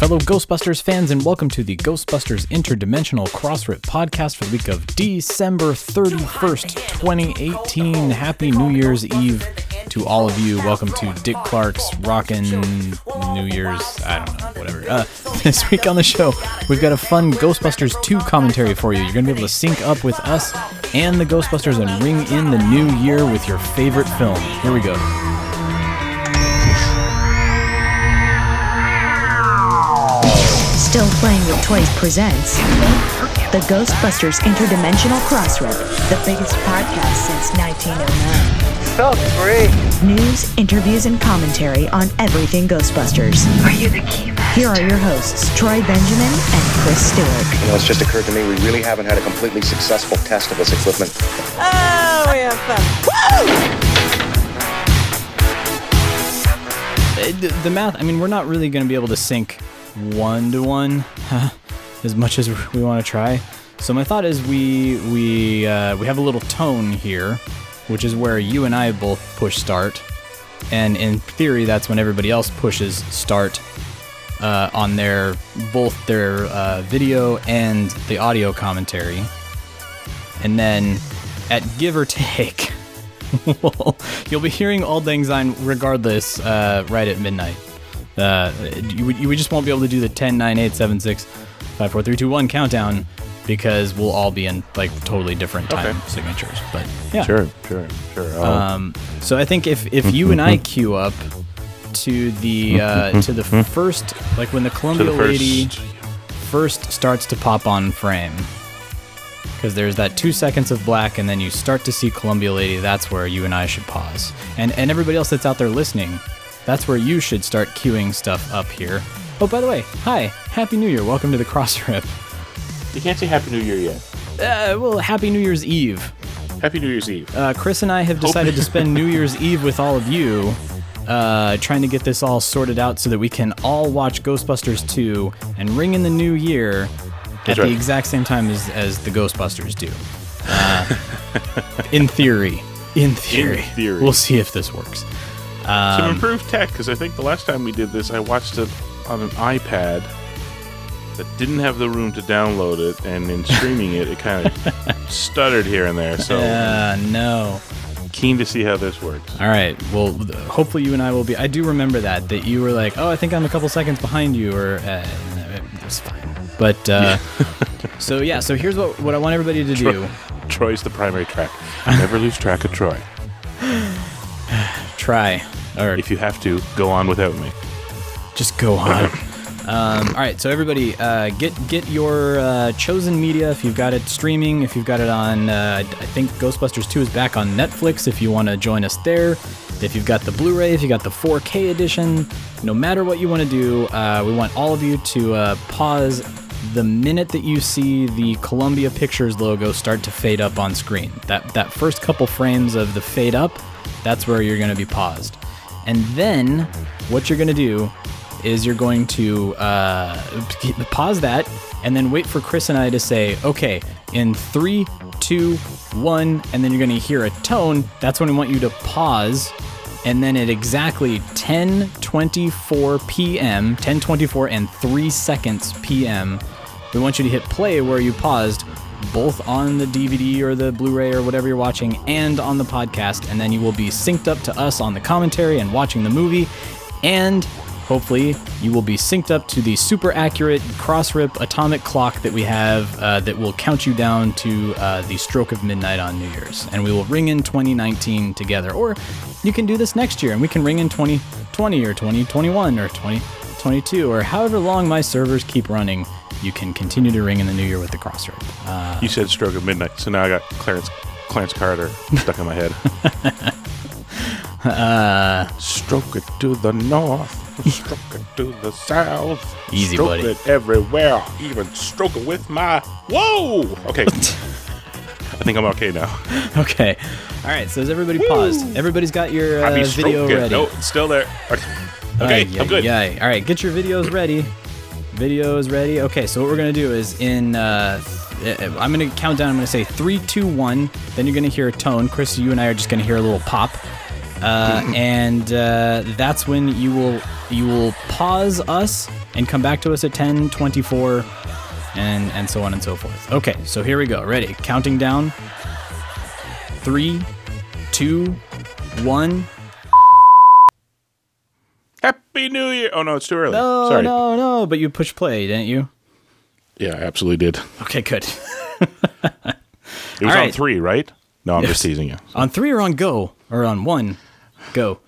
Fellow Ghostbusters fans, and welcome to the Ghostbusters Interdimensional Crossrip podcast for the week of December 31st, 2018. Happy New Year's Eve to all of you. Welcome to Dick Clark's Rockin' New Year's, I don't know, whatever. Uh, this week on the show, we've got a fun Ghostbusters 2 commentary for you. You're going to be able to sync up with us and the Ghostbusters and ring in the new year with your favorite film. Here we go. Still Playing with Toys presents the Ghostbusters Interdimensional Crossrip, the biggest podcast since 1909. So great. News, interviews, and commentary on everything Ghostbusters. Are you the key Here are your hosts, Troy Benjamin and Chris Stewart. You know, it's just occurred to me we really haven't had a completely successful test of this equipment. Oh, we have fun. Uh, the, the math i mean we're not really going to be able to sync one to one as much as we want to try. So my thought is we we uh, we have a little tone here which is where you and i both push start. And in theory that's when everybody else pushes start uh, on their both their uh, video and the audio commentary. And then at give or take you'll be hearing Auld Lang Syne regardless uh, right at midnight. Uh, you, you just won't be able to do the 10, 9, 8, 7, 6, 5, 4, 3, 2, 1 countdown because we'll all be in like totally different time Okay. signatures. But yeah. Sure, sure, sure. Oh, Um, so I think if, if you and I queue up to the uh, to the first like when the Columbia the first, lady first starts to pop on frame because there's that two seconds of black and then you start to see columbia lady that's where you and i should pause and and everybody else that's out there listening that's where you should start queuing stuff up here. Oh by the way hi happy new year. Welcome to the cross rip you can't say Happy New Year yet. uh, well happy new year's eve. Happy New Year's Eve. uh, chris and i have decided to spend new year's eve with all of you uh, trying to get this all sorted out so that we can all watch ghostbusters 2 and ring in the new year at That's the exact same time as, as the ghostbusters do. Uh, in theory. In theory. Theory. we'll see if this works Some um, improved tech, because I think the last time we did this, I watched it on an iPad that didn't have the room to download it, and in streaming it, it kind of stuttered here and there. So uh, no keen to see how this works. All right. Well, hopefully you and I will be. I do remember that that you were like, "Oh, I think I'm a couple seconds behind you," or uh, it's fine. But uh, so yeah. So here's what what I want everybody to do. Troy's the primary track. Never lose track of Troy. Try or If you have to, go on without me. just go on. Um, all right, so everybody, uh, get get your uh, chosen media if you've got it streaming. If you've got it on, uh, I think Ghostbusters 2 is back on Netflix. If you want to join us there, if you've got the Blu-ray, if you got the 4K edition, no matter what you want to do, uh, we want all of you to uh, pause the minute that you see the Columbia Pictures logo start to fade up on screen. That that first couple frames of the fade up, that's where you're going to be paused. And then what you're going to do is you're going to uh, pause that and then wait for Chris and I to say, okay, in three, two, one, and then you're going to hear a tone. That's when we want you to pause. And then at exactly 10:24 p.m., 10:24 and three seconds p.m., we want you to hit play where you paused, both on the DVD or the Blu-ray or whatever you're watching, and on the podcast. And then you will be synced up to us on the commentary and watching the movie, and hopefully you will be synced up to the super accurate cross-rip atomic clock that we have uh, that will count you down to uh, the stroke of midnight on New Year's, and we will ring in 2019 together. Or you can do this next year, and we can ring in 2020 or 2021 or 2022 or however long my servers keep running. You can continue to ring in the new year with the crossrip. Uh, You said stroke of midnight, so now I got Clarence Clarence Carter stuck in my head. uh, Stroke it to the north. Stroke it to the south. Easy, stroke buddy. it everywhere. Even stroke it with my. Whoa! Okay. I think I'm okay now. Okay. All right. So is everybody paused? Everybody's got your I uh, video ready. No, it's still there. Okay, okay Ay, I'm good. All right, get your videos ready. Videos ready. Okay, so what we're gonna do is in. Uh, I'm gonna count down. I'm gonna say three, two, one. Then you're gonna hear a tone. Chris, you and I are just gonna hear a little pop, uh, and uh, that's when you will you will pause us and come back to us at 10, 24, and and so on and so forth. Okay, so here we go. Ready? Counting down. Three, two, one. Happy New Year! Oh no, it's too early. No, Sorry. no, no. But you push play, didn't you? Yeah, I absolutely did. Okay, good. It was All on right. three, right? No, I'm Yes. just teasing you. on three or on go or on one, go.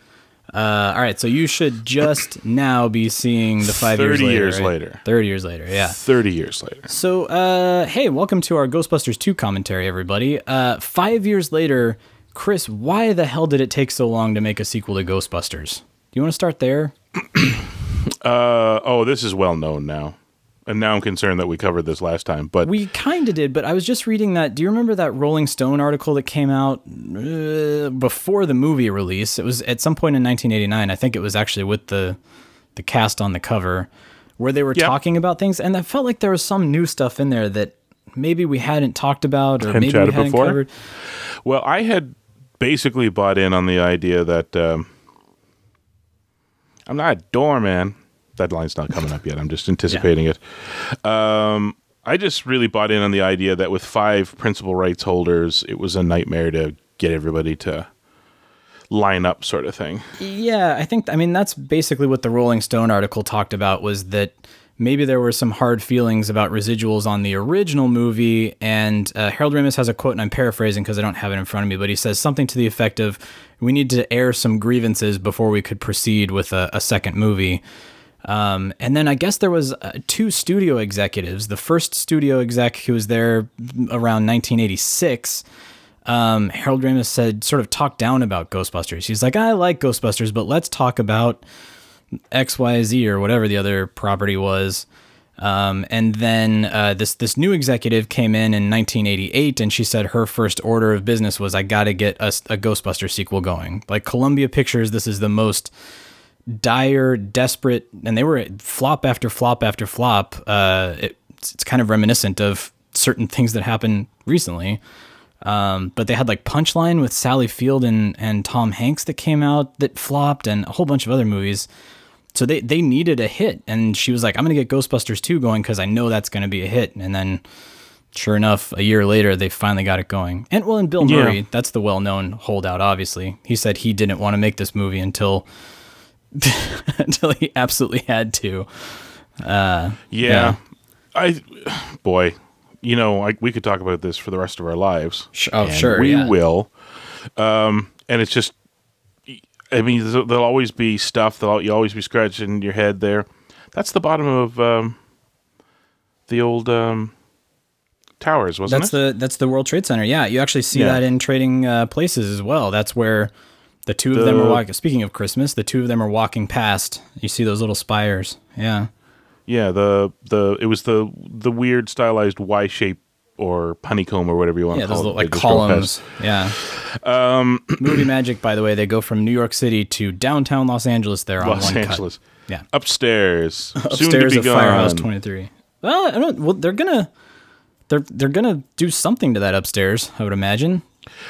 Uh, all right, so you should just now be seeing the five years later. years right? later. Thirty years later, yeah. Thirty years later. So, uh, hey, welcome to our Ghostbusters 2 commentary, everybody. Uh, five years later, Chris, why the hell did it take so long to make a sequel to Ghostbusters? Do you want to start there? Uh, oh, this is well known now, and now I'm concerned that we covered this last time. But We kind of did, but I was just reading that. Do you remember that Rolling Stone article that came out uh, before the movie release? It was at some point in 1989. I think it was actually with the the cast on the cover, where they were Yep. talking about things, and I felt like there was some new stuff in there that maybe we hadn't talked about or Hadn't maybe we hadn't before? covered. well, I had basically bought in on the idea that um, I'm not a doorman. That line's not coming up yet. I'm just anticipating it. Um, I just really bought in on the idea that with five principal rights holders, it was a nightmare to get everybody to line up, sort of thing. Yeah, I think I mean that's basically what the Rolling Stone article talked about was that maybe there were some hard feelings about residuals on the original movie and uh, Harold Ramis has a quote and I'm paraphrasing because I don't have it in front of me but he says something to the effect of we need to air some grievances before we could proceed with a, a second movie. Um, and then I guess there was uh, two studio executives. The first studio exec who was there around 1986 um, Harold Ramis said, sort of talked down about Ghostbusters. He's like, I like Ghostbusters, but let's talk about X, Y, Z, or whatever the other property was. Um, and then uh, this this new executive came in in 1988, and she said her first order of business was, I got to get a, a Ghostbuster sequel going. Like Columbia Pictures, this is the most dire, desperate, and they were flop after flop after flop. Uh, it, it's kind of reminiscent of certain things that happened recently. Um, but they had like Punchline with Sally Field and, and Tom Hanks that came out that flopped, and a whole bunch of other movies. So they, they needed a hit, and she was like, "I'm gonna get Ghostbusters 2 going because I know that's gonna be a hit." And then, sure enough, a year later, they finally got it going. And well, and Bill Yeah. Murray, that's the well-known holdout. Obviously, he said he didn't want to make this movie until until he absolutely had to. Yeah. Yeah. I, boy, you know, I, we could talk about this for the rest of our lives. Sh- oh, and sure, we yeah. will. Um, and it's just, I mean, there'll there'll always be stuff that you'll always be scratching your head there. That's the bottom of um, the old um, towers, wasn't That's it? the that's the World Trade Center. Yeah, you actually see Yeah. that in Trading uh, Places as well. That's where the two of them are walking. Speaking of Christmas, the two of them are walking past. You see those little spires. Yeah, yeah, the the it was the the weird stylized Y shape or honeycomb or whatever you want yeah, to those call little it. like They just go past. columns. Yeah. Um, movie magic. By the way, they go from New York City to downtown Los Angeles. There on Los one Angeles. cut. Yeah, Upstairs. soon to upstairs be of Firehouse gone. Twenty Three. Well, I don't. Well, they're gonna. They're, they're gonna do something to that upstairs, I would imagine.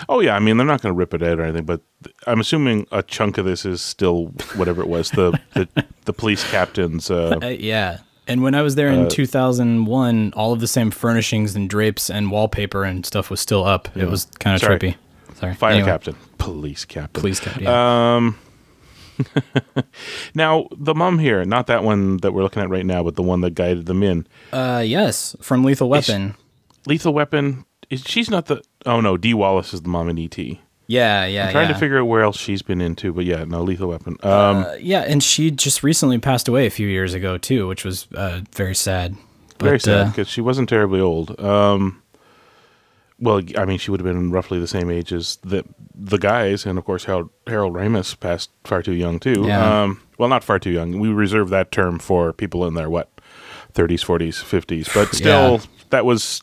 Oh yeah, I mean they're not going to rip it out or anything, but th- I'm assuming a chunk of this is still whatever it was the the, the police captain's. Uh, Uh, yeah. And when I was there in 2001, all of the same furnishings and drapes and wallpaper and stuff was still up. It was kind of trippy. Sorry. fire Anyway, captain, police captain. Police captain. Yeah. Now the mum here, not that one that we're looking at right now, but the one that guided them in. Uh, yes, from Lethal Weapon. Lethal Weapon. Is she's not the? Oh no, Dee Wallace is the mom in ET. Yeah, yeah, Trying yeah. to figure out where else she's been into, but yeah, no Lethal Weapon. Um, Uh, yeah, and she just recently passed away a few years ago too, which was uh, very sad. But, very sad uh, because she wasn't terribly old. Um, well, I mean, she would have been roughly the same age as the the guys, and of course, Harold, Harold Ramis passed far too young too. Yeah. Um, well, not far too young. We reserve that term for people in their what, thirties, forties, fifties. But still, Yeah. that was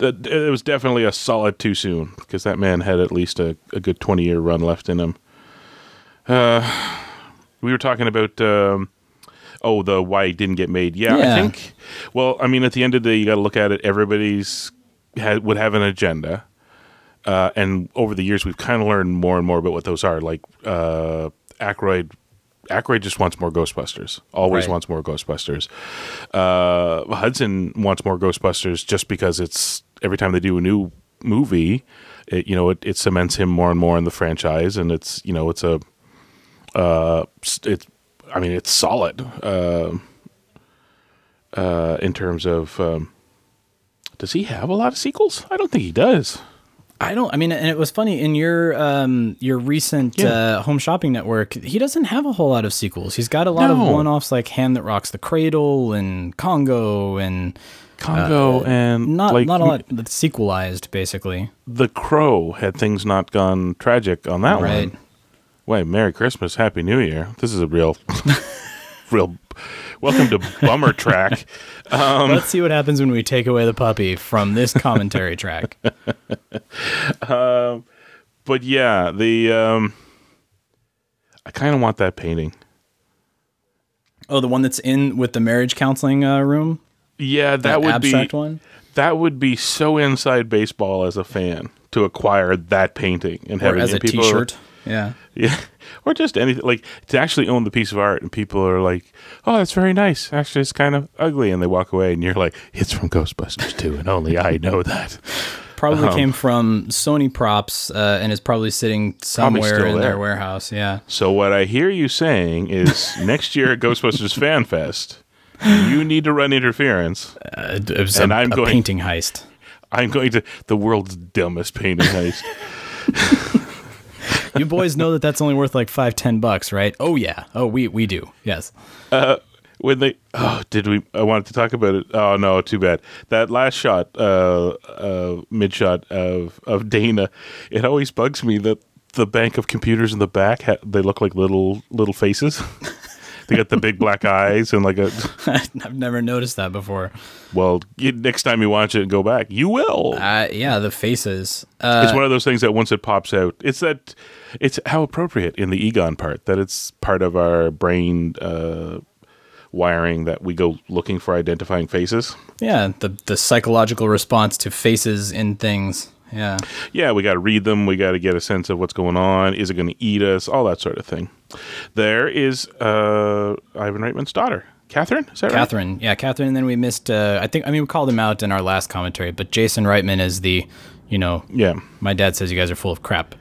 it was definitely a solid too soon because that man had at least a, a good twenty year run left in him. Uh, we were talking about. Um, Oh, the why it didn't get made. Yeah, Yeah. I think. Well, I mean, at the end of the day, you got to look at it. Everybody's had, would have an agenda, uh, and over the years, we've kind of learned more and more about what those are. Like uh, Aykroyd, Aykroyd just wants more Ghostbusters. Always Right. wants more Ghostbusters. Uh, Hudson wants more Ghostbusters just because it's every time they do a new movie, it, you know, it, it cements him more and more in the franchise, and it's you know, it's a uh, it's I mean, it's solid uh, uh, in terms of. Um, does he have a lot of sequels? I don't think he does. I don't. I mean, and it was funny in your um your recent Yeah. uh, home shopping network. He doesn't have a whole lot of sequels. He's got a lot of one-offs like Hand That Rocks the Cradle and Congo and Congo and Uh, not like not a lot that's sequelized basically. The Crow had things not gone tragic on that Right. one. Wait, Merry Christmas, Happy New Year. This is a real, real. Welcome to Bummer Track. Um, Let's see what happens when we take away the puppy from this commentary track. But yeah, the um, I kind of want that painting. Oh, the one that's in with the marriage counseling uh, room. Yeah, that, would be abstract one. that would be so inside baseball as a fan to acquire that painting and have Or it as a and people are- T-shirt. Yeah. Yeah, or just anything like to actually own the piece of art, and people are like, "Oh, that's very nice. Actually, it's kind of ugly," and they walk away, and you're like, "It's from Ghostbusters too, and only I know that." Probably Um, came from Sony props uh, and is probably sitting somewhere still in their warehouse. Yeah. So what I hear you saying is, next year at Ghostbusters Fan Fest, you need to run interference. Uh, it was And a, I'm a going- painting heist. I'm going to the world's dumbest painting heist. You boys know that that's only worth like five, ten bucks, right? Oh yeah. Oh, we we do. Yes. when they oh did we i wanted to talk about it oh no too bad that last shot uh uh mid shot of of dana it always bugs me that the bank of computers in the back ha- they look like little little faces they got the big black eyes and like a I've never noticed that before. well you, next time you watch it and go back you will Uh, yeah, the faces. Uh, it's one of those things that once it pops out it's that it's how appropriate in the egon part that it's part of our brain uh wiring that we go looking for identifying faces yeah, the the psychological response to faces in things. Yeah. yeah, we got to read them. We got to get a sense of what's going on. Is it going to eat us? All that sort of thing. There is uh, Ivan Reitman's daughter, Catherine. Is that right? Catherine. Yeah, Catherine. And then we missed. Uh, I think. I mean, we called him out in our last commentary, but Jason Reitman is the. You know, Yeah. my dad says you guys are full of crap.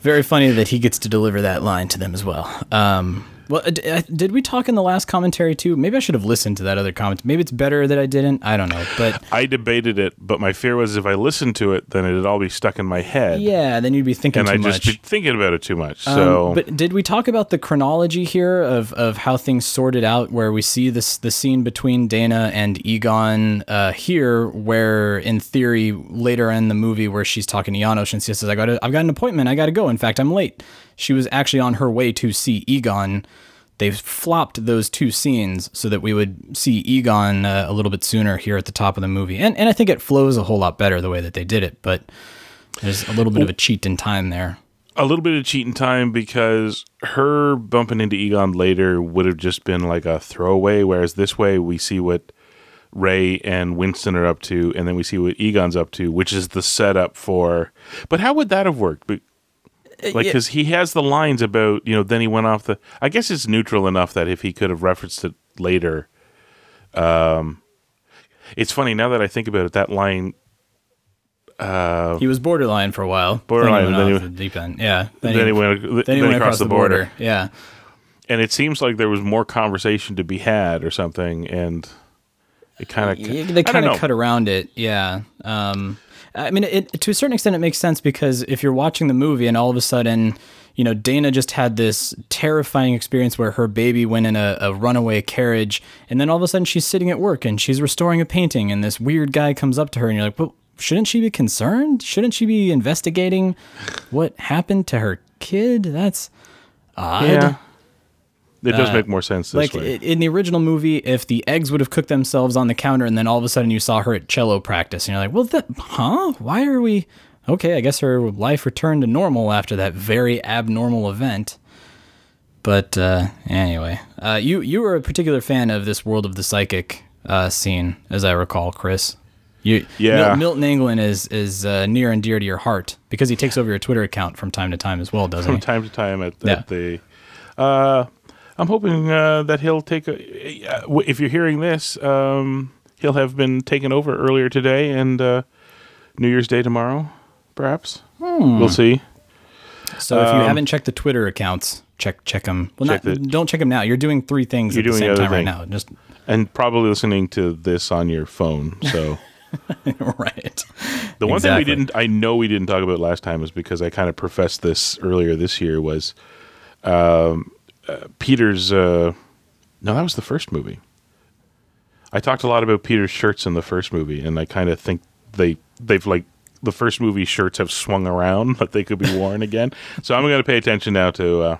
Very funny that he gets to deliver that line to them as well. Um, well, did we talk in the last commentary too? Maybe I should have listened to that other comment. Maybe it's better that I didn't. I don't know, but I debated it, but my fear was if I listened to it, then it'd all be stuck in my head, yeah, then you'd be thinking and too I'd much. just be thinking about it too much. Um, So, but did we talk about the chronology here of, of how things sorted out? Where we see this the scene between Dana and Egon uh, here, where in theory later in the movie where she's talking to Janosz and she says, "I got I've got an appointment. I got to go. In fact, I'm late." She was actually on her way to see Egon. They've flopped those two scenes so that we would see Egon uh, a little bit sooner here at the top of the movie, and and I think it flows a whole lot better the way that they did it. But there's a little bit of a cheat in time there. a little bit of cheat in time because her bumping into Egon later would have just been like a throwaway, whereas this way we see what Ray and Winston are up to, and then we see what Egon's up to, which is the setup for. But how would that have worked? But, like, because he has the lines about you know, then he went off the. I guess it's neutral enough that if he could have referenced it later, um, it's funny now that I think about it. That line uh, He was borderline for a while. Borderline, Then he went the deep end. Yeah. then he went, Then he went across, the border. Yeah. and it seems like there was more conversation to be had or something and it kind of they kind of cut around it. Yeah. Um, I mean, it, to a certain extent, it makes sense because if you're watching the movie and all of a sudden, you know, Dana just had this terrifying experience where her baby went in a, a runaway carriage, and then all of a sudden she's sitting at work and she's restoring a painting, and this weird guy comes up to her, and you're like, well, shouldn't she be concerned? Shouldn't she be investigating what happened to her kid? That's odd. Yeah. It does make more sense this Uh, Like way. in the original movie, if the eggs would have cooked themselves on the counter, and then all of a sudden you saw her at cello practice, and you're like, "Well, that, huh? Why are we?" Okay, I guess her life returned to normal after that very abnormal event. But uh, anyway, uh, you you were a particular fan of this World of the Psychic uh, scene, as I recall, Chris. You, Yeah. Mil- Milton Angland is is uh, near and dear to your heart because he takes over your Twitter account from time to time as well, doesn't From he? From time to time at, Yeah. at the. Uh, I'm hoping uh, that he'll take a. Uh, if you're hearing this, um, he'll have been taken over earlier today and uh, New Year's Day tomorrow, perhaps. Hmm. We'll see. So if you haven't checked the Twitter accounts, check check them. Well, Um, Check not, the- don't check them now. You're doing three things You're at the doing same the time right now. Just And probably listening to this on your phone. So. right. The one Exactly. thing we didn't, I know we didn't talk about last time, is because I kind of professed this earlier this year was um, uh, Peter's. Uh, no, that was the first movie. I talked a lot about Peter's shirts in the first movie, and I kind of think they they've like the first movie shirts have swung around, that they could be worn again. So I'm going to pay attention now to uh,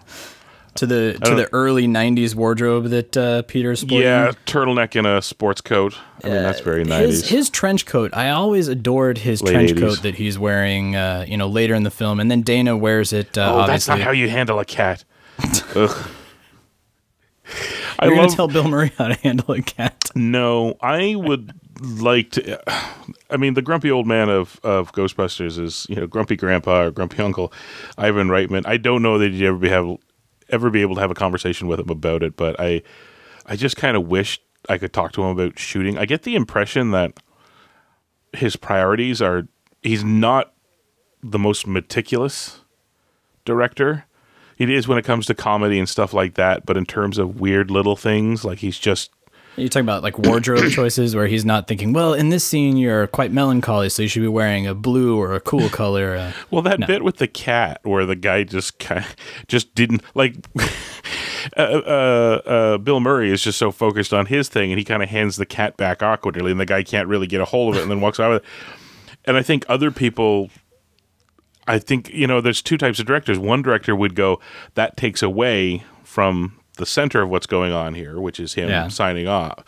To the to the early '90s wardrobe that uh, Peter's sporting. yeah turtleneck and a sports coat. I mean that's very His, 90s. his trench coat, I always adored his Late trench 80s. coat that he's wearing, uh, you know, later in the film, and then Dana wears it. Uh, oh, that's not how you handle a cat. I You're gonna tell Bill Murray how to handle a cat. No, I would like to. I mean, the grumpy old man of, of Ghostbusters is you know grumpy grandpa or grumpy uncle, Ivan Reitman. I don't know that you'd ever be have ever be able to have a conversation with him about it, but I I just kind of wish I could talk to him about shooting. I get the impression that his priorities are he's not the most meticulous director. It is when it comes to comedy and stuff like that, but in terms of weird little things, like he's just You're talking about like wardrobe choices where he's not thinking, well, in this scene you're quite melancholy, so you should be wearing a blue or a cool color. Uh, Well, that bit with the cat where the guy just kind just didn't like. uh, uh, uh, Bill Murray is just so focused on his thing, and he kind of hands the cat back awkwardly, and the guy can't really get a hold of it, and then walks out with it. And I think other people, I think you know, there's two types of directors. One director would go, that takes away from the center of what's going on here, which is him Yeah. signing off.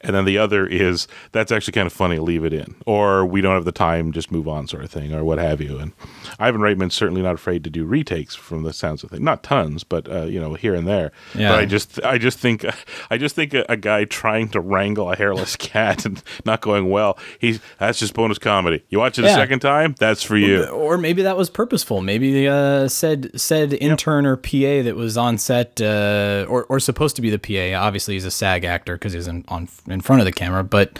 And then the other is that's actually kind of funny, leave it in. Or we don't have the time, just move on, sort of thing, or what have you. And Ivan Reitman's certainly not afraid to do retakes from the sounds of things. Not tons, but uh, you know, here and there. Yeah. But I just I just think I just think a, a guy trying to wrangle a hairless cat and not going well, he's that's just bonus comedy. You watch it a second time, that's for you. or maybe that was purposeful. Maybe uh, said said intern or PA that was on set uh, or or supposed to be the PA. Obviously, he's a SAG actor because he's in, on in front of the camera. But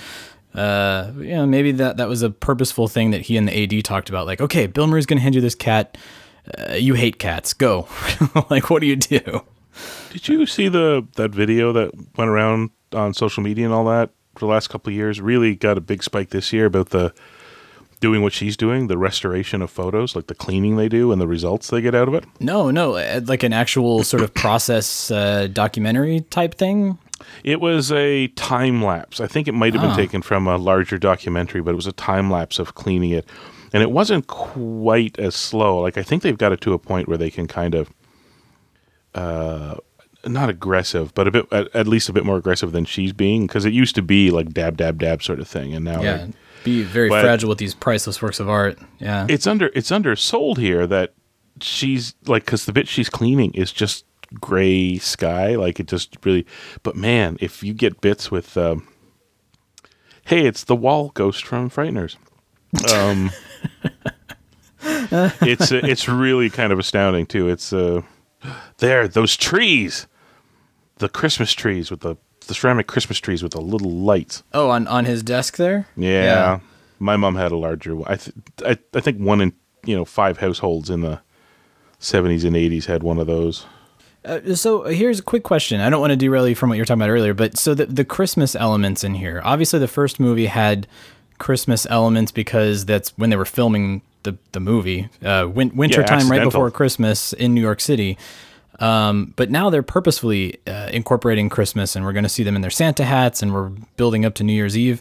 uh, you know, maybe that that was a purposeful thing that he and the AD talked about. Like, okay, Bill Murray's going to hand you this cat. Uh, you hate cats. Go. like, what do you do? Did you see the that video that went around on social media and all that for the last couple of years? Really got a big spike this year about the doing what she's doing, the restoration of photos, like the cleaning they do and the results they get out of it. No, no, uh, like an actual sort of process uh, documentary type thing. It was a time lapse. I think it might have been taken from a larger documentary, but it was a time lapse of cleaning it. And it wasn't quite as slow. Like I think they've got it to a point where they can kind of uh not aggressive, but a bit at, at least a bit more aggressive than she's being because it used to be like dab dab dab sort of thing and now Yeah, like, be very fragile with these priceless works of art. Yeah, it's under it's undersold here that she's like because the bit she's cleaning is just gray sky like it just really but man if you get bits with um hey it's the wall ghost from frighteners um it's it's really kind of astounding too it's uh there those trees the christmas trees with the the ceramic christmas trees with the little lights Oh, on on his desk there. yeah. My mom had a larger one. I, th- I I think one in you know five households in the seventies and eighties had one of those. Uh, so here's a quick question. I don't want to derail you from what you were talking about earlier, but so the the Christmas elements in here. Obviously, the first movie had Christmas elements because that's when they were filming the the movie, uh, win- winter time right before Christmas in New York City. Um, but now they're purposefully uh, incorporating Christmas, and we're going to see them in their Santa hats, and we're building up to New Year's Eve.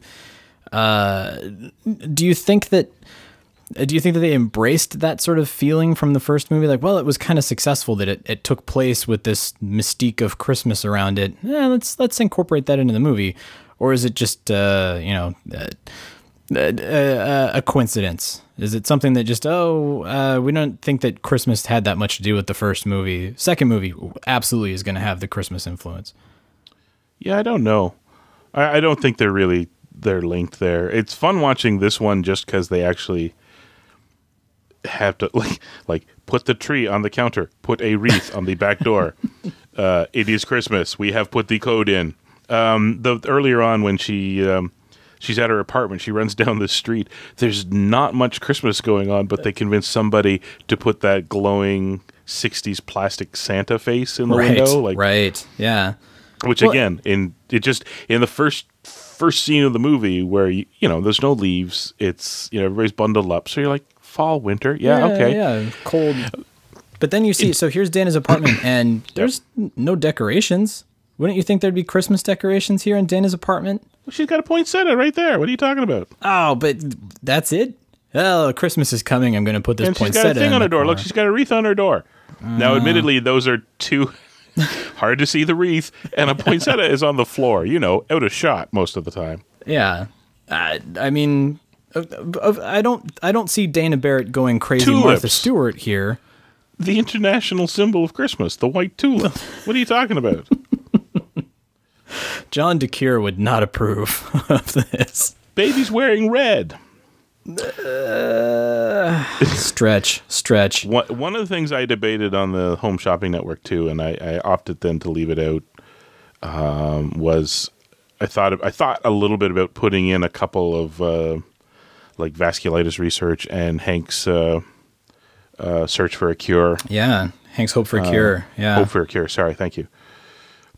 Uh, do you think that? Do you think that they embraced that sort of feeling from the first movie? Like, well, it was kind of successful that it, it took place with this mystique of Christmas around it. Eh, let's let's incorporate that into the movie, or is it just uh, you know uh, uh, a coincidence? Is it something that just oh uh, we don't think that Christmas had that much to do with the first movie? Second movie absolutely is going to have the Christmas influence. Yeah, I don't know. I, I don't think they're really they're linked there. It's fun watching this one just because they actually have to like like put the tree on the counter, put a wreath on the back door. Uh, it is Christmas. We have put the code in. Um, the earlier on when she um, she's at her apartment, she runs down the street. There's not much Christmas going on, but they convince somebody to put that glowing '60s plastic Santa face in the right, window. Like right, yeah. which Well- again in it just in the first first scene of the movie where you, you know there's no leaves it's you know everybody's bundled up so you're like fall winter yeah, okay yeah, cold. But then you see, so here's Dana's apartment, and there's no decorations. Wouldn't you think there'd be Christmas decorations here in Dana's apartment? Well, she's got a poinsettia right there what are you talking about Oh, but that's it. Oh, Christmas is coming. I'm going to put this and she's poinsettia got a thing on her door look she's got a wreath on her door now admittedly those are too hard to see the wreath and a poinsettia is on the floor you know out of shot most of the time Yeah, uh, I mean, uh, uh, I don't, I don't see Dana Barrett going crazy Martha Tulips. Stewart here. the international symbol of christmas the white tulip what are you talking about John DeCuir would not approve of this. baby's wearing red Stretch, stretch. One, one of the things I debated on the Home Shopping Network too, and I, I opted then to leave it out, um, was I thought I thought a little bit about putting in a couple of uh, like vasculitis research and Hank's uh, uh, search for a cure, Yeah, Hank's hope for a cure. Yeah, hope for a cure. Sorry, thank you.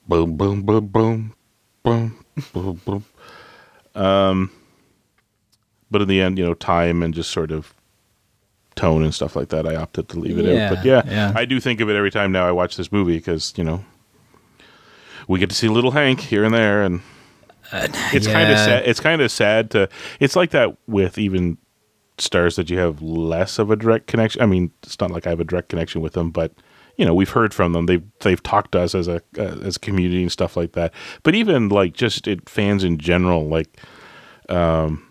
Boom, boom, boom, boom, boom, boom, boom. Um, but in the end, you know, time and just sort of tone and stuff like that, I opted to leave it Yeah, out. But yeah, yeah. I do think of it every time now I watch this movie because you know we get to see little Hank here and there, and it's kind of sad. It's kind of sad to. It's like that with even stars that you have less of a direct connection. I mean, it's not like I have a direct connection with them, but you know, we've heard from them. They've they've talked to us as a uh, as a community and stuff like that. But even like just it, fans in general, like um,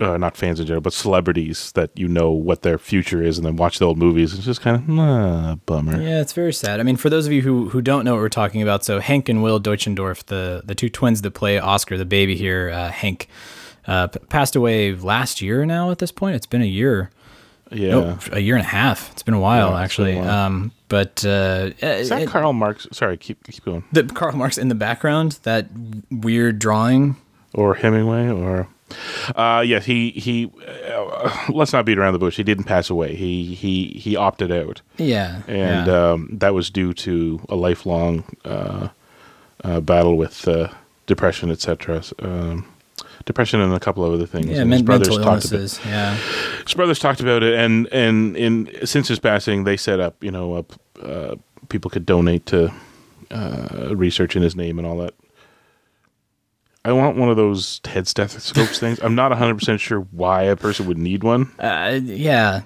uh, not fans in general, but celebrities that you know what their future is, and then watch the old movies. It's just kind of bummer. Yeah, it's very sad. I mean, for those of you who, who don't know what we're talking about, so Hank and Will Deutschendorf, the, the two twins that play Oscar, the baby here, uh, Hank, uh, p- passed away last year now at this point. It's been a year. Yeah. No, a year and a half. It's been a while, Yeah, it's a actually. while. Um, but uh, Is that it- Karl Marx? Sorry, keep keep going. the Karl Marx in the background, that weird drawing. Or Hemingway, or uh, yes, he he. Uh, let's not beat around the bush. He didn't pass away. He he he opted out. Yeah. and yeah. um, that was due to a lifelong uh, uh, battle with uh, depression, etc. Um, depression and a couple of other things. yeah, And his brothers mental talked about. Yeah. his brothers talked about it, and and in since his passing, they set up you know uh, people could donate to uh, research in his name and all that. I want one of those head stethoscopes things. I'm not 100 percent sure why a person would need one. Uh, yeah,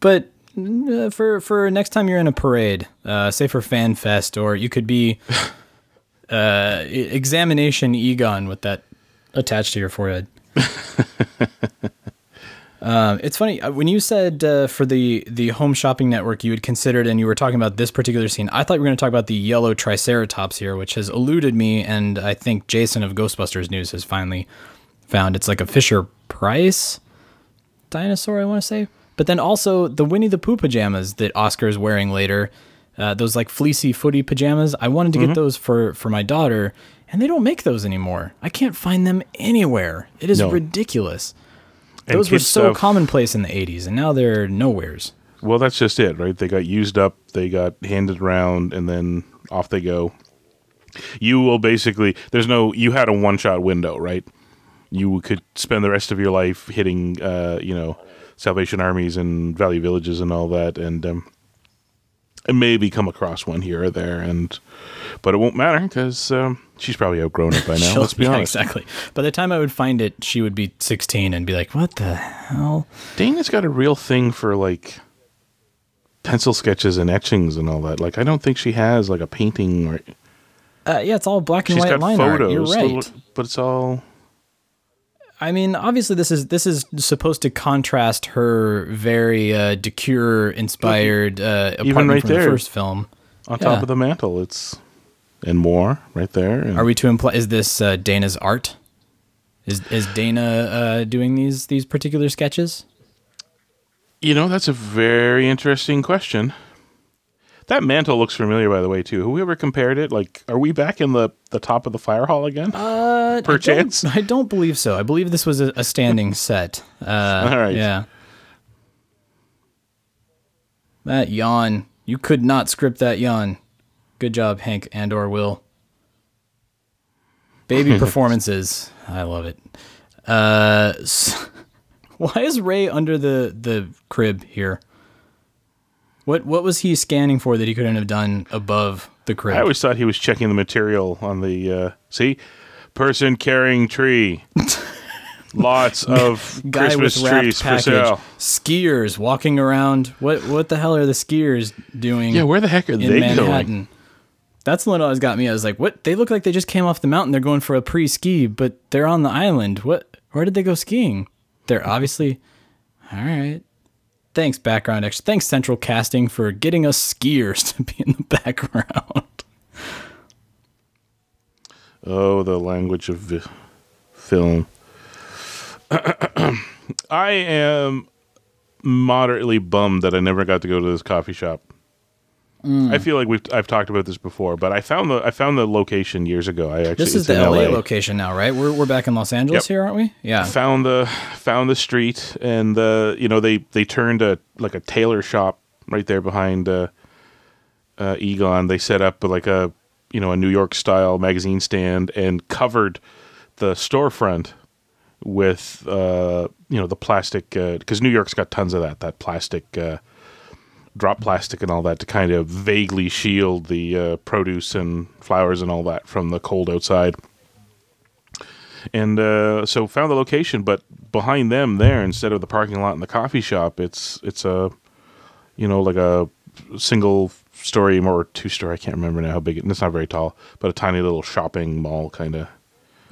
but uh, for for next time you're in a parade, uh, say for Fan Fest, or you could be uh, examination Egon with that attached to your forehead. um, it's funny uh, when you said uh, for the the home shopping network you had considered, and you were talking about this particular scene. I thought we were going to talk about the yellow Triceratops here, which has eluded me, and I think Jason of Ghostbusters News has finally found. It's like a Fisher Price dinosaur, I want to say. But then also the Winnie the Pooh pajamas that Oscar is wearing later, uh, those like fleecy footy pajamas. I wanted to Mm-hmm. get those for for my daughter, and they don't make those anymore. I can't find them anywhere. It is No. ridiculous. And Those were so stuff- commonplace in the '80s, and now they're nowheres. Well, that's just it, right? They got used up, they got handed around, and then off they go. You will basically, there's no, you had a one shot window, right? You could spend the rest of your life hitting, uh, you know, Salvation Armies and Value Villages and all that. And um, and maybe come across one here or there, and but it won't matter because um, she's probably outgrown it by now. Let's be yeah, honest. exactly. By the time I would find it, she would be 16 and be like, "What the hell?" Dana's got a real thing for like pencil sketches and etchings and all that. Like, I don't think she has like a painting or Uh, yeah, it's all black and she's white line photos, art. You're right. little- but it's all I mean, obviously, this is this is supposed to contrast her very uh, DeCuir inspired uh, apartment right from there. the first film. on Yeah. top of the mantle. It's and more right there. And Are we to imply? Is this uh, Dana's art? Is is Dana uh, doing these these particular sketches? You know, that's a very interesting question. That mantle looks familiar, by the way, too. Have we ever compared it? Like, are we back in the, the top of the fire hall again? Uh, Perchance? I don't, I don't believe so. I believe this was a, a standing set. Uh, All right. Yeah. That yawn. You could not script that yawn. Good job, Hank and or Will. Baby performances. I love it. Uh, s- why is Ray under the, the crib here? What what was he scanning for that he couldn't have done above the crib? I always thought he was checking the material on the. Uh, see? Person carrying tree. Lots of guy Christmas with trees for sale. Skiers walking around. What what the hell are the skiers doing? Yeah, where the heck are in they Manhattan? going? That's the one that always got me. I was like, what? They look like they just came off the mountain. They're going for a pre-ski, but they're on the island. What? Where did they go skiing? They're obviously. All right. Thanks, background extra. Thanks, Central Casting, for getting us skiers to be in the background. Oh, the language of vi- film. I am moderately bummed that I never got to go to this coffee shop. Mm. I feel like we've I've talked about this before, but I found the I found the location years ago. I actually This is the LA, LA. location now, right? We're we're back in Los Angeles Yep. here, aren't we? Yeah. Found the found the street, and uh, you know they they turned a like a tailor shop right there behind uh, uh, Egon. They set up like a you know a New York style magazine stand and covered the storefront with uh, you know the plastic because New York's got tons of that that plastic uh, drop plastic and all that to kind of vaguely shield the uh, produce and flowers and all that from the cold outside. And uh, so found the location, but behind them there, instead of the parking lot and the coffee shop, it's it's a you know like a single story or two story. I can't remember now how big it. It's not very tall, but a tiny little shopping mall kind of.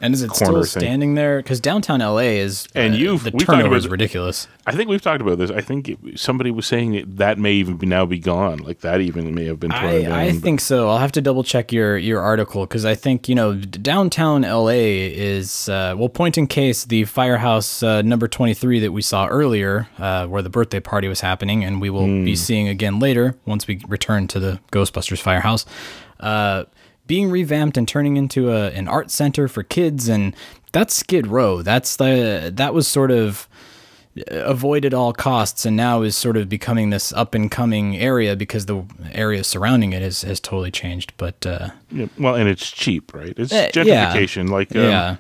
And is it still thing. standing there? Because downtown LA is And uh, you've- the turnover is ridiculous. I think we've talked about this. I think it, somebody was saying that, that may even be now be gone. Like that even may have been torn I, down. I think so. I'll have to double check your your article because I think you know downtown LA is uh, well. Point in case, the firehouse uh, number twenty three that we saw earlier, uh, where the birthday party was happening, and we will Hmm. be seeing again later once we return to the Ghostbusters firehouse. Uh, being revamped and turning into a, an art center for kids, and that's Skid Row. That's the that was sort of avoided all costs and now is sort of becoming this up and coming area because the area surrounding it has, has totally changed. But uh, Yeah, well, and it's cheap, right? It's yeah. gentrification. Like, um, yeah,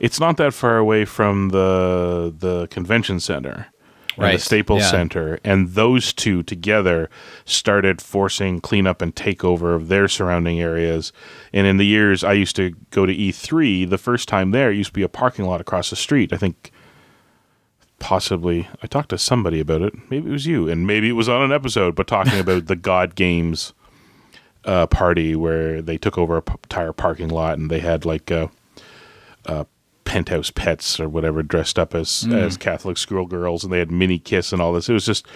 it's not that far away from the the convention center Right, the Staples yeah. Center, and those two together started forcing cleanup and takeover of their surrounding areas. And in the years I used to go to E3, the first time there it used to be a parking lot across the street. I think possibly I talked to somebody about it. Maybe it was you, and maybe it was on an episode, but talking about the God Games uh, party where they took over a p- entire parking lot and they had like uh, uh, penthouse pets or whatever dressed up as Hmm. as Catholic schoolgirls, and they had mini kiss and all this. It was just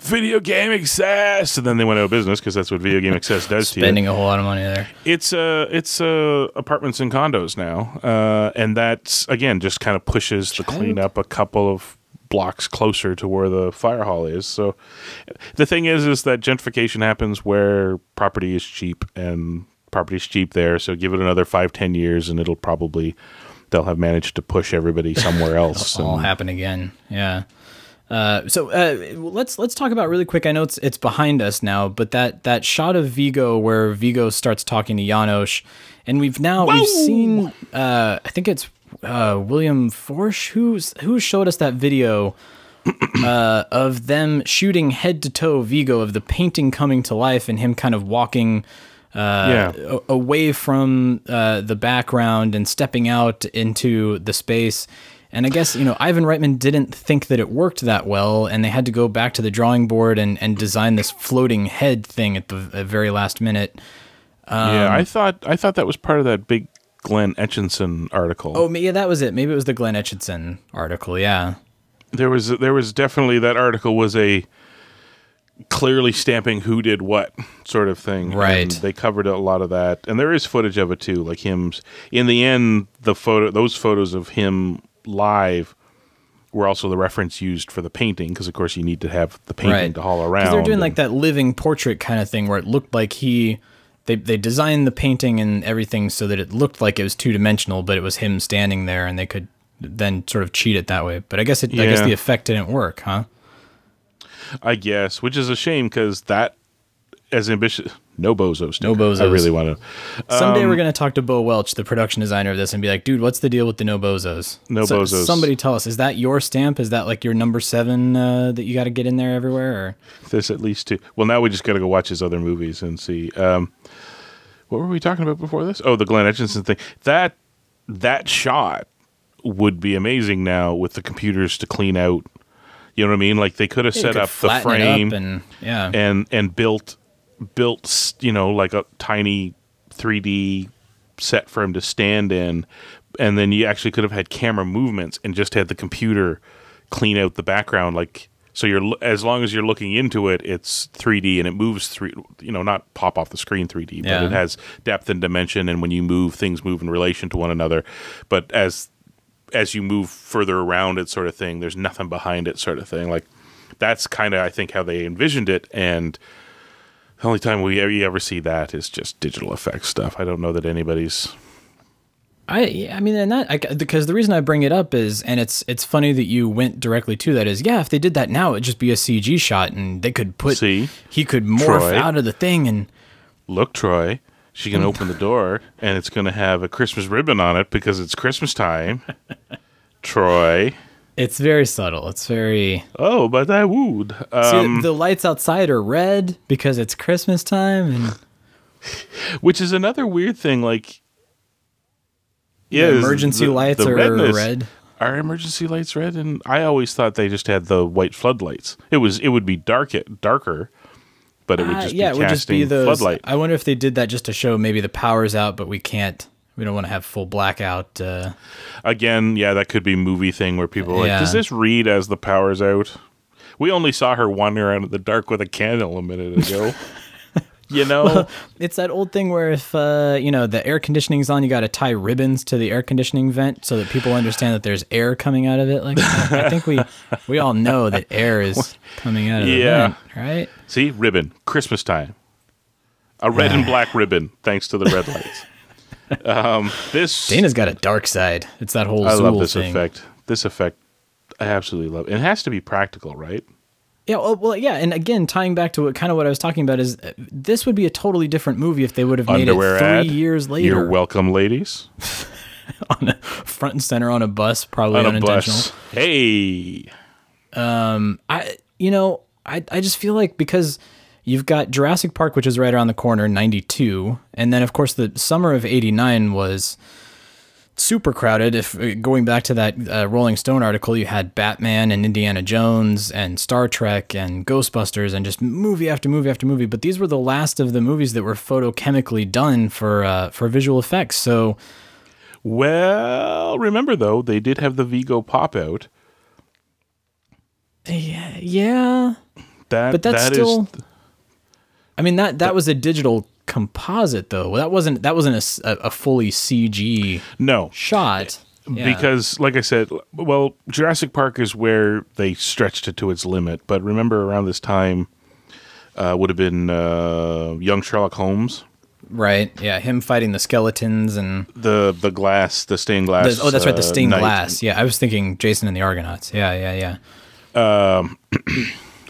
video game access, and then they went out of business because that's what video game access does to you spending a whole lot of money there. it's uh it's uh apartments and condos now uh and that's again just kind of pushes the cleanup a couple of blocks closer to where the fire hall is so the thing is is that gentrification happens where property is cheap and property is cheap there so give it another five ten years and it'll probably they'll have managed to push everybody somewhere else It'll all happen again. Yeah. Uh, so uh, let's let's talk about really quick. I know it's it's behind us now, but that that shot of Vigo where Vigo starts talking to Janosz, and we've now we've seen. Uh, I think it's uh, William Forsh who's who showed us that video uh, of them shooting head to toe Vigo of the painting coming to life and him kind of walking uh, Yeah. away from uh, the background and stepping out into the space. And I guess you know Ivan Reitman didn't think that it worked that well, and they had to go back to the drawing board and, and design this floating head thing at the very last minute. yeah, Um, I thought I thought that was part of that big Glenn Etchinson article. Oh, yeah, that was it. Maybe it was the Glenn Etchison article. Yeah, there was there was definitely that article was a clearly stamping who did what sort of thing. Right. And they covered a lot of that, and there is footage of it too, like him. In the end, the photo, those photos of him live. Were also the reference used for the painting because, of course, you need to have the painting right. to haul around. They're doing and- like that living portrait kind of thing where it looked like he. They, they designed the painting and everything so that it looked like it was two dimensional, but it was him standing there, and they could then sort of cheat it that way. But I guess it, I guess the effect didn't work, huh? I guess, which is a shame because that, as ambitious, no bozos. No sticker. I really want to. Someday Um, we're gonna talk to Bo Welch, the production designer of this, and be like, "Dude, what's the deal with the no bozos?" No bozos. Somebody tell us. Is that your stamp? Is that like your number seven uh, that you got to get in there everywhere? Or There's at least two. Well, now we just got to go watch his other movies and see. Um, what were we talking about before this? Oh, the Glenn Etchinson thing. That that shot would be amazing now with the computers to clean out. You know what I mean? Like they could have set up the frame up and yeah, and and built built you know like a tiny 3D set for him to stand in, and then you actually could have had camera movements and just had the computer clean out the background like. So you're as long as you're looking into it, it's 3D and it moves three. You know, not pop off the screen 3D, but Yeah. it has depth and dimension. And when you move, things move in relation to one another. But as as you move further around it, sort of thing, there's nothing behind it, sort of thing. Like that's kind of I think how they envisioned it, and the only time we ever, you ever see that is just digital effects stuff. I don't know that anybody's. I yeah, I mean, and that I, because the reason I bring it up is, and it's it's funny that you went directly to that is, yeah, if they did that now, it'd just be a CG shot, and they could put See? he could morph Troy. out of the thing, and Look, Troy, she can open the door, and it's going to have a Christmas ribbon on it because it's Christmas time. Troy. it's very subtle. It's very Oh, but I would. See, Um, the lights outside are red because it's Christmas time, and which is another weird thing. Like, yeah, The emergency lights are red. Are emergency lights red? And I always thought they just had the white floodlights. It was it would be dark darker, but it would Uh, just yeah, be it would just be those. floodlight. I wonder if they did that just to show maybe the power's out, but we can't. We don't want to have full blackout. Uh, Again, yeah, that could be movie thing where people are like, does this read as the power's out? We only saw her wander around in the dark with a candle a minute ago. you know, It's that old thing where if uh, you know the air conditioning's on, you got to tie ribbons to the air conditioning vent so that people understand that there's air coming out of it. Like I think we we all know that air is coming out of the Yeah. vent, right? see ribbon, Christmas time, a red and black ribbon, thanks to the red lights. Um, this Dana's got a dark side. It's that whole I love this thing. effect. This effect, I absolutely love. It, it has to be practical, right? Yeah, well, yeah, and again, tying back to what kind of what I was talking about is uh, this would be a totally different movie if they would have made Underwear it three ad. years later. You're welcome, ladies. on a front and center on a bus, probably On a unintentional. bus. Hey, I, you know, I, I just feel like because you've got Jurassic Park, which is right around the corner, '92, and then of course the summer of '89 was super crowded. If uh, going back to that uh, Rolling Stone article, you had Batman and Indiana Jones and Star Trek and Ghostbusters and just movie after movie after movie. But these were the last of the movies that were photochemically done for uh, for visual effects. So well, remember though, they did have the Vigo pop out. yeah, yeah. That, But that's that is- still. I mean that that was a digital composite though. That wasn't that wasn't a a, fully CG no shot. Yeah. because, like I said, well, Jurassic Park is where they stretched it to its limit. But remember, around this time, uh, would have been uh, young Sherlock Holmes. right, yeah, him fighting the skeletons and The the glass, the stained glass. the, oh, that's right, the uh, stained glass. Yeah, I was thinking Jason and the Argonauts. Yeah, yeah, yeah.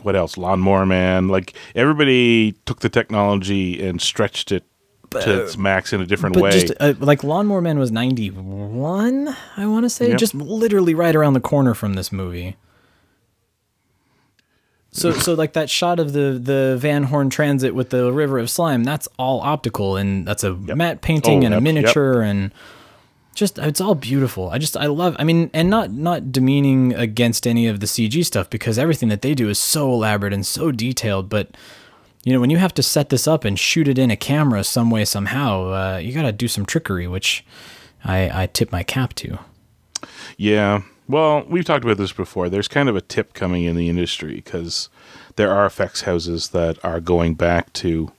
what else? Lawnmower Man. Like everybody took the technology and stretched it to its max in a different But way. just uh, like Lawnmower Man was ninety one, I want to say, Yep. just literally right around the corner from this movie. So, so like that shot of the the Van Horne Transit with the river of slime, that's all optical, and that's a matte painting Oh, and a yep, miniature, and just it's all beautiful. I just I love. I mean, and not not demeaning against any of the CG stuff because everything that they do is so elaborate and so detailed. But you know, when you have to set this up and shoot it in a camera some way somehow, uh, you got to do some trickery, which I I tip my cap to. Yeah. Well, we've talked about this before. There's kind of a tip coming in the industry because there are effects houses that are going back to.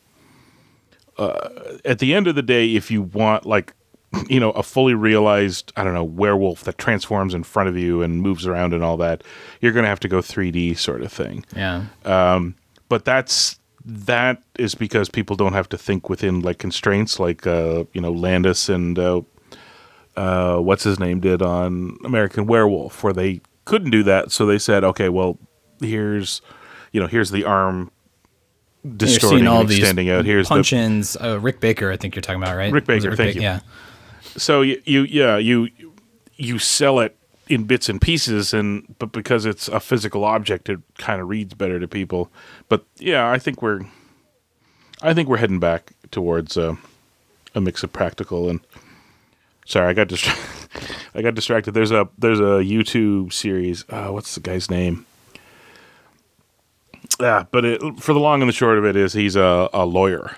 Uh, at the end of the day, if you want like, you know, a fully realized, I don't know, werewolf that transforms in front of you and moves around and all that, you're going to have to go 3D sort of thing. Yeah. But that's that is because people don't have to think within like constraints, like uh, you know Landis and uh, uh, what's his name did on American Werewolf, where they couldn't do that, so they said, okay, well, here's you know here's the arm You're distorting seeing all and these extending out. Here's the punch-ins. Uh, Rick Baker, I think you're talking about, right? Rick Baker, thank Ba- you. Yeah. So you, you yeah you you sell it in bits and pieces and but because it's a physical object it kind of reads better to people. But yeah i think we're i think we're heading back towards uh, a mix of practical and sorry i got distracted i got distracted. There's a there's a youtube series uh, what's the guy's name? Yeah but it, for the long and the short of it is he's a, a lawyer.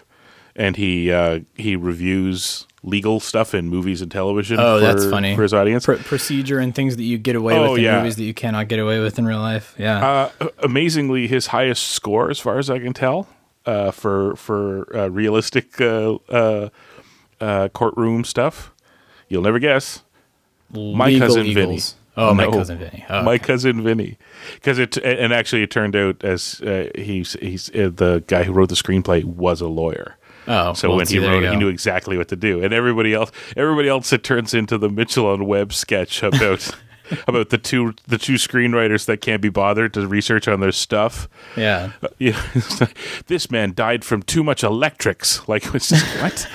And he uh, he reviews legal stuff in movies and television. Oh, for, that's funny. for his audience. Pr- procedure and things that you get away Oh, with in yeah. movies that you cannot get away with in real life. Yeah. uh, amazingly, his highest score, as far as I can tell, uh, for for uh, realistic uh, uh, uh, courtroom stuff. You'll never guess. My Legal cousin Vinny. Eagles. Oh, my No. cousin Vinny. Oh, my okay. cousin Vinny, because it and actually it turned out as uh, he's he's uh, the guy who wrote the screenplay was a lawyer. Oh, So well, when he wrote it, he knew exactly what to do, and everybody else, everybody else, it turns into the Mitchell Webb sketch about about the two the two screenwriters that can't be bothered to research on their stuff. Yeah. Uh, yeah, like, this man died from too much electrics. Like, just, what?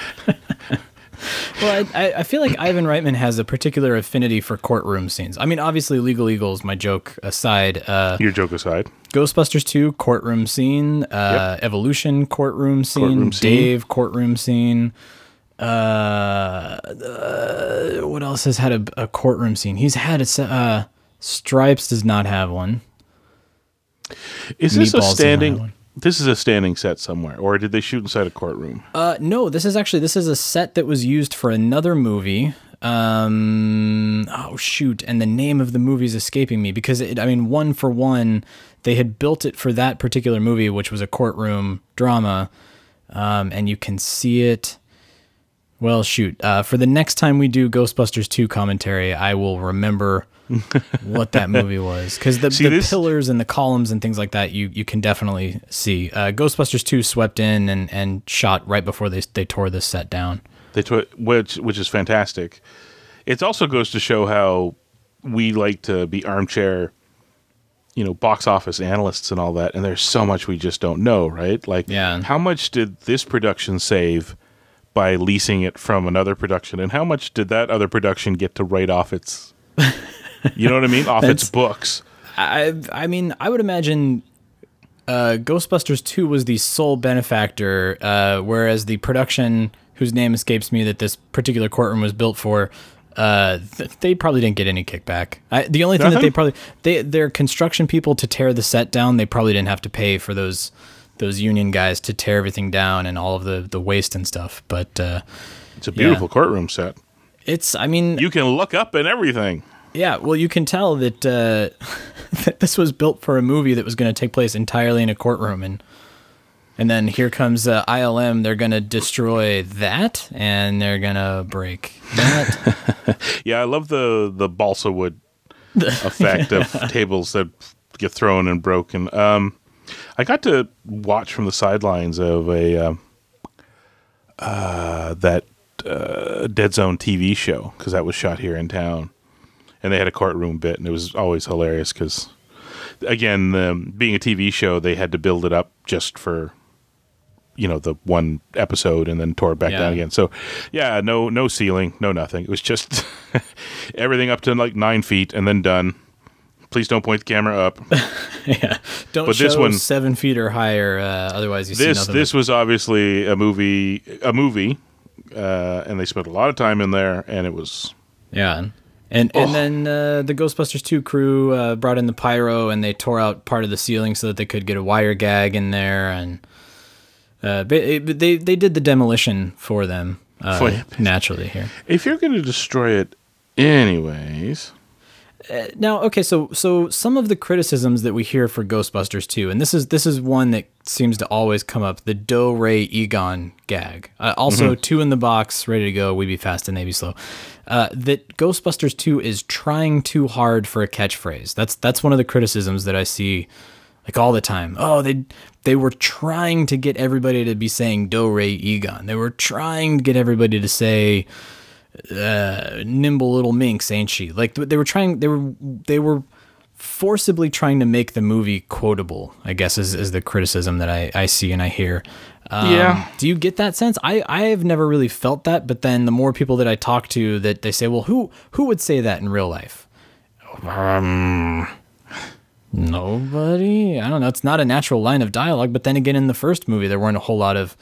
Well, I, I- feel like Ivan Reitman has a particular affinity for courtroom scenes. I mean, obviously, Legal Eagles, my joke aside, uh, Your joke aside, Ghostbusters 2, courtroom scene, uh, Evolution, courtroom scene, Courtroom scene. Dave, courtroom scene. Uh, uh, what else has had a, a courtroom scene? He's had a, uh, Stripes does not have one. is this Meatballs a standing? This is a standing set somewhere, or did they shoot inside a courtroom? Uh, no, this is actually this is a set that was used for another movie. Um, oh shoot, and the name of the movie is escaping me because it, I mean, one for one, they had built it for that particular movie, which was a courtroom drama, um, and you can see it. Well, shoot, uh, for the next time we do Ghostbusters two commentary, I will remember what that movie was because the, See, the this- pillars and the columns and things like that you you can definitely see. Uh, Ghostbusters two swept in and, and shot right before they they tore this set down. They tw- which which is fantastic. It also goes to show how we like to be armchair, you know, box office analysts and all that. And there's so much we just don't know, right? Like, Yeah. how much did this production save by leasing it from another production, and how much did that other production get to write off its, you know what I mean, off its books? I I mean I would imagine uh, Ghostbusters two was the sole benefactor, uh, whereas the production whose name escapes me that this particular courtroom was built for. Uh, th- they probably didn't get any kickback. I, the only thing that they probably they their construction people to tear the set down, they probably didn't have to pay for those those union guys to tear everything down and all of the the waste and stuff. But uh, It's a beautiful courtroom set. it's I mean You can look up and everything. Yeah, well, you can tell that uh, that this was built for a movie that was going to take place entirely in a courtroom, and and then here comes uh, ILM. They're going to destroy that, and they're going to break that. Yeah, I love the the balsa wood effect of tables that get thrown and broken. Um, I got to watch from the sidelines of a uh, uh, that uh, Dead Zone TV show because that was shot here in town, and they had a courtroom bit, and it was always hilarious because, again, um, being a TV show, they had to build it up just for you know the one episode and then tore it back Yeah. down again. So yeah, no no ceiling, no nothing. It was just everything up to like nine feet and then done. Please don't point the camera up. yeah. Don't But show this one- seven feet or higher. Uh, otherwise, you see this nothing. this was obviously a movie a movie, uh, and they spent a lot of time in there, and it was Yeah. And Oh. and then uh, the Ghostbusters 2 crew uh, brought in the pyro and they tore out part of the ceiling so that they could get a wire gag in there and uh, they, they they did the demolition for them uh, For- naturally here. if you're going to destroy it anyways. Now, okay, so so some of the criticisms that we hear for Ghostbusters 2, and this is this is one that seems to always come up: the Do Ray Egon gag. Uh, also, two in the box, ready to go. We be fast and they be slow. Uh, that Ghostbusters 2 is trying too hard for a catchphrase. That's that's one of the criticisms that I see like all the time. Oh, they they were trying to get everybody to be saying Do Ray Egon. They were trying to get everybody to say uh, nimble little minx, ain't she? Like they were trying, they were they were forcibly trying to make the movie quotable. I guess is, is the criticism that I, I see and I hear. Um, Yeah. Do you get that sense? I I have never really felt that, but then the more people that I talk to, that they say, well, who who would say that in real life? Um, nobody. I don't know. It's not a natural line of dialogue. But then again, in the first movie, there weren't a whole lot of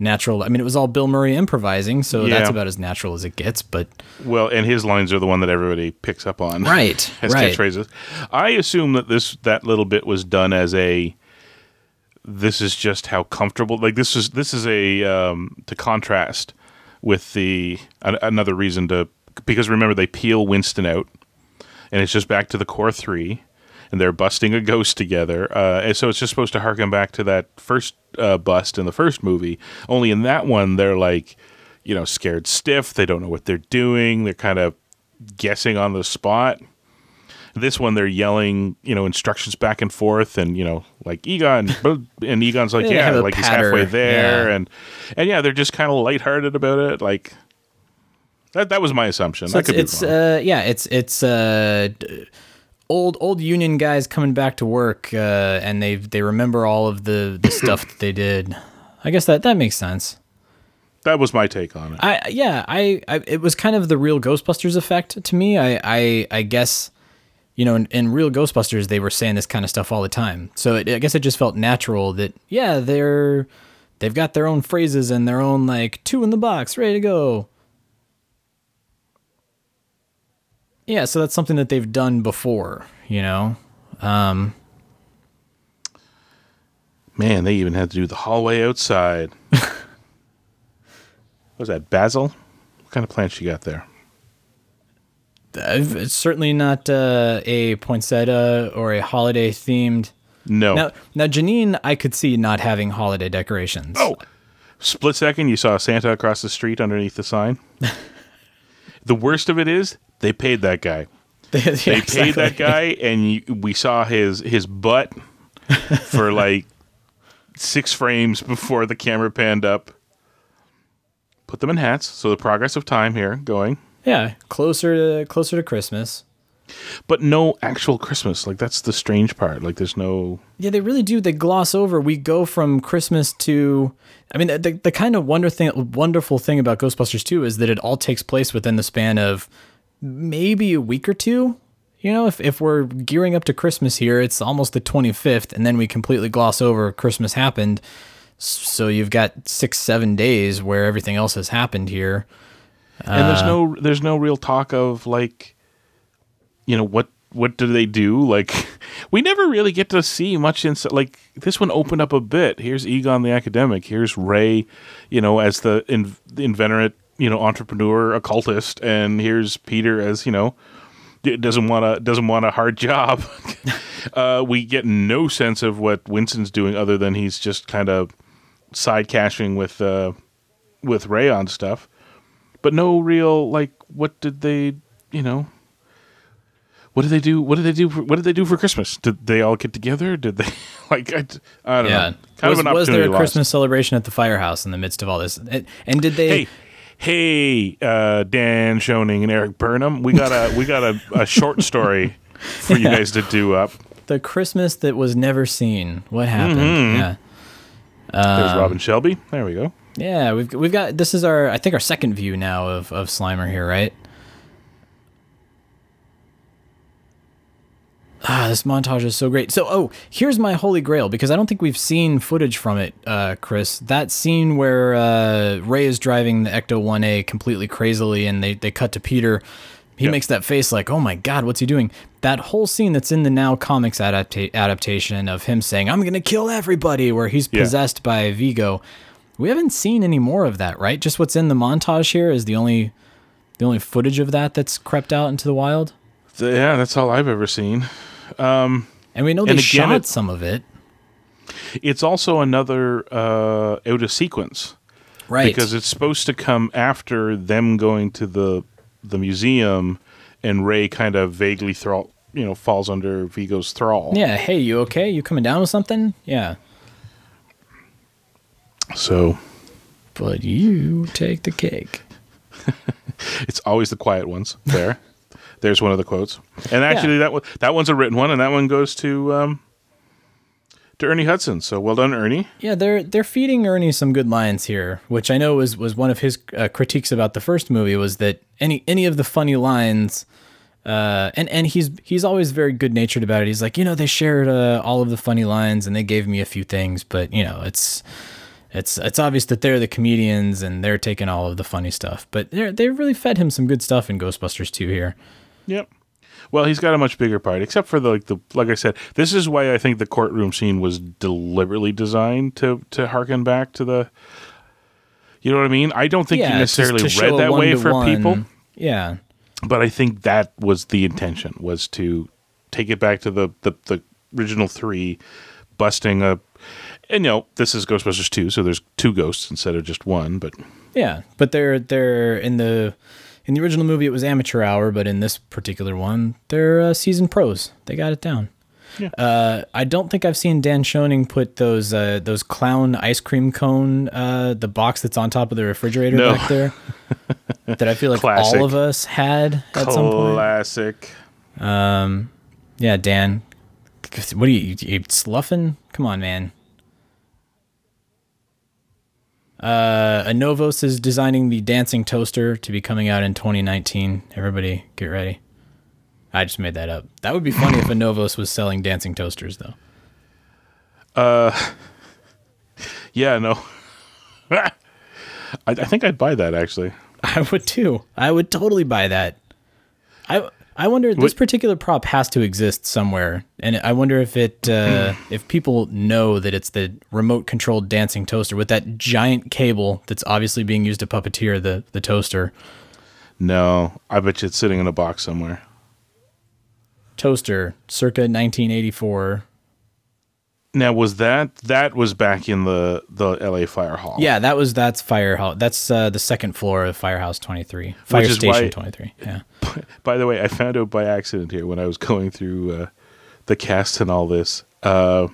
natural. I mean, it was all Bill Murray improvising, so that's about as natural as it gets. But Well, and his lines are the one that everybody picks up on, Right, as right. catchphrases. I assume that this that little bit was done as a. This is just how comfortable. Like this is this is a um, to contrast with the an, another reason to because remember they peel Winston out, and it's just back to the core three, and they're busting a ghost together. Uh, and so it's just supposed to harken back to that first uh, bust in the first movie. Only in that one, they're like, you know, scared stiff. They don't know what they're doing. They're kind of guessing on the spot. This one, they're yelling, you know, instructions back and forth, and you know, like Egon, and Egon's like, Yeah, like he's patter, halfway there, yeah. and and yeah, they're just kind of lighthearted about it, like. That, that was my assumption. So it's, could be it's wrong. uh, yeah, it's it's uh, d- old old union guys coming back to work, uh, and they they remember all of the the stuff that they did. I guess that that makes sense. that was my take on it. I yeah, I, I it was kind of the real Ghostbusters effect to me. I I, I guess you know in, in real Ghostbusters they were saying this kind of stuff all the time. So it, I guess it just felt natural that yeah they're they've got their own phrases and their own like two in the box ready to go. Yeah, so that's something that they've done before, you know. Um, Man, they even had to do the hallway outside. what was that Basil? What kind of plants you got there? It's certainly not uh, a poinsettia or a holiday themed. No. Now, now Janine, I could see not having holiday decorations. oh, split second, you saw Santa across the street underneath the sign. the worst of it is they paid that guy. they, They paid that guy, and you, we saw his his butt for like six frames before the camera panned up. Put them in hats, so the progress of time here going. Yeah, closer to closer to Christmas. but no actual Christmas. Like that's the strange part. Like there's no. Yeah, they really do. They gloss over. We go from Christmas to. I mean, the, the kind of wonder thing, wonderful thing about Ghostbusters 2 is that it all takes place within the span of maybe a week or two. You know, if, if we're gearing up to Christmas here, it's almost the 25th, and then we completely gloss over Christmas happened. So you've got six, seven days where everything else has happened here. and there's uh, no there's no real talk of like, you know what what do they do? Like we never really get to see much inside. Like this one opened up a bit. Here's Egon the academic. Here's Ray, you know, as the, in, the inventorate, you know, entrepreneur occultist, and here's Peter as you know doesn't want a doesn't want a hard job. uh, we get no sense of what Winston's doing other than he's just kind of side cashing with uh, with Ray on stuff, but no real like what did they you know. What did they do? What did they do? For, what did they do for Christmas? Did they all get together? Did they like? I, I don't Yeah. know. Kind was, of an was there a lost. Christmas celebration at the firehouse in the midst of all this? And, and did they? Hey, hey, uh, Dan Schoening and Erik Burnham, we got a we got a, a short story for you guys to do up. The Christmas that was never seen. What happened? Mm-hmm. Yeah. There's Um, Robin Shelby. There we go. Yeah, we've we've got this is our I think our second view now of of Slimer here, right? Ah, this montage is so great. So, oh, here's my holy grail because I don't think we've seen footage from it, uh, Chris. That scene where uh, Ray is driving the Ecto 1A completely crazily and they, they cut to Peter. He Yeah. makes that face like, oh my God, what's he doing? That whole scene that's in the Now Comics adapta- adaptation of him saying, I'm going to kill everybody, where he's Yeah. possessed by Vigo. We haven't seen any more of that, right? Just what's in the montage here is the only the only footage of that that's crept out into the wild. Yeah, that's all I've ever seen. And we know they shot it- some of it. It's also another uh, out of sequence Right. because it's supposed to come after them going to the the museum, and Ray kind of vaguely thrall, you know, falls under Vigo's thrall. Yeah, hey, you okay? You coming down with something? Yeah. So But you take the cake. it's always the quiet ones. There, there's one of the quotes. And actually, that one that one's a written one, and that one goes to um, to Ernie Hudson. So well done, Ernie. Yeah, they're they're feeding Ernie some good lines here, which I know was was one of his uh, critiques about the first movie was that any any of the funny lines uh, and and he's he's always very good natured about it. He's like, you know, they shared uh, all of the funny lines and they gave me a few things, but you know, it's it's it's obvious that they're the comedians and they're taking all of the funny stuff. But they they really fed him some good stuff in Ghostbusters 2 here. Yep. Well, he's got a much bigger part, except for the like the like I said. This is why I think the courtroom scene was deliberately designed to to harken back to the. You know what I mean? I don't think yeah, you necessarily read that way for one-to-one. people, Yeah. but I think that was the intention was to take it back to the the, the original three, busting a. And you know, this is Ghostbusters two, so there's two ghosts instead of just one. But Yeah, but they're they're in the in the original movie it was amateur hour, but in this particular one they're uh, seasoned pros. They got it down. Yeah. Uh, I don't think I've seen Dan Schoening put those uh, those clown ice cream cone uh, the box that's on top of the refrigerator No. back there that I feel like Classic. all of us had at some point. classic. Yeah, Dan, what are you, you sloughing? Come on, man. Uh, Anovos is designing the dancing toaster to be coming out in 2019. Everybody, get ready. I just made that up. That would be funny if Anovos was selling dancing toasters, though. Uh, yeah, no. I, I think I'd buy that actually. I would too. I would totally buy that. I I wonder this What- particular prop has to exist somewhere, and I wonder if it uh, if people know that it's the remote controlled dancing toaster with that giant cable that's obviously being used to puppeteer the the toaster. No, I bet you it's sitting in a box somewhere. Toaster, circa 1984. Now, was that that was back in the the L.A. Fire Hall? Yeah, that was that's Fire Hall. That's uh, the second floor of Firehouse 23, Fire is Station 23. Yeah. By the way, I found out by accident here when I was going through uh, the cast and all this. Uh,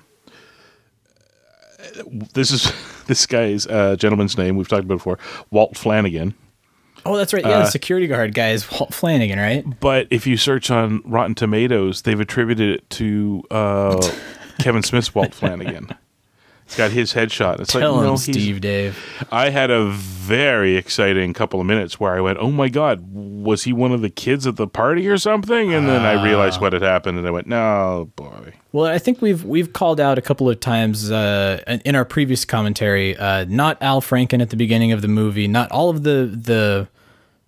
this is this guy's uh, gentleman's name we've talked about before, Walt Flanagan. Oh, that's right. Yeah, the security guard guy is Walt Flanagan, right? But if you search on Rotten Tomatoes, they've attributed it to uh, Kevin Smith's Walt Flanagan. It's got his headshot. It's Tell like him, no, Steve Dave. I had a very exciting couple of minutes where I went, "Oh my god, was he one of the kids at the party or something?" And then I realized what had happened, and I went, "No, boy." Well, I think we've we've called out a couple of times uh, in our previous commentary. Uh, not Al Franken at the beginning of the movie. Not all of the the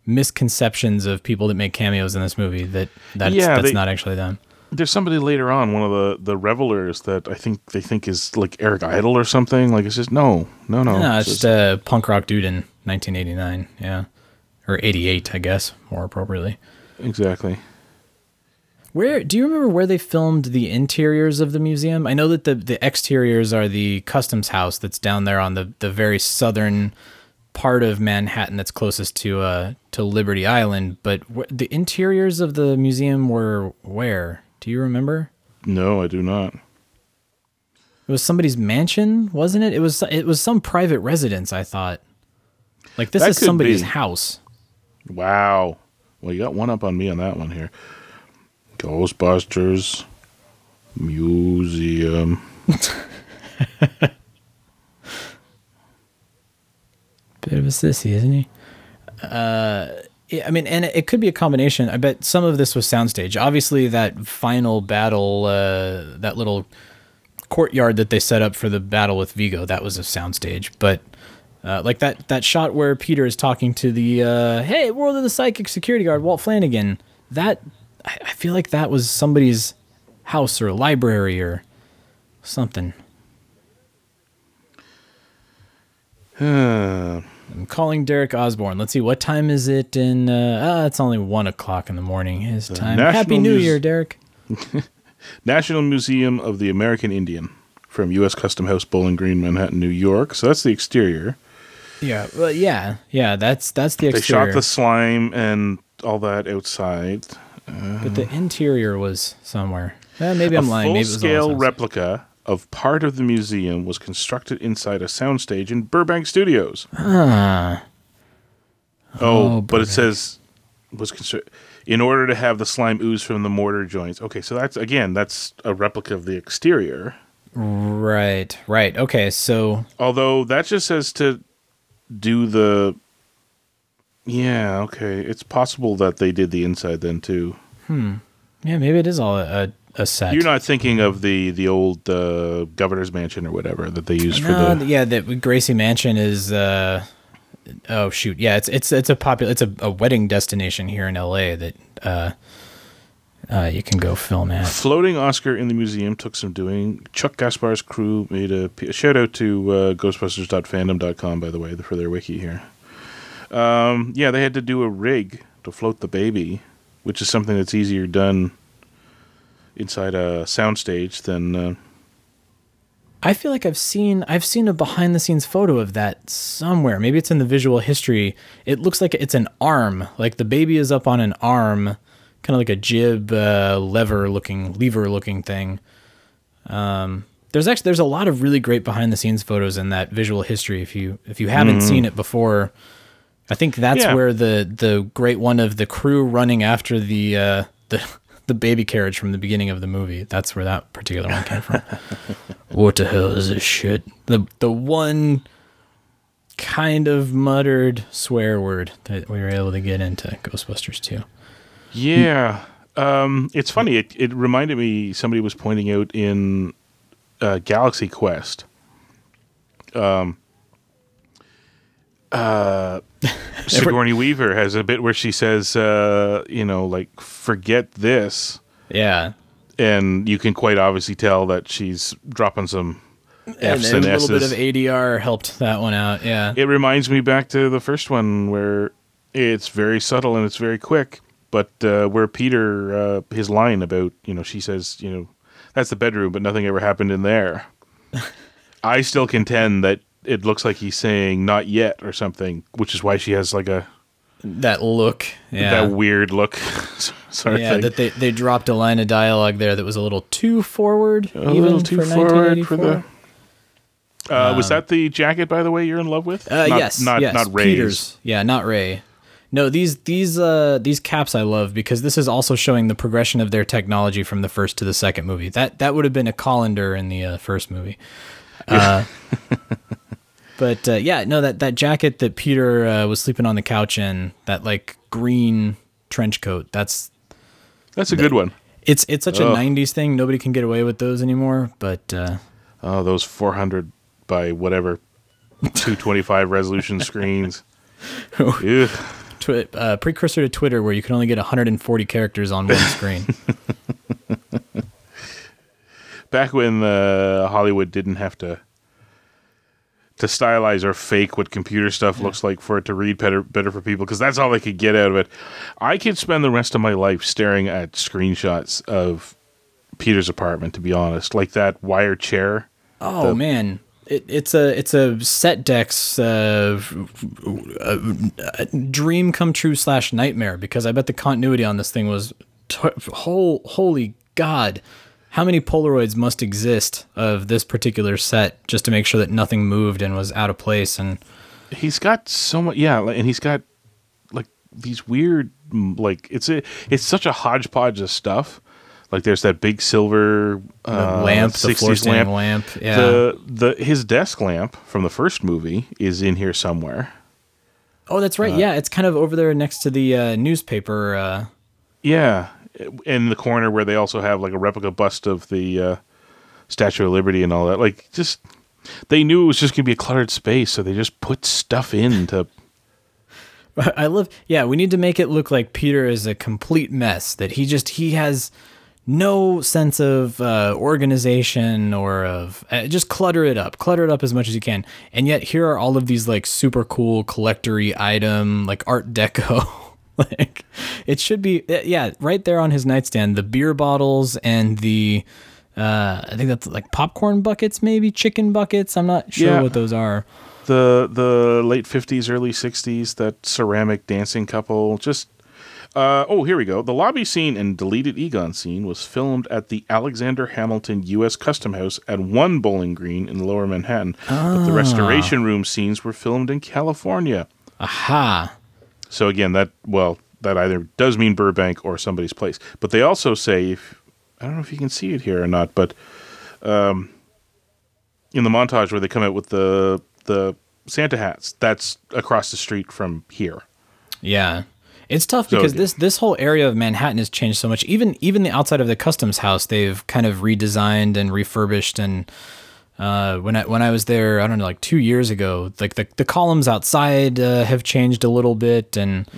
misconceptions of people that make cameos in this movie. That that's, Yeah, that's they- not actually them. There's somebody later on, one of the the revelers that I think they think is like Eric Idle or something. Like it's just no, no, no. No, it's It's just a punk rock dude in 1989. Yeah, or 88, I guess, more appropriately. exactly. Where do you remember where they filmed the interiors of the museum? I know that the the exteriors are the customs house that's down there on the the very southern part of Manhattan that's closest to uh to Liberty Island, but wh- the interiors of the museum were where? Do you remember? No, I do not. It was somebody's mansion, wasn't it? It was it was some private residence, I thought. Like this That is somebody's be. house. Wow. Well, you got one up on me on that one here. Ghostbusters Museum. Bit of a sissy, isn't he? Uh, I mean, and it could be a combination. I bet some of this was soundstage. Obviously, that final battle, uh, that little courtyard that they set up for the battle with Vigo, that was a soundstage. But uh, like that that shot where Peter is talking to the uh, hey World of the Psychic security guard Walt Flanagan, that I, I feel like that was somebody's house or library or something. Uh, calling Derek Osborne. Let's see, what time is it in? Uh, ah, it's only one o'clock in the morning. His time. National Happy New Muse- Year, Derek. National Museum of the American Indian from U.S. Custom House, Bowling Green, Manhattan, New York. So that's the exterior. Yeah, well, yeah, yeah. That's that's the exterior. They shot the slime and all that outside. but the interior was somewhere. Eh, maybe I'm lying. Maybe it was all full-scale sounds- replica of part of the museum was constructed inside a soundstage in Burbank Studios. Ah, Oh, Oh, but it says was constructed in order to have the slime ooze from the mortar joints. Okay, so that's again that's a replica of the exterior. right, right. Okay, so Although that just says to do the. Yeah, okay. It's possible that they did the inside then too. Hmm. Yeah, maybe it is all a, a set. You're not thinking of the the old uh, governor's mansion or whatever that they used for No, the. yeah, the Gracie Mansion is. Uh, oh shoot, yeah, it's it's it's a popular, it's a, a wedding destination here in L.A. that uh, uh, you can go film at. Floating Oscar in the museum took some doing. Chuck Gaspar's crew made a, a shout out to uh, Ghostbusters.fandom.com, by the way, for their wiki here. Um, yeah, they had to do a rig to float the baby, which is something that's easier done inside a soundstage than. Uh, I feel like I've seen I've seen a behind the scenes photo of that somewhere. Maybe it's in the visual history. It looks like it's an arm. Like the baby is up on an arm, kind of like a jib uh, lever looking lever looking thing. Um, there's actually there's a lot of really great behind the scenes photos in that visual history. If you if you haven't seen it before, I think that's Yeah. where the the great one of the crew running after the uh, the the baby carriage from the beginning of the movie. That's where that particular one came from. what the hell is this shit? The the one kind of muttered swear word that we were able to get into Ghostbusters 2. Yeah. Um, it's funny. It, it reminded me, somebody was pointing out in uh, Galaxy Quest. Um, uh, Sigourney Weaver has a bit where she says, uh, you know, like, forget this. Yeah. And you can quite obviously tell that she's dropping some F's and and, a little bit of ADR helped that one out. Yeah. It reminds me back to the first one where it's very subtle and it's very quick, but uh, where Peter, uh, his line about, you know, she says, you know, that's the bedroom, but nothing ever happened in there. I still contend that it looks like he's saying not yet or something, which is why she has like a that look. Yeah. that weird look sort of yeah, that they, they dropped a line of dialogue there that was a little too forward, a even little too for forward for the. Uh, was that the jacket, by the way, you're in love with? Uh, not, yes, not yes. not Ray's. Peters. Yeah, not Ray. No, these these uh these caps I love because this is also showing the progression of their technology from the first to the second movie. That that would have been a colander in the uh, first movie. Uh, but uh, yeah, no that that jacket that Peter uh, was sleeping on the couch in, that like green trench coat. That's That's a good one. it's it's such a '90s thing. Nobody can get away with those anymore. But uh, Oh, those 400 by whatever 225 resolution screens. Twi- uh, precursor to Twitter, where you can only get 140 characters on one screen. Back when uh, Hollywood didn't have to to stylize or fake what computer stuff looks like for it to read better better for people because that's all they could get out of it. I could spend the rest of my life staring at screenshots of Peter's apartment to be honest, like that wire chair. Oh man, it, it's a it's a set decks uh, uh, dream come true slash nightmare because I bet the continuity on this thing was t- whole holy god. How many Polaroids must exist of this particular set just to make sure that nothing moved and was out of place? And he's got so much yeah and he's got like these weird like it's a it's such a hodgepodge of stuff like there's that big silver uh, lamp, the 60s floor standing lamp, yeah. the the his desk lamp from the first movie is in here somewhere Oh, that's right. yeah, it's kind of over there next to the uh, newspaper. Uh, Yeah, in the corner where they also have like a replica bust of the uh, Statue of Liberty and all that. Like, just they knew it was just gonna be a cluttered space, so they just put stuff in to. I love. Yeah, we need to make it look like Peter is a complete mess. That he just he has no sense of uh, organization or of uh, just clutter it up, clutter it up as much as you can. And yet here are all of these like super cool collectory item, like Art Deco. like it should be uh, yeah, right there on his nightstand. The beer bottles and the uh, I think that's like popcorn buckets, maybe chicken buckets. I'm not sure Yeah. what those are. the the late fifties, early sixties, that ceramic dancing couple. Just uh, oh, here we go. The lobby scene and deleted Egon scene was filmed at the Alexander Hamilton U.S. Custom House at one Bowling Green in Lower Manhattan. But the restoration room scenes were filmed in California. Aha. So again, that well, that either does mean Burbank or somebody's place. But they also say, if I don't know if you can see it here or not, but um, in the montage where they come out with the the Santa hats, that's across the street from here. Yeah. It's tough So, because yeah. this this whole area of Manhattan has changed so much. Even even the outside of the customs house, they've kind of redesigned and refurbished. And uh, when I when I was there, I don't know, like two years ago, like the the columns outside uh, have changed a little bit. And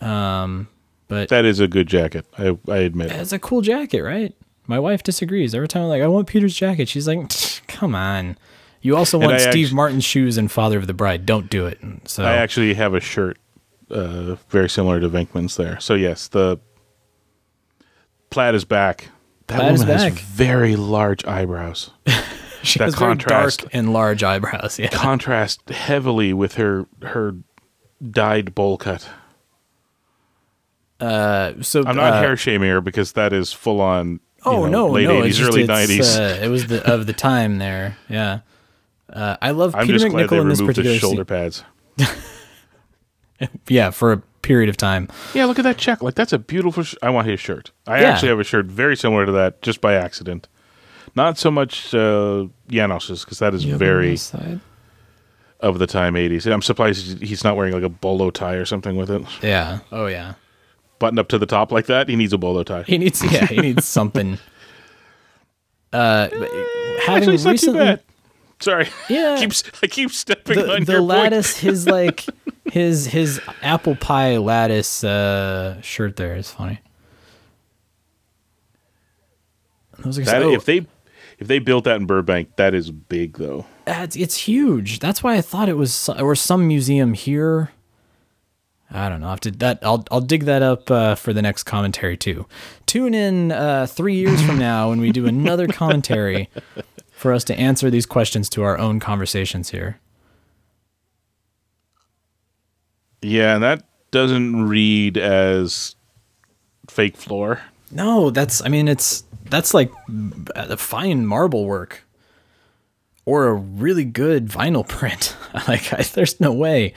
um, but That is a good jacket. I, I admit. it's a cool jacket, right? My wife disagrees every time. I'm like, I want Peter's jacket. She's like, come on. You also want Steve actu- Martin's shoes and Father of the Bride. Don't do it. And So I actually have a shirt uh, very similar to Venkman's there. So yes, the plaid is back. That Plaid is woman has back. very large eyebrows. she that has contrast- dark and large eyebrows. Yeah. Contrast heavily with her her dyed bowl cut. Uh, so I'm not uh, hair shaming her because that is full on. Oh you know, no, late no, 80s, it's just, early it's, 90s. Uh, it was the of the time there. Yeah, uh, I love I'm Peter just glad they MacNicol in this removed the particular shoulder scene. pads. Yeah, for a period of time. Yeah, look at that check. Like that's a beautiful. Sh- I want his shirt. I Yeah. actually have a shirt very similar to that, just by accident. Not so much uh, Janosz's because that is very of the time 80s. I'm surprised he's not wearing like a bolo tie or something with it. Yeah. Oh yeah. Button up to the top like that. He needs a bolo tie. He needs. Yeah, he needs something. Uh, but having Actually, it's not too recently, bad. Sorry. Yeah. Keeps I keep stepping the, on the your lattice, his like his his apple pie lattice uh, shirt there is funny. I was gonna That, say, oh, if they if they built that in Burbank, that is big though. It's, it's huge. That's why I thought it was or some museum here. I don't know. I have to that I'll I'll dig that up uh, for the next commentary too. Tune in uh, three years from now when we do another commentary for us to answer these questions to our own conversations here. Yeah, and that doesn't read as fake floor. No, that's I mean it's that's like a fine marble work or a really good vinyl print. like I, there's no way.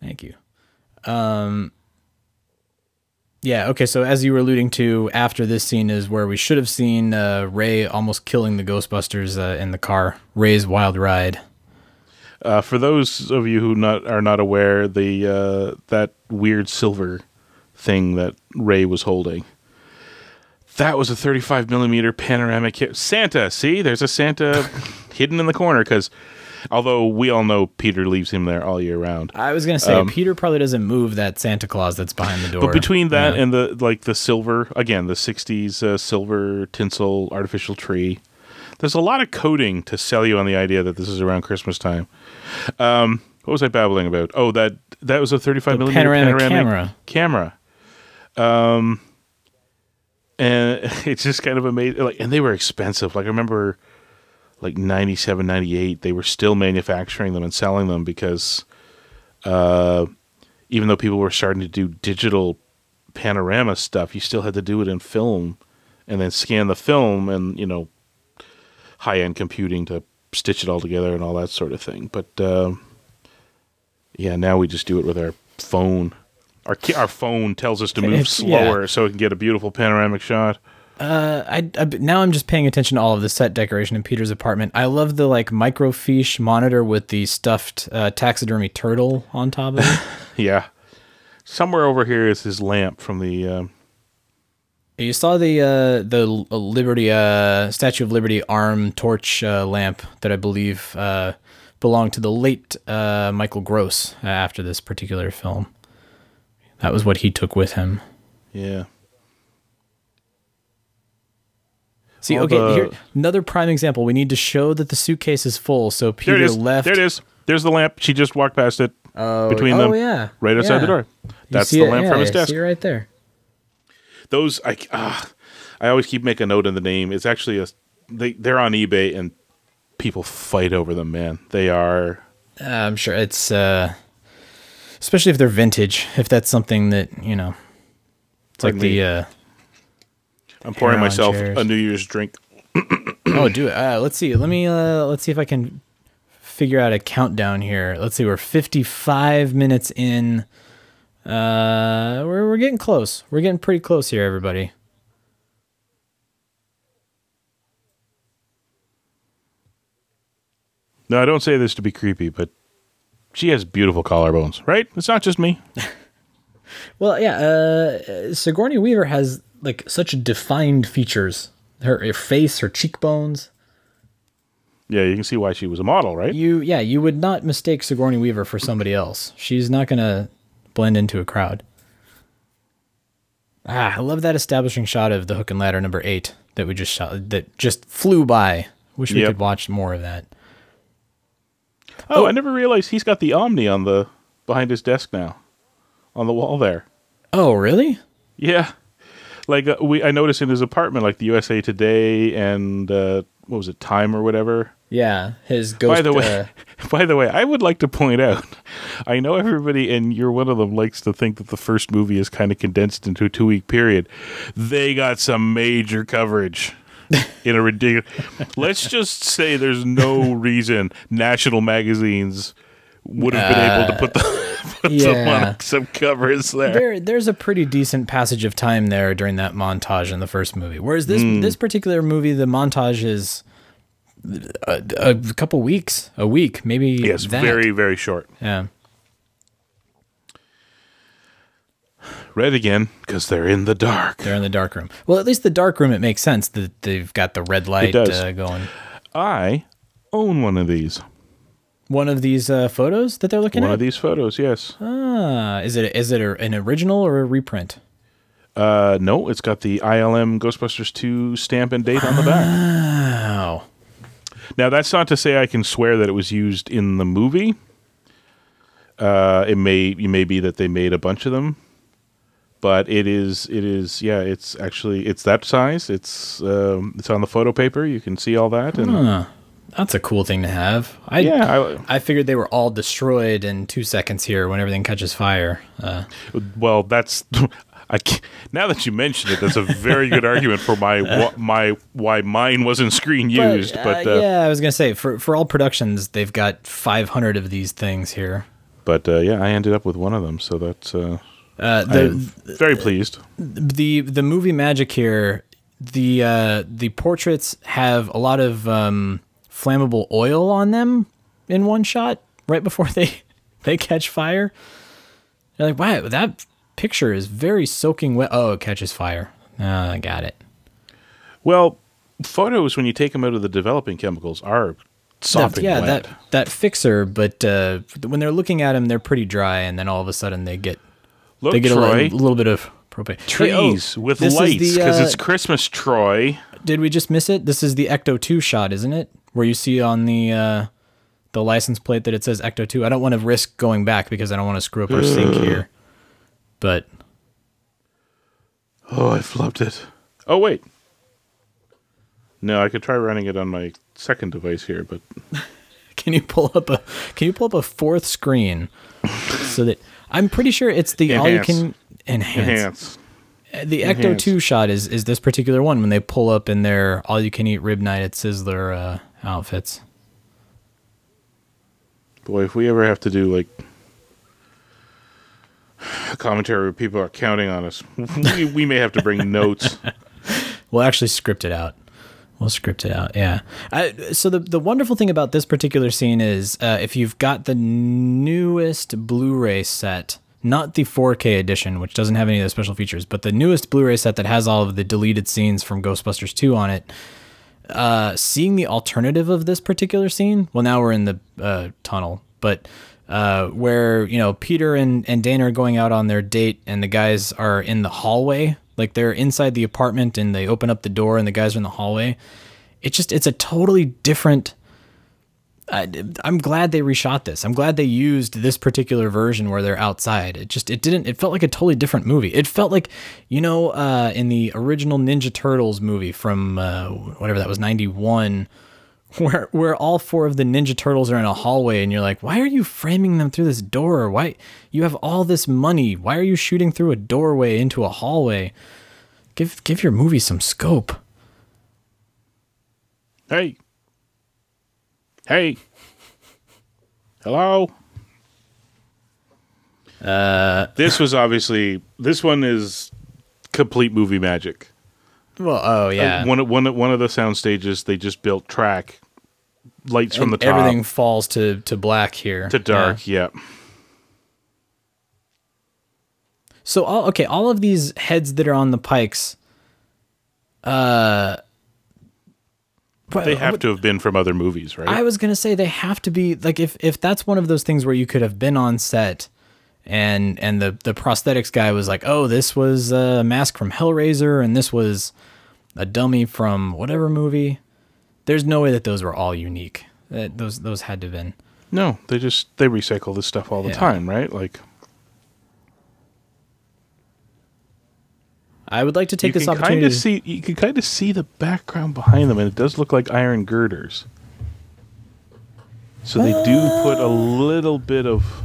Thank you. Um yeah, okay, so as you were alluding to, after this scene is where we should have seen uh, Ray almost killing the Ghostbusters uh, in the car. Ray's wild ride. Uh, for those of you who not are not aware, the uh, that weird silver thing that Ray was holding, that was a 35 millimeter panoramic hit. Santa, see, there's a Santa hidden in the corner because, although we all know Peter leaves him there all year round. I was gonna say Peter probably doesn't move that Santa Claus that's behind the door. Um, But between that Yeah. and the like the silver again, the '60s uh, silver tinsel artificial tree, there's a lot of coding to sell you on the idea that this is around Christmas time. Um, what was I babbling about? Oh, that that was a 35 The millimeter panoramic panoramic camera. Um, and it's just kind of amazing. Like, and they were expensive. Like I remember, like 97, 98, they were still manufacturing them and selling them because, uh, even though people were starting to do digital panorama stuff, you still had to do it in film, and then scan the film and you know, high end computing to stitch it all together and all that sort of thing. But um, yeah, now we just do it with our phone. Our ki- our phone tells us to move It's- yeah. slower so we can get a beautiful panoramic shot. Uh, I, I now I'm just paying attention to all of the set decoration in Peter's apartment. I love the like microfiche monitor with the stuffed uh, taxidermy turtle on top of it. Yeah. Somewhere over here is his lamp from the. Um, you saw the uh, the Liberty uh, Statue of Liberty arm torch uh, lamp that I believe uh, belonged to the late uh, Michael Gross uh, after this particular film. That was what he took with him. yeah. See, All okay, the- here another prime example. We need to show that the suitcase is full. So Peter it is. left. There it is. There's the lamp. She just walked past it Oh, between oh, them. yeah. Right outside Yeah. the door. That's the it? lamp Yeah, from his I desk. See it right there. Those I ah, I always keep making a note in the name. It's actually a they they're on eBay and people fight over them. Man, they are. Uh, I'm sure it's uh, especially if they're vintage. If that's something that you know, it's like the uh, I'm pouring myself chairs. a New Year's drink. oh, do it. Uh, let's see. Let me uh, let's see if I can figure out a countdown here. Let's see. We're 55 minutes in. Uh, we're we're getting close. We're getting pretty close here, everybody. No, I don't say this to be creepy, but she has beautiful collarbones, right? It's not just me. Well, yeah. Uh, Sigourney Weaver has like such defined features. Her, her face, her cheekbones. Yeah, you can see why she was a model, right? You, yeah, you would not mistake Sigourney Weaver for somebody else. She's not gonna blend into a crowd. Ah, I love that establishing shot of the hook and ladder number eight that we just shot. That just flew by. Wish we Yep. could watch more of that. Oh, I never realized he's got the Omni on the behind his desk now, on the wall there. Oh, really? Yeah, like uh, we I noticed in his apartment, like the USA Today and uh, what was it, Time or whatever. Yeah, his ghost. by the way, uh, by the way, I would like to point out, I know everybody, and you're one of them, likes to think that the first movie is kind of condensed into a two week period. They got some major coverage in a ridiculous. Let's just say there's no reason national magazines would have been able to put the put yeah. on some covers there. there, there's a pretty decent passage of time there during that montage in the first movie. Whereas this Hmm. this particular movie, the montage is a, a couple weeks, a week, maybe. yes, that. very very short. Yeah. Red again because they're in the dark. They're in the dark room. Well, at least the dark room, it makes sense that they've got the red light uh, going. I own one of these. One of these uh, photos that they're looking One at. One of these photos, yes. Ah, is it is it a, an original or a reprint? Uh, no, it's got the ILM Ghostbusters 2 stamp and date on the back. Oh, Now, that's not to say I can swear that it was used in the movie. Uh, it may it may be that they made a bunch of them, but it is it is yeah. It's actually it's that size. It's um, it's on the photo paper. You can see all that, and that's a cool thing to have. I yeah. I, I figured they were all destroyed in two seconds here when everything catches fire. Uh, well, that's I now that you mention it, that's a very good argument for my wh- my why mine wasn't screen used. But uh, yeah, I was gonna say for for all productions, they've got 500 of these things here. but uh, yeah, I ended up with one of them, so that's uh, the very pleased. the the movie magic here the uh the portraits have a lot of um flammable oil on them in one shot right before they they catch fire you're like wow that picture is very soaking wet oh it catches fire Ah, i got it Well, photos when you take them out of the developing chemicals are That- sopping yeah wet. that that fixer but uh when they're looking at them they're pretty dry and then all of a sudden they get Look, they get a, Troy, little, little bit of propane Hey, oh, trees with lights because uh, it's Christmas, Troy. Did we just miss it? This is the Ecto 2 shot, isn't it? Where you see on the uh, the license plate that it says Ecto 2. I don't want to risk going back because I don't want to screw up our sync here. But Oh, I flubbed it. Oh wait, no, I could try running it on my second device here, but can you pull up a can you pull up a fourth screen so that I'm pretty sure it's the all you can enhance. enhance. The Ecto Enhance. 2 shot is is this particular one when they pull up in their all you can eat rib night at Sizzler uh, outfits. Boy, if we ever have to do like a commentary where people are counting on us, we, we may have to bring notes. We'll actually script it out. We'll script it out. Yeah. I, so the the wonderful thing about this particular scene is uh, if you've got the newest Blu-ray set, not the 4K edition, which doesn't have any of the special features, but the newest Blu-ray set that has all of the deleted scenes from Ghostbusters 2 on it. Uh, seeing the alternative of this particular scene. Well, now we're in the uh, tunnel, but uh, where you know Peter and and Dana are going out on their date, and the guys are in the hallway, like they're inside the apartment, and they open up the door, and the guys are in the hallway. It's just it's a totally different. I, I'm glad they reshot this. I'm glad they used this particular version where they're outside. It just it didn't. It felt like a totally different movie. It felt like you know uh, in the original Ninja Turtles movie from uh, whatever that was '91 where where all four of the ninja turtles are in a hallway and you're like why are you framing them through this door why you have all this money why are you shooting through a doorway into a hallway give give your movie some scope Hey. Hey. Hello. Uh, this was obviously this one is complete movie magic. Well oh yeah Uh, one of- one one of the sound stages they just built track lights from the top everything falls to to black here to dark. Yeah. So all okay, all of these heads that are on the pikes, uh, but- They have to have been from other movies, right? I was gonna say they have to be like if if that's one of those things where you could have been on set, and and the the prosthetics guy was like, oh, this was a mask from Hellraiser, and this was a dummy from whatever movie. There's no way that those were all unique. That those those had to have been. no, they just they recycle this stuff all the Yeah. time, right? Like I would like to take this opportunity. of to- see you can kind of see the background behind them, and it does look like iron girders. So they do put a little bit of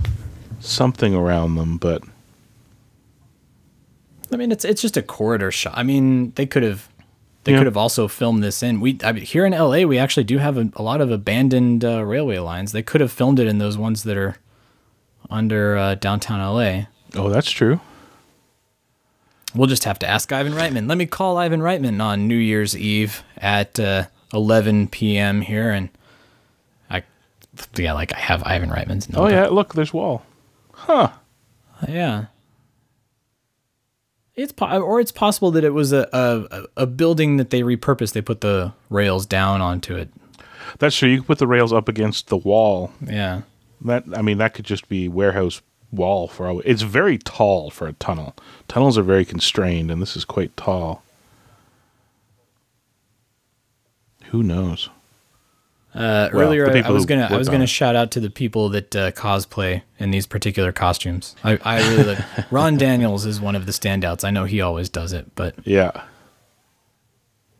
something around them, but I mean, it's it's just a corridor shot. I mean, they could have they Yeah. could have also filmed this in. We I mean, here in LA, we actually do have a, a lot of abandoned uh, railway lines. They could have filmed it in those ones that are under uh, downtown LA. oh, that's true. We'll just have to ask Ivan Reitman. Let me call Ivan Reitman on New Year's Eve at uh, 11 p.m. here, and I yeah, like I have Ivan Reitman's Oh yeah, look, there's wall. Huh. Yeah. It's po- or it's possible that it was a, a a building that they repurposed. They put the rails down onto it. That's true. You can put the rails up against the wall. Yeah. That I mean, that could just be warehouse wall for all. It's very tall for a tunnel. Tunnels are very constrained, and this is quite tall. Who knows? Uh, Well, earlier, I, I was gonna I was gonna it. shout out to the people that uh, cosplay in these particular costumes. I, I really like Ron Daniels is one of the standouts. I know he always does it, but Yeah,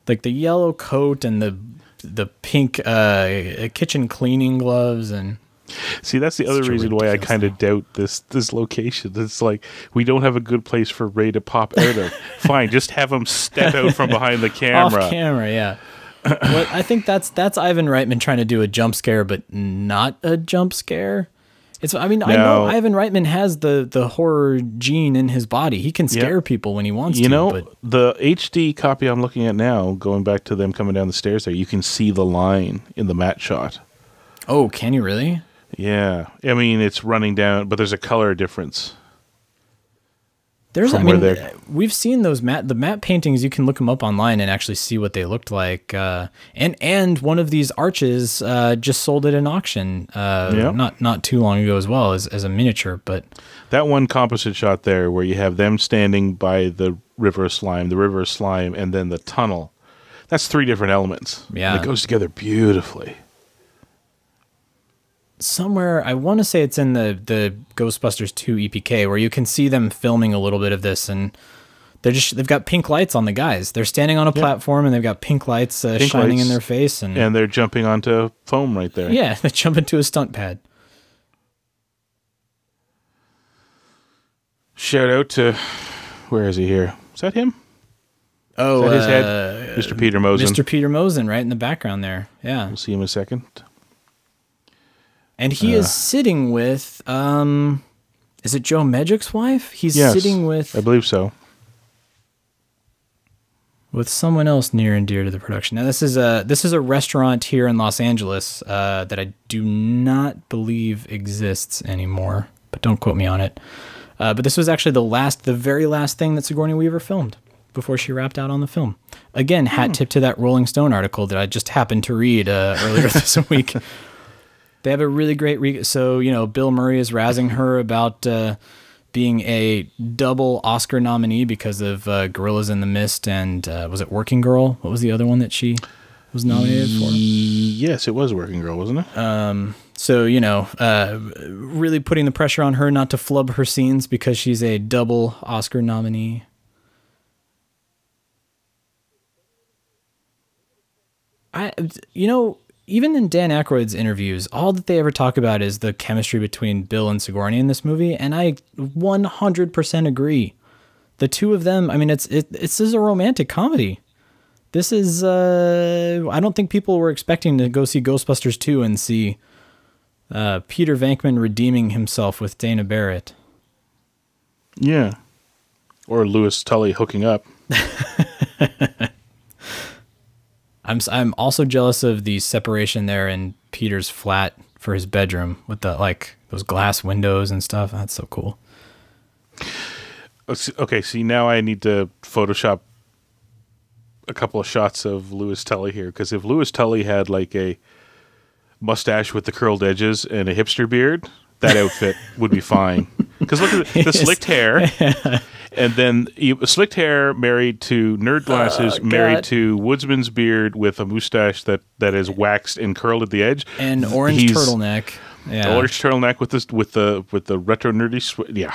like the yellow coat and the the pink uh, kitchen cleaning gloves and See, that's the other reason why I kind of doubt this this location. It's like we don't have a good place for Ray to pop out of. Fine, just have him step out from behind the camera. off camera. Yeah. What I think that's that's Ivan Reitman trying to do a jump scare, but not a jump scare. It's I mean I know Ivan Reitman has the the horror gene in his body. He can scare people when he wants you to. know, but the HD copy I'm looking at now, going back to them coming down the stairs there, you can see the line in the matte shot. oh, can you really? Yeah, I mean it's running down, but there's a color difference. There's I mean they're- we've seen those matte the matte paintings. You can look them up online and actually see what they looked like. Uh, and and one of these arches uh, just sold at an auction uh, Yeah. not not too long ago as well as as a miniature, but. That one composite shot there, where you have them standing by the river of slime, the river of slime, and then the tunnel. That's three different elements. And Yeah. it goes together beautifully. Somewhere I want to say it's in the the Ghostbusters 2 EPK where you can see them filming a little bit of this and they're just they've got pink lights on the guys. They're standing on a platform and they've got pink lights uh, Pink shining in their face and, And they're jumping onto foam right there. yeah, they jump into a stunt pad. Shout out to where is he here? Is that him? Oh, that his uh, head? Mr. Peter Mosen. Mr. Peter Mosen right in the background there. Yeah. We'll see him in a second. And he Uh. is sitting with um is it Joe Medjuck's wife? He's Yes, sitting with I believe so. with someone else near and dear to the production. Now this is a this is a restaurant here in Los Angeles uh, that I do not believe exists anymore, but don't quote me on it. Uh, but this was actually the last, the very last thing that Sigourney Weaver filmed before she wrapped out on the film. Again, hat tip to that Rolling Stone article that I just happened to read uh, earlier this week. They have a really great re- so you know Bill Murray is razzing her about uh, being a double Oscar nominee because of uh, Gorillas in the Mist and uh, was it Working Girl? What was the other one that she was nominated for? Yes, it was Working Girl, wasn't it? Um, So you know, uh, really putting the pressure on her not to flub her scenes because she's a double Oscar nominee. I, you know, even in Dan Aykroyd's interviews, all that they ever talk about is the chemistry between Bill and Sigourney in this movie, and I 100% agree. The two of them, I mean, it's it, this is a romantic comedy. This is, uh, I don't think people were expecting to go see Ghostbusters 2 and see uh, Peter Venkman redeeming himself with Dana Barrett. yeah. Or Louis Tully hooking up. I'm I'm also jealous of the separation there in Peter's flat for his bedroom with the like those glass windows and stuff. That's so cool. Okay, see now I need to Photoshop a couple of shots of Louis Tully here because if Louis Tully had like a mustache with the curled edges and a hipster beard, that outfit would be fine. Because look at the, the slicked hair, and then you, slicked hair married to nerd glasses, married Oh, God. to woodsman's beard with a mustache that that is waxed and curled at the edge, And orange He's- turtleneck. Yeah. Orange turtleneck with this with the with the retro nerdy sw- yeah.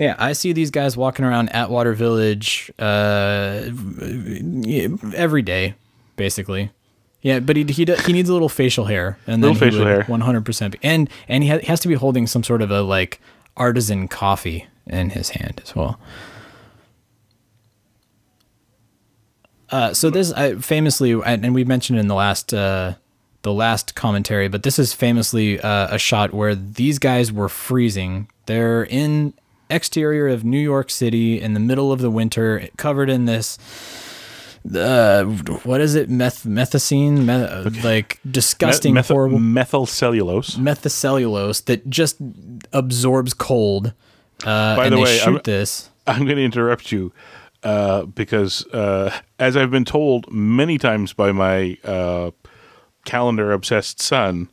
Yeah, I see these guys walking around Atwater Village uh, every day, basically. Yeah, but he he do- he needs a little facial hair and then Little facial hair. one hundred percent. And and he ha- has to be holding some sort of a like artisan coffee in his hand as well. Uh, so this I, famously, and and we mentioned in the last uh, the last commentary, but this is famously uh, a shot where these guys were freezing. They're in exterior of New York City in the middle of the winter, covered in this. Uh, what is it? Meth methacine, me- like disgusting, Meth- horrible methyl cellulose. that just absorbs cold. Uh, By the way, shoot I'm- this. I'm going to interrupt you uh, because, uh, as I've been told many times by my uh, calendar obsessed son,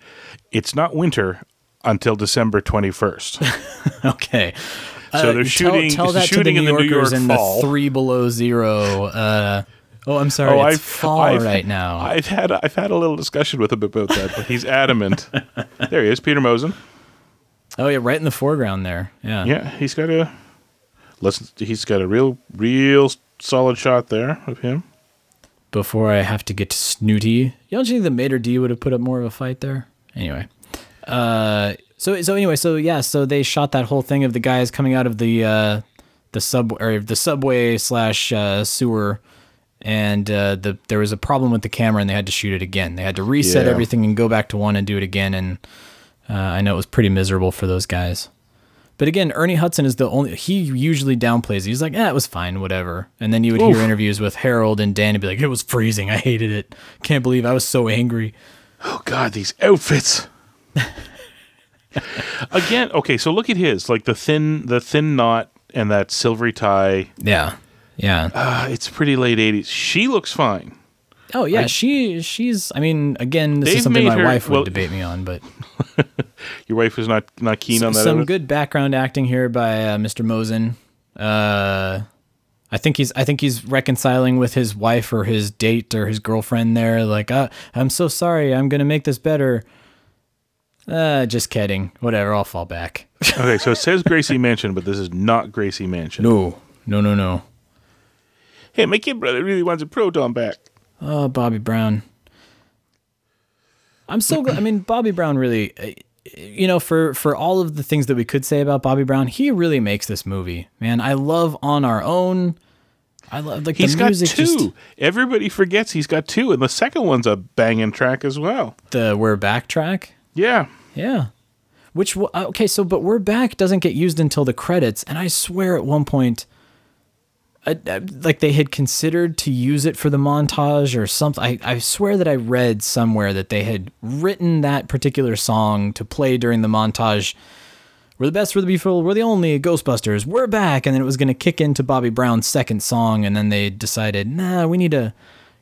it's not winter until December 21st. Okay. So they're tell- shooting- Tell, that shooting to in the the New New Yorkers York in fall. the three below zero. Uh, oh, I'm sorry. it's fall I've- right now. I've had I've had a little discussion with him about that, but he's adamant. there he is, Peter Mosen. oh yeah, right in the foreground there. Yeah. Yeah, he's got a listen. He's got a real, real solid shot there of him. Before I have to get to Snooty, you don't think the Mater D would have put up more of a fight there? Anyway. Uh, so so anyway, so yeah, so they shot that whole thing of the guys coming out of the uh, the sub or the subway slash uh, sewer, and uh, the there was a problem with the camera, and they had to shoot it again. They had to reset Yeah. everything and go back to one and do it again, and uh, I know it was pretty miserable for those guys. But again, Ernie Hudson is the only. He usually downplays. it. He's like, "Yeah, it was fine, whatever." And then you would hear interviews with Harold and Dan and be like, "It was freezing. I hated it. Can't believe I was so angry." Oh God, these outfits. Again, okay, so look at his like the thin, the thin knot and that silvery tie. Yeah, yeah. Uh, it's pretty late '80s. She looks fine. oh yeah, she she's. I mean, again, this is something my her- wife would well- debate me on, but Your wife is not not keen on that. some good background acting here by uh, Mr. Mosen. Uh, I think he's I think he's reconciling with his wife or his date or his girlfriend there. Like, uh, I'm so sorry. I'm gonna make this better. Uh, just kidding. Whatever. I'll fall back. Okay, so it says Gracie Mansion, but this is not Gracie Mansion. no, no, no, no. Hey, my kid brother really wants a proton pack. Oh, Bobby Brown. I'm so glad. I mean, Bobby Brown really, uh, you know, for for all of the things that we could say about Bobby Brown, he really makes this movie. Man, I love On Our Own. I love like He's the got music. two. Just, Everybody forgets he's got two, and the second one's a banging track as well. the We're Back track. Yeah, Yeah. Which uh, okay, so but We're Back doesn't get used until the credits, and I swear at one point, Uh, uh, like they had considered to use it for the montage or something. I, I swear that I read somewhere that they had written that particular song to play during the montage. We're the best, we're the beautiful, we're the only Ghostbusters. We're back, and then it was going to kick into Bobby Brown's second song, and then they decided, nah, we need a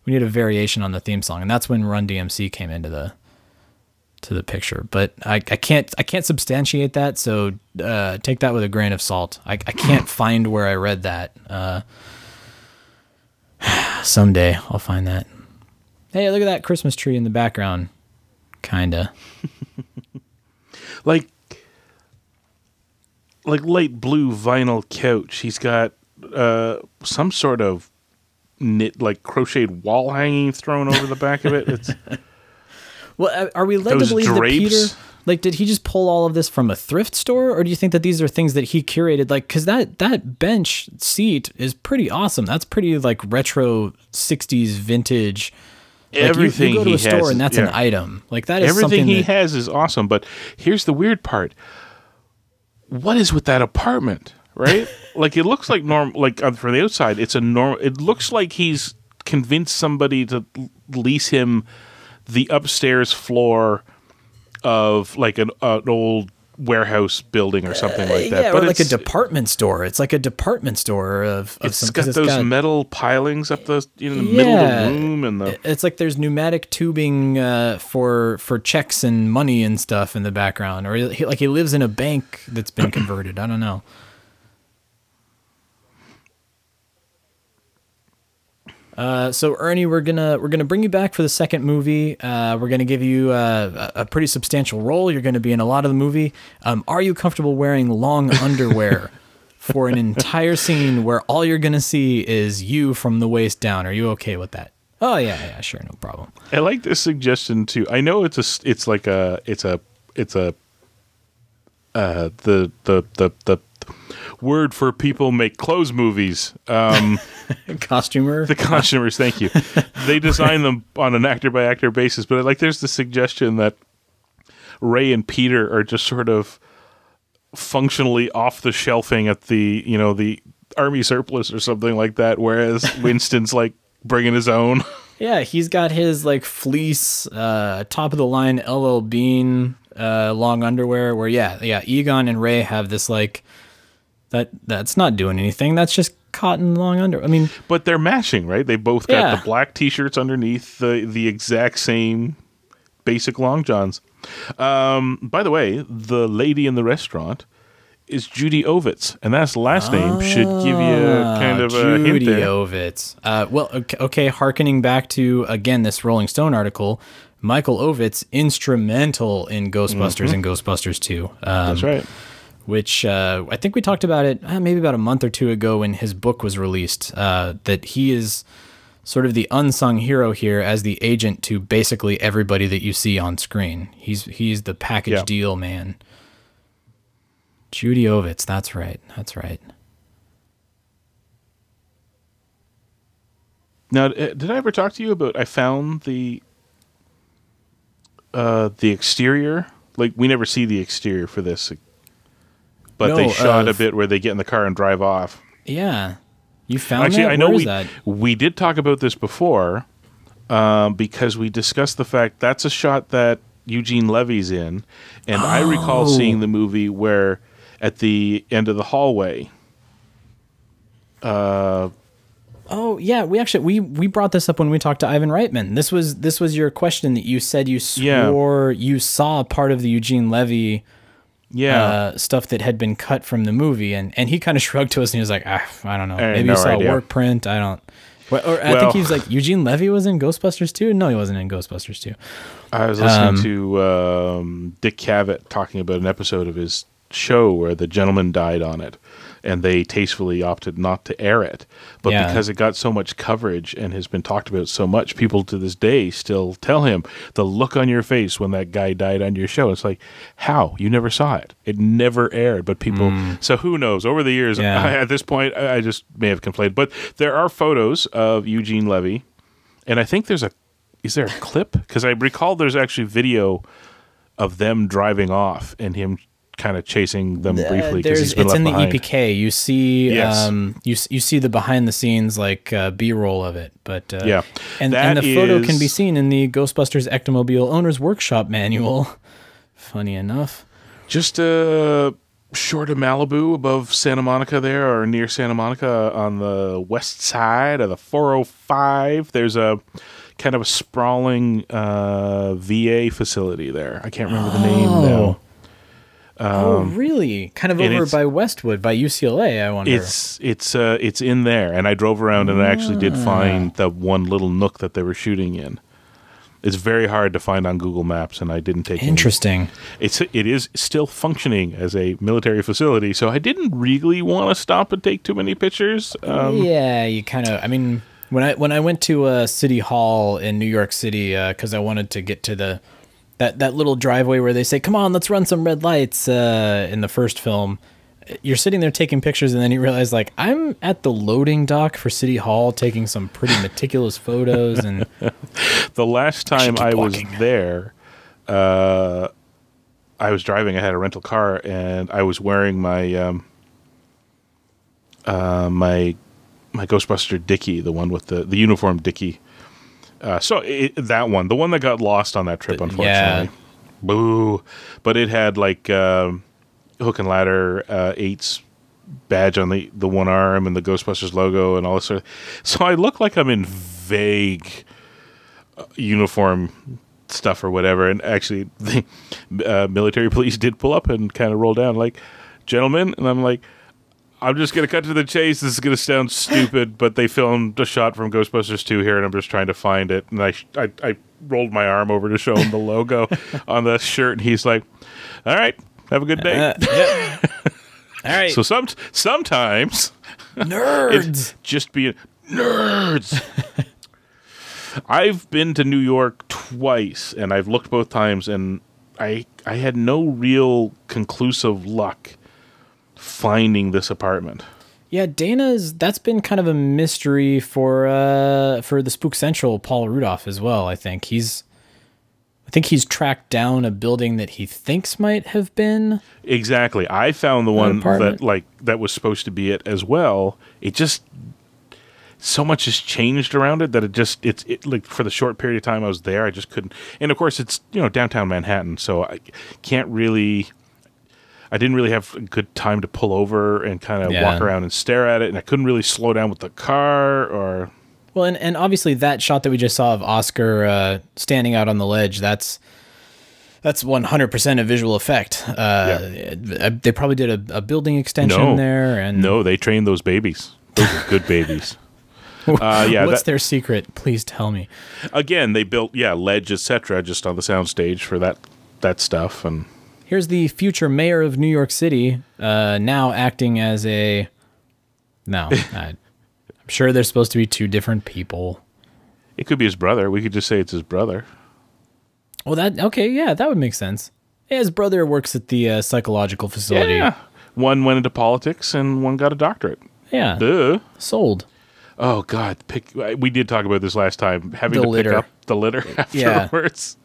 we need a variation on the theme song, and that's when Run DMC came into the to the picture. But I, I can't I can't substantiate that, so uh, take that with a grain of salt. I, I can't find where I read that. Uh, someday I'll find that. Hey, look at that Christmas tree in the background. Kinda. like like light blue vinyl couch. He's got uh, some sort of knit like crocheted wall hanging thrown over the back of it. It's Well, uh, are we led Those to believe that? Peter, like, did he just pull all of this from a thrift store, or do you think that these are things that he curated? Like, because that that bench seat is pretty awesome. That's pretty like retro '60s vintage. Like, you- everything you, go to he a store has, and that's an item. Like that is Everything something he that, has is awesome, but here's the weird part. What is with that apartment, right? like it looks like norm like uh, from the outside it's a norm it looks like he's convinced somebody to lease him the upstairs floor of like an, uh, an old warehouse building or something like that. yeah, but like a department store. It's like a department store of, of It's some, got 'cause those metal pilings up the you know in the middle of the room and the It's like there's pneumatic tubing uh, for for checks and money and stuff in the background, or he, like he lives in a bank that's been converted. I don't know. Uh, so Ernie, we're gonna we're gonna bring you back for the second movie. Uh, we're gonna give you uh, a, a pretty substantial role. You're gonna be in a lot of the movie. Um, are you comfortable wearing long underwear for an entire scene where all you're gonna see is you from the waist down? Are you okay with that? Oh yeah, yeah, sure, no problem. I like this suggestion too. I know it's a it's like a it's a it's a uh the the the the word for people make clothes movies. Um Costumer. the costumers, thank you. They design them on an actor by actor basis, but like there's the suggestion that Ray and Peter are just sort of functionally off the shelving at the, you know, the army surplus or something like that whereas Winston's like bringing his own. Yeah, he's got his like fleece, uh, top of the line LL Bean uh, long underwear. Where yeah, yeah, Egon and Ray have this like that. That's not doing anything. That's just cotton long under. I mean, But they're matching, right? They both got Yeah. the black t-shirts underneath the the exact same basic long johns. Um, by the way, the lady in the restaurant is Judy Ovitz, and that's last name should give you kind of a hint Judy there. Ovitz. Uh, well, okay, okay, harkening back to again this Rolling Stone article. Michael Ovitz instrumental in Ghostbusters and Ghostbusters 2. Um, Mm-hmm. That's right. Which uh, I think we talked about it uh, maybe about a month or two ago when his book was released. Uh, that he is sort of the unsung hero here as the agent to basically everybody that you see on screen. He's he's the package Yeah. deal man. Judy Ovitz, that's right, that's right. Now, uh, did I ever talk to you about? I found the uh, the exterior. Like we never see the exterior for this, but they No, shot a bit where they get in the car and drive off. Yeah, you found Actually, that? I know we that? we did talk about this before um, because we discussed the fact that's a shot that Eugene Levy's in, and I recall Oh. seeing the movie where at the end of the hallway. Uh, Oh yeah, we actually we we brought this up when we talked to Ivan Reitman. This was this was your question that you said you Yeah. swore you saw part of the Eugene Levy Yeah, uh, stuff that had been cut from the movie, and and he kind of shrugged to us and he was like, ah, I don't know, had maybe no you saw idea. a work print. I don't. Or, or I Well- think he was like Eugene Levy was in Ghostbusters 2. No, he wasn't in Ghostbusters 2. I was listening um, to um, Dick Cavett talking about an episode of his show where the gentleman died on it, and they tastefully opted not to air it. But Yeah. because it got so much coverage and has been talked about so much, people to this day still tell him the look on your face when that guy died on your show. It's like, how you never saw it? It never aired, but people. So who knows? Over the years, Mm. Yeah. at this point, I I just may have conflated. But there are photos of Eugene Levy, and I think there's a. Is there a clip? Because I recall there's actually video of them driving off and him kind of chasing them briefly because there's he's been it's left in the. EPK. You see, Yes. um, you you see the behind the scenes like uh, B roll of it, but uh, Yeah. and and the photo can be seen in the Ghostbusters Ectomobile Owner's Workshop manual. Funny enough, Just uh, short of Malibu, above Santa Monica, there or near Santa Monica on the west side of the 405. There's a kind of a sprawling uh, VA facility there. I can't remember the name now. Oh really? Kind of Um, over by Westwood, by UCLA. I wonder. It's it's uh, it's in there, and I drove around and I actually did Ah. find the one little nook that they were shooting in. It's very hard to find on Google Maps, and I didn't take any- Interesting. It's it is still functioning as a military facility, so I didn't really want to stop and take too many pictures. Um, yeah, you kind of. I mean, when I when I went to uh, City Hall in New York City because I wanted to get to the that that little driveway where they say, "Come on, let's run some red lights." Uh, in the first film, you're sitting there taking pictures, and then you realize like I'm at the loading dock for City Hall taking some pretty meticulous photos, and The last time keep I, was there, uh, I was driving. I had a rental car, and I was wearing my um, uh, my my Ghostbuster Dickie, the one with the the uniform Dickie. Uh, so it, that one, the one that got lost on that trip, unfortunately. Yeah. Boo! But it had like um, hook and ladder uh, eights badge on the the one arm and the Ghostbusters logo and all this sort of. So I look like I'm in vague uh, uniform stuff or whatever. And actually, the uh, military police did pull up and kind of roll down, like, gentlemen. And I'm like, I'm just going to cut to the chase. This is going to sound stupid, but they filmed a shot from Ghostbusters 2 here, and I'm just trying to find it. And I, I, I rolled my arm over to show him the logo on the shirt, and he's like, all right, have a good day. Uh, all right, so some, sometimes nerds. just being nerds. I've been to New York twice, and I've looked both times, and I I had no real conclusive luck finding this apartment. Yeah, Dana's that's been kind of a mystery for uh for the Spook Central Paul Rudoff as well. I think he's I think he's tracked down a building that he thinks might have been. Exactly, I found the one apartment. that like that was supposed to be it as well. It just so much has changed around it that it just it's it like for the short period of time I was there, I just couldn't. And of course, it's you know downtown Manhattan, so I can't really. I didn't really have a good time to pull over and kind of Yeah. walk around and stare at it, and I couldn't really slow down with the car or Well, and, and obviously that shot that we just saw of Oscar uh, standing out on the ledge, that's that's 100% a visual effect. Uh, They probably did a, a building extension no there. and no, they trained those babies. Those are good babies. Uh, yeah, What's that- their secret? Please tell me. again, they built yeah ledge etc. just on the soundstage for that that stuff and. Here's the future mayor of New York City, uh, now acting as a. No, I, I'm sure there's supposed to be two different people. It could be his brother. We could just say it's his brother. Well, that okay, yeah, that would make sense. Yeah, his brother works at the uh, psychological facility. Yeah. One went into politics and one got a doctorate. Yeah, Duh. sold. Oh God, pick. We did talk about this last time. Having The to litter. pick up the litter afterwards.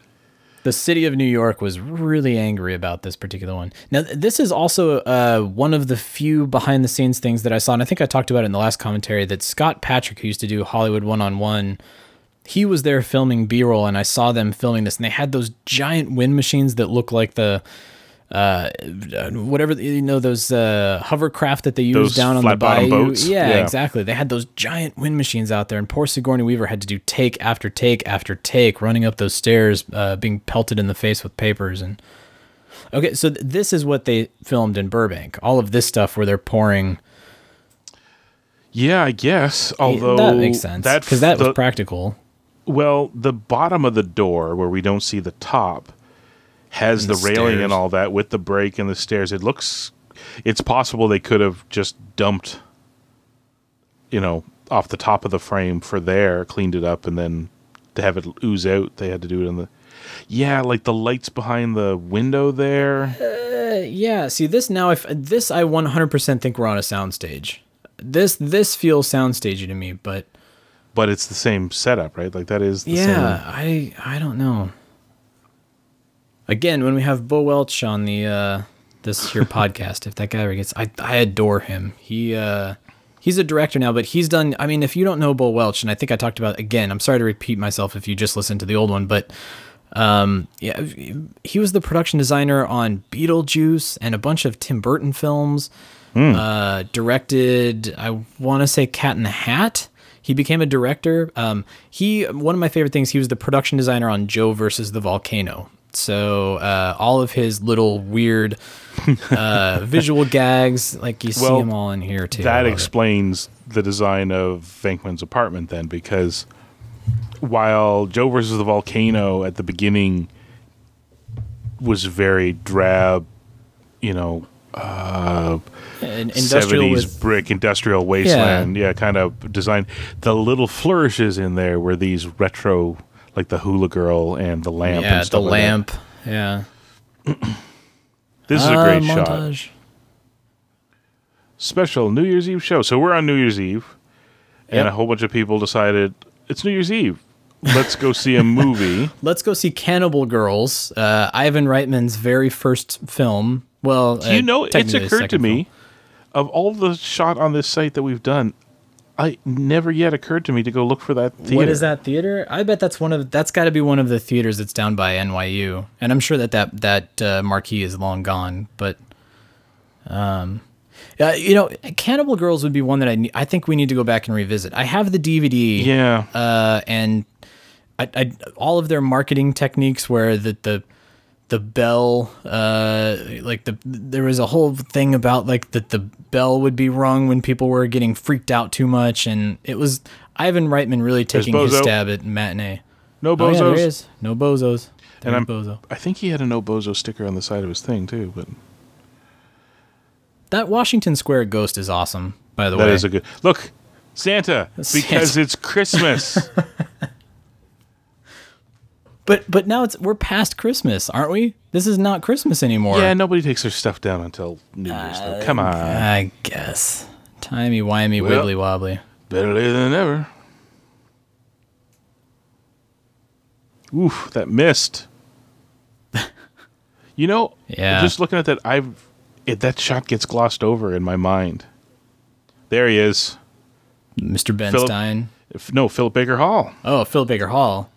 The city of New York was really angry about this particular one. Now, this is also uh, one of the few behind the scenes things that I saw, and I think I talked about it in the last commentary. That Scott Patrick, who used to do Hollywood One on One, he was there filming B roll, and I saw them filming this, and they had those giant wind machines that look like the. Uh, whatever you know, those uh, hovercraft that they use Those down on the bayou. boats? Yeah, Yeah. exactly. They had those giant wind machines out there, and poor Sigourney Weaver had to do take after take after take, running up those stairs, uh, being pelted in the face with papers. And okay, so th- this is what they filmed in Burbank. All of this stuff where they're pouring. Yeah, I guess. Although that makes sense that because that was the- practical. Well, the bottom of the door where we don't see the top has the, the railing stairs. and all that with the brake and the stairs. It looks. It's possible they could have just dumped, you know, off the top of the frame for there, cleaned it up, and then to have it ooze out, they had to do it on the. Yeah, like the lights behind the window there. Uh, yeah, see this now. If this, I 100% think we're on a soundstage. This this feels soundstagey to me, but but it's the same setup, right? Like that is the yeah, same. I I don't know. Again, when we have Bo Welch on the uh, this here podcast. If that guy ever gets, I I adore him. He uh, he's a director now, but he's done. I mean, if you don't know Bo Welch, and I think I talked about again. I'm sorry to repeat myself if you just listened to the old one, but um, yeah, he was the production designer on Beetlejuice and a bunch of Tim Burton films. Uh, directed, I want to say Cat in the Hat. He became a director. Um, he one of my favorite things. He was the production designer on Joe versus the Volcano. So uh, all of his little weird uh, visual gags, like you see them all in here too. That love it. explains the design of Venkman's apartment then, because while Joe versus the Volcano at the beginning was very drab, you know, uh, 70s brick industrial wasteland, yeah. kind of design. The little flourishes in there were these retro, like the hula girl and the lamp. yeah, and the stuff like that. lamp. Yeah, This is a Uh, great shot. montage. special New Year's Eve show. So we're on New Year's Eve, and a whole bunch of people decided it's New Year's Eve. Let's go see a movie. Let's go see Cannibal Girls, uh, Ivan Reitman's very first film. Well, Do you uh, know? It's occurred to me, film. of all the shot on this site that we've done, I never yet occurred to me to go look for that theater. What is that theater? I bet that's one of that's got to be one of the theaters that's down by NYU, and I'm sure that that that uh, marquee is long gone. But, um, yeah, you know, Cannibal Girls would be one that I ne- I think we need to go back and revisit. I have the DVD. Yeah, uh, and I, I, all of their marketing techniques where the the the bell uh like the there was a whole thing about like that the bell would be rung when people were getting freaked out too much and it was Ivan Reitman really taking his stab at matinee. no Oh, yeah, there bozos. No bozos. and I'm, bozo. I think he had a no bozo sticker on the side of his thing too. But That Washington Square ghost is awesome, by the that way. is a good look. Santa, because Santa. it's Christmas. but but now it's we're past Christmas, aren't we? This is not Christmas anymore. yeah, nobody takes their stuff down until New Year's. though. Uh, Come on, I guess. Timey wimey Well- wibbly wobbly. better late than never. Oof, that missed. you know, Yeah. Just looking at that, I've it, that shot gets glossed over in my mind. There he is. Mr. Ben Philip- Stein. If, no, Philip Baker Hall. Oh, Philip Baker Hall.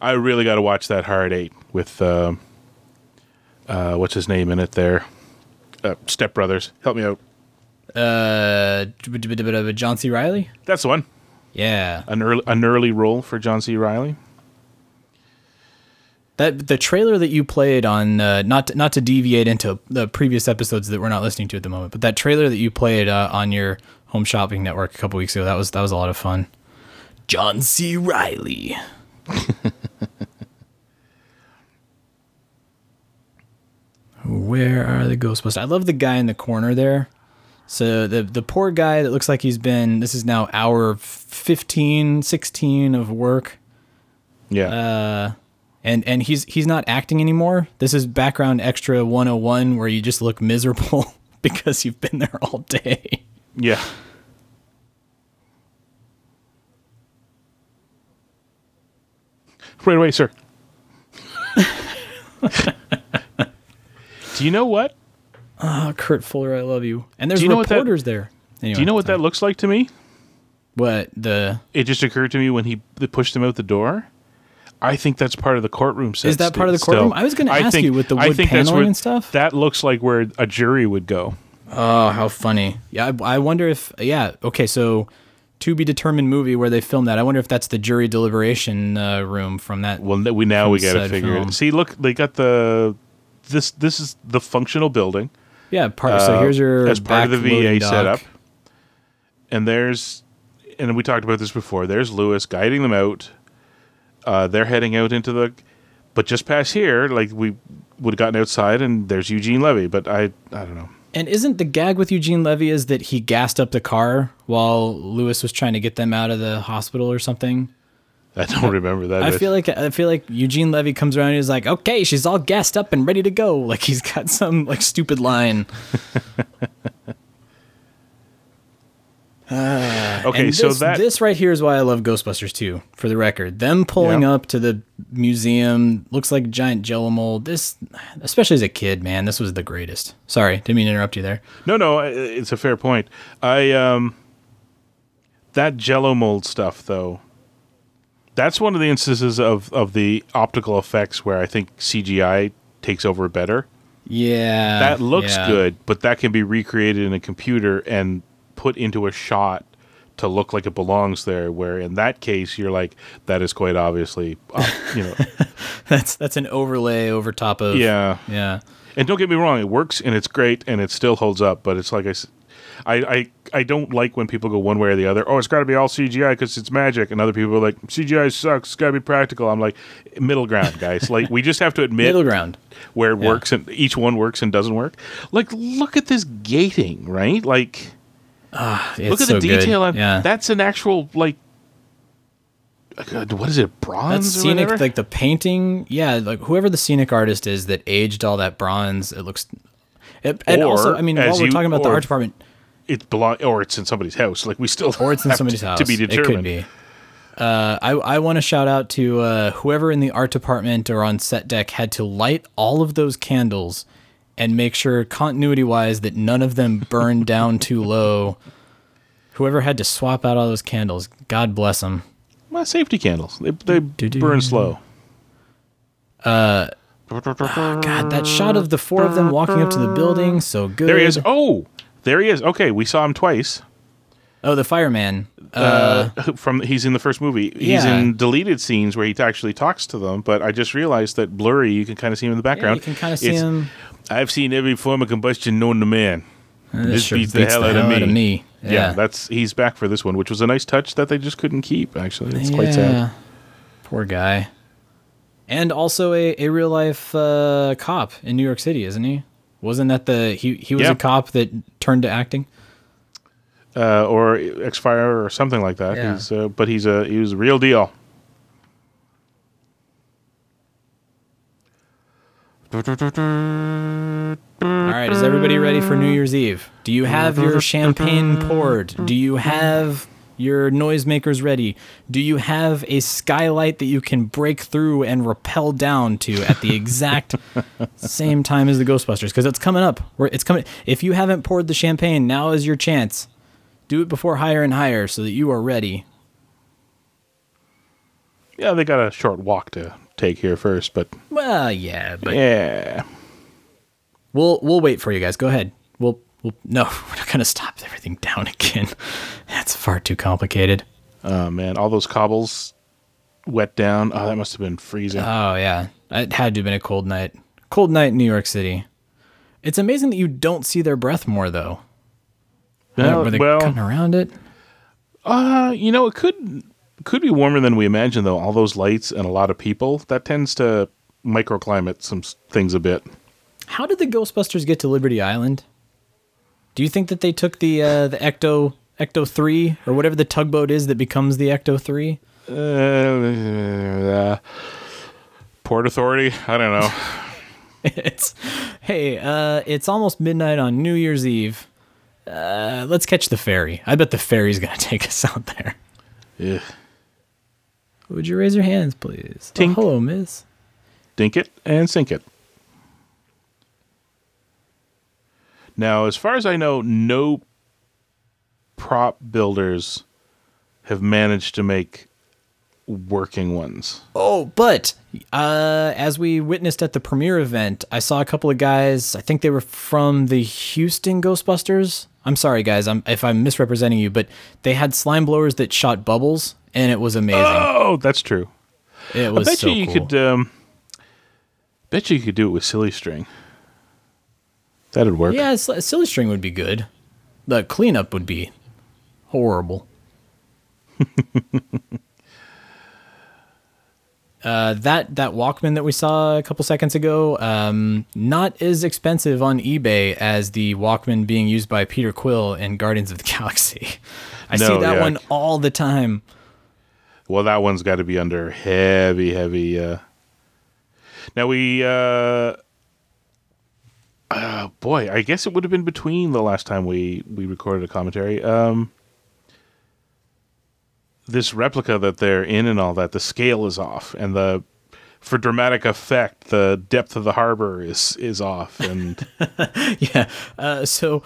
I really got to watch that Hard Eight with uh, uh, what's his name in it there. Uh, Step Brothers, help me out. Uh, John C. Reilly. That's the one. Yeah, An early, an early role for John C. Reilly. that the trailer that you played on uh, not to, not to deviate into the previous episodes that we're not listening to at the moment, but that trailer that you played uh, on your home shopping network a couple weeks ago that was that was a lot of fun. John C. Reilly. Where are the Ghostbusters? I love the guy in the corner there. So the the poor guy that looks like he's been this is now hour 15, 16 of work. Yeah. Uh, and and he's he's not acting anymore. This is background extra 101 where you just look miserable because you've been there all day. yeah. Right away, sir. Do you know what? Oh, Kurt Fuller, I love you. And there's Do you know what that- reporters there. Anyway, Do you know what that looks like to me? What the It just occurred to me when he pushed him out the door. I think that's part of the courtroom set. Is that part of the still. courtroom? I was gonna ask think- you with the wood paneling where- and stuff. That looks like where a jury would go. Oh, how funny. Yeah, I, I wonder if yeah, okay, so to be determined movie where they filmed that. I wonder if that's the jury deliberation uh, room from that. Well, we now we got to figure film. it. See, look, they got the this. This is the functional building. Yeah, part. so uh, here's your as part of the VA dock. setup. And there's, and we talked about this before. There's Louis guiding them out. Uh, they're heading out into the, but just past here, like we would have gotten outside, and there's Eugene Levy. But I, I don't know. And isn't the gag with Eugene Levy is that he gassed up the car while Louis was trying to get them out of the hospital or something? I don't remember that. I feel like I feel like Eugene Levy comes around and he's like, "Okay, she's all gassed up and ready to go." Like he's got some like stupid line. okay, And so this, that this right here is why I love Ghostbusters 2, for the record. Them pulling Yeah. up to the museum looks like a giant jello mold. This, especially as a kid, man, this was the greatest. Sorry, didn't mean to interrupt you there. no, no, it's a fair point. I um, that Jello mold stuff though. That's one of the instances of of the optical effects where I think CGI takes over better. Yeah. that looks yeah. good, but that can be recreated in a computer and put into a shot to look like it belongs there. Where in that case, you're like, that is quite obviously, uh, you know, That's that's an overlay over top of. yeah. Yeah. And don't get me wrong, it works and it's great and it still holds up. But it's like I I I don't like when people go one way or the other. Oh, it's got to be all CGI because it's magic, and other people are like, CGI sucks. It's got to be practical. I'm like, middle ground, guys. like we just have to admit Middle ground. where it Yeah. works and each one works and doesn't work. Like, look at this gating, right? Like. It's Look at so the detail good. on yeah. that's an actual like uh, what is it bronze or scenic, whatever? like the painting. Yeah, like whoever the scenic artist is that aged all that bronze, it looks. It, and also, I mean, while we're you- talking about the art department, it belong or it's in somebody's house like we still or it's in somebody's to, house. to be It determined could be. Uh, I I want to shout out to uh, whoever in the art department or on set deck had to light all of those candles and make sure continuity wise that none of them burned down too low. Whoever had to swap out all those candles, God bless them. My safety candles they, they burn slow uh, ah, God, that shot of the four of them walking up to the building, so good. there he is oh there he is okay we saw him twice Oh, the fireman. uh, uh from he's in the first movie he's Yeah. in deleted scenes where he actually talks to them but i just realized that blurry you can kind of see him in the Yeah, background you can kind of see It's, him. I've seen every form of combustion known to man this sure beats the hell out of me. Yeah, yeah. that's he's back for this one, which was a nice touch that they just couldn't keep. Actually, it's quite sad. Poor guy. And also a, a real life uh, cop in New York City, isn't he? Wasn't that the he he was Yeah. a cop that turned to acting? Uh, or X Fire or something like that. Yeah. He's, uh, but he's a he was a real deal. All right, is everybody ready for New Year's Eve? Do you have your champagne poured? Do you have your noisemakers ready? Do you have a skylight that you can break through and rappel down to at the exact same time as the Ghostbusters? Because it's coming up. It's coming. If you haven't poured the champagne, now is your chance. Do it before higher and higher so that you are ready. Yeah, they got a short walk to take here first, but Well, yeah, but yeah, We'll we'll wait for you guys. Go ahead. We'll we'll no, we're not gonna stop everything down again. That's far too complicated. oh man, all those cobbles wet down. Oh, that must have been freezing. Oh yeah, it had to have been a cold night. Cold night in New York City. It's amazing that you don't see their breath more though. Well, Were they well, cutting around it? Uh, you know, it could could be warmer than we imagine, though. All those lights and a lot of people that tends to microclimate some things a bit. How did the Ghostbusters get to Liberty Island? Do you think that they took the uh, the Ecto Ecto three or whatever the tugboat is that becomes the Ecto three? Uh, Port Authority. I don't know. it's hey, uh, it's almost midnight on New Year's Eve. Uh, let's catch the ferry. I bet the ferry's gonna take us out there. Ugh. Would you raise your hands, please? Oh, hello, miss. Dink it and sink it. Now, as far as I know, no prop builders have managed to make working ones. Oh, but uh, as we witnessed at the premiere event, I saw a couple of guys. I think they were from the Houston Ghostbusters. I'm sorry, guys, I'm, if I'm misrepresenting you, but they had slime blowers that shot bubbles, and it was amazing. Oh, that's true. it was. I bet so you you cool. could. Um, bet you could do it with silly string. That'd work. Yeah, silly string would be good. The cleanup would be horrible. uh, that that Walkman that we saw a couple seconds ago, um, not as expensive on eBay as the Walkman being used by Peter Quill in Guardians of the Galaxy. I see that yeah. one all the time. Well, that one's got to be under heavy, heavy. Uh... Now we. Uh... Uh, boy, I guess it would have been between the last time we we recorded a commentary. Um, this replica that they're in and all that, the scale is off, and the for dramatic effect, the depth of the harbor is is off, and yeah. Uh, so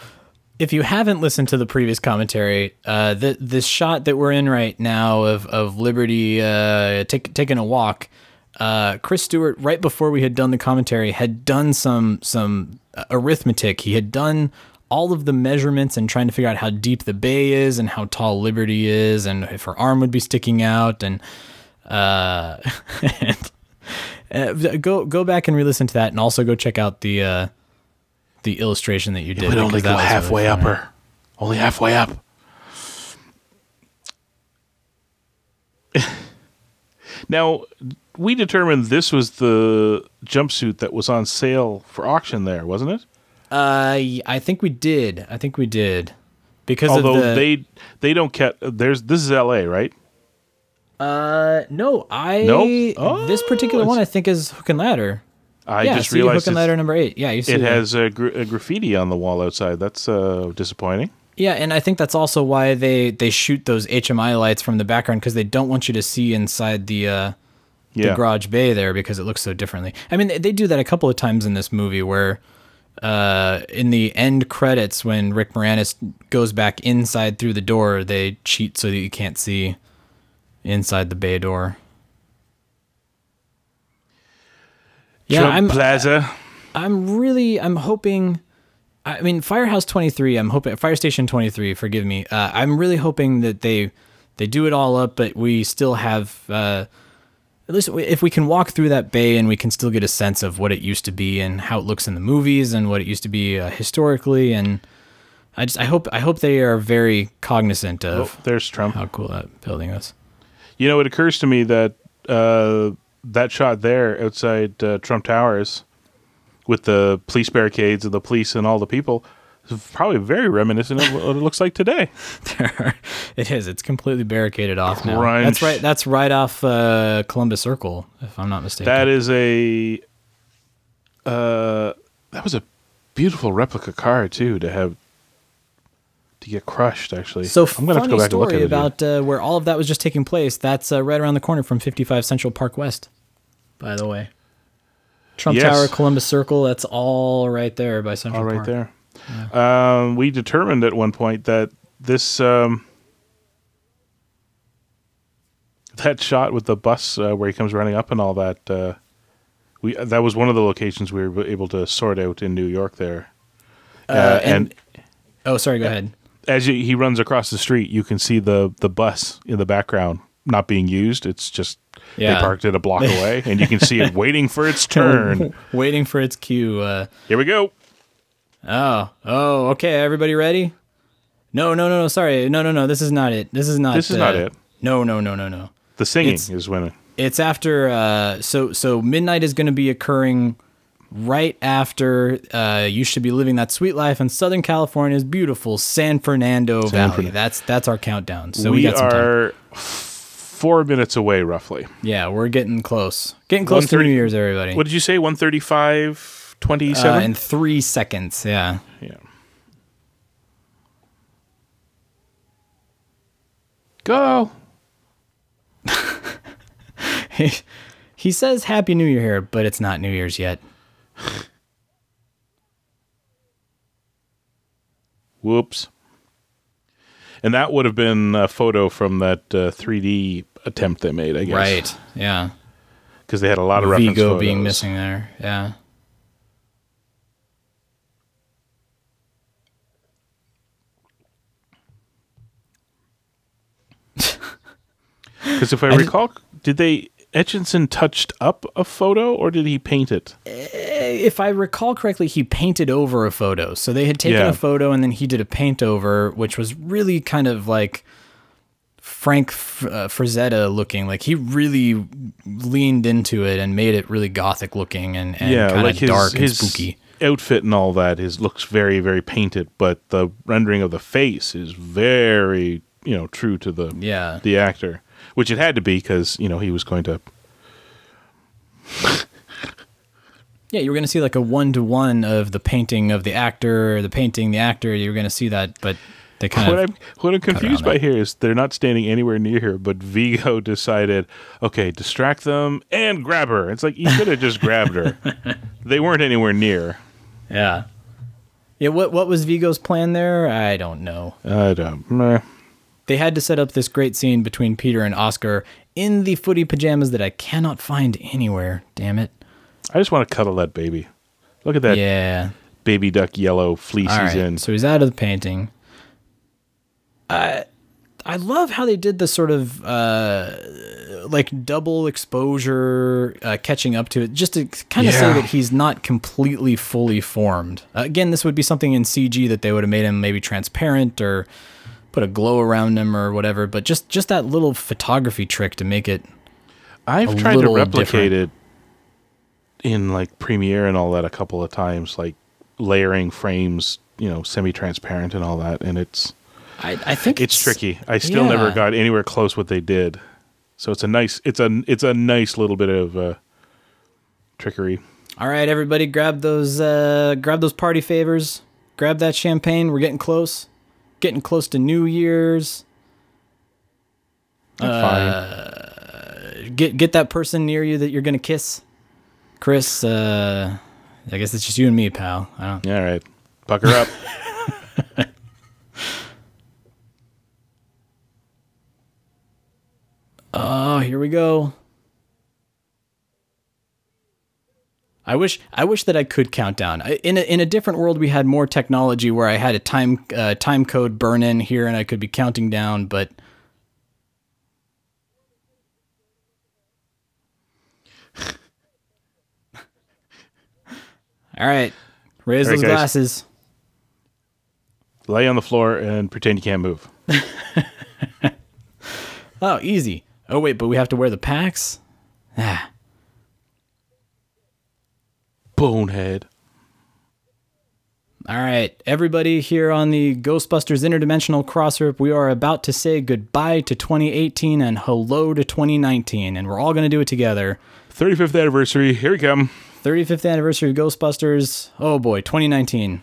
if you haven't listened to the previous commentary, uh, the this shot that we're in right now of of Liberty uh, taking a walk, uh, Chris Stewart, right before we had done the commentary, had done some some arithmetic. He had done all of the measurements and trying to figure out how deep the bay is and how tall Liberty is and if her arm would be sticking out and uh, and, uh, go go back and re-listen to that and also go check out the uh, the illustration that you did. it would only go was really halfway funny. upper, only halfway up. now, we determined this was the jumpsuit that was on sale for auction there, wasn't it? Uh, y- I think we did. I think we did because Although of the. they they don't get there's this is L.A. right? uh, no, I Nope. Oh, this particular one I think is Hook and Ladder. I yeah, just see realized Hook and Ladder number eight. Yeah, you see it the- has a, a graffiti on the wall outside. That's uh, disappointing. Yeah, and I think that's also why they they shoot those HMI lights from the background because they don't want you to see inside the uh, Yeah, the garage bay there because it looks so differently. I mean, they, they do that a couple of times in this movie where uh, in the end credits when Rick Moranis goes back inside through the door, they cheat so that you can't see inside the bay door. Yeah, Trump I'm Plaza. I'm really I'm hoping I mean Firehouse 23 I'm hoping Fire Station 23 forgive me uh, I'm really hoping that they they do it all up but we still have uh, at least if we can walk through that bay and we can still get a sense of what it used to be and how it looks in the movies and what it used to be uh, historically and I just I hope I hope they are very cognizant Oh, of there's Trump. how cool that building is. You know, it occurs to me that uh, that shot there outside uh, Trump Towers with the police barricades and the police and all the people is probably very reminiscent of what it looks like today. it is. It's completely barricaded off now. Crunch. That's right. That's right off uh, Columbus Circle, if I'm not mistaken. That is a uh, that was a beautiful replica car too to have to get crushed. Actually, so I'm gonna have to go back and look story at it. about uh, where all of that was just taking place. That's uh, right around the corner from 55 Central Park West. By the way, Trump Yes. Tower, Columbus Circle. That's all right there by Central all right Park. there. Um, we determined at one point that this um, that shot with the bus uh, where he comes running up and all that. Uh, we that was one of the locations we were able to sort out in New York there. Uh, and- Oh, sorry. Go ahead. As you, he runs across the street, you can see the the bus in the background not being used. It's just Yeah. they parked it a block away, and you can see it waiting for its turn. Waiting for its cue. Uh, Here we go. oh, oh, okay. Everybody ready? No, no, no, no. Sorry. No, no, no. This is not it. This is not. This is not uh, it. No, no, no, no, no. The singing It's- is when. It's after uh so so midnight is going to be occurring right after uh you should be living that sweet life in Southern California's beautiful San Fernando Valley. Fernando. That's that's our countdown. So we, we got some time. are f- four minutes away, roughly. Yeah, we're getting close. Getting close to 1:30 New Year's everybody. What did you say? 135, uh, 27? in 3 seconds. Yeah. yeah. Go. he, he says happy new year here, but it's not New Year's yet. Whoops. And that would have been a photo from that uh, 3D attempt they made, I guess. Right. Yeah. Because they had a lot of reference Vigo photos. being missing there. Yeah. Because if I, I did- recall, did they Etchinson touched up a photo or did he paint it? if I recall correctly, he painted over a photo. So they had taken Yeah. a photo and then he did a paint over, which was really kind of like Frank uh, Frazetta looking. Like he really leaned into it and made it really gothic looking and, and yeah, kind like of his, dark and his spooky. outfit and all that is looks very very painted, but the rendering of the face is very you know true to the Yeah. the actor, which it had to be because you know he was going to Yeah, you were going to see like a one to one of the painting of the actor, the painting, the actor. You were going to see that, but They kind what of I'm what I'm confused by here is they're not standing anywhere near here, but Vigo decided, okay, distract them and grab her. It's like you could have just grabbed her. They weren't anywhere near. yeah. Yeah, what what was Vigo's plan there? I don't know. I don't. Meh. They had to set up this great scene between Peter and Oscar in the footy pajamas that I cannot find anywhere. Damn it. I just want to cuddle that baby. Look at that Yeah. baby duck yellow fleece All he's right. in. So he's out of the painting. I I love how they did the sort of uh, like double exposure, uh, catching up to it, just to kind of say that he's not completely fully formed. Uh, again, this would be something in CG that they would have made him maybe transparent or put a glow around them or whatever. But just just that little photography trick to make it. I've tried to replicate different. it in like Premiere and all that a couple of times, like layering frames, you know, semi-transparent and all that, and it's I, I think it's tricky. I still never got anywhere close what they did. So it's a nice it's a it's a nice little bit of uh, trickery. All right, everybody, grab those uh, grab those party favors. Grab that champagne. We're getting close. Getting close to New Year's. Fine. Get get that person near you that you're gonna kiss. Chris, uh, I guess it's just you and me, pal. I don't. All right. Pucker up. Oh, here we go. I wish I wish that I could count down. I- In a, in a different world, we had more technology where I had a time uh, time code burn in here, and I could be counting down. But all right, raise All right, those guys. glasses. Lay on the floor and pretend you can't move. Oh, easy. Oh wait, but we have to wear the packs. Ah. Bonehead. All right, everybody here on the Ghostbusters Interdimensional Crossrip, we are about to say goodbye to 2018 and hello to 2019, and we're all going to do it together. 35th anniversary. Here we come. 35th anniversary of Ghostbusters. Oh boy, 2019.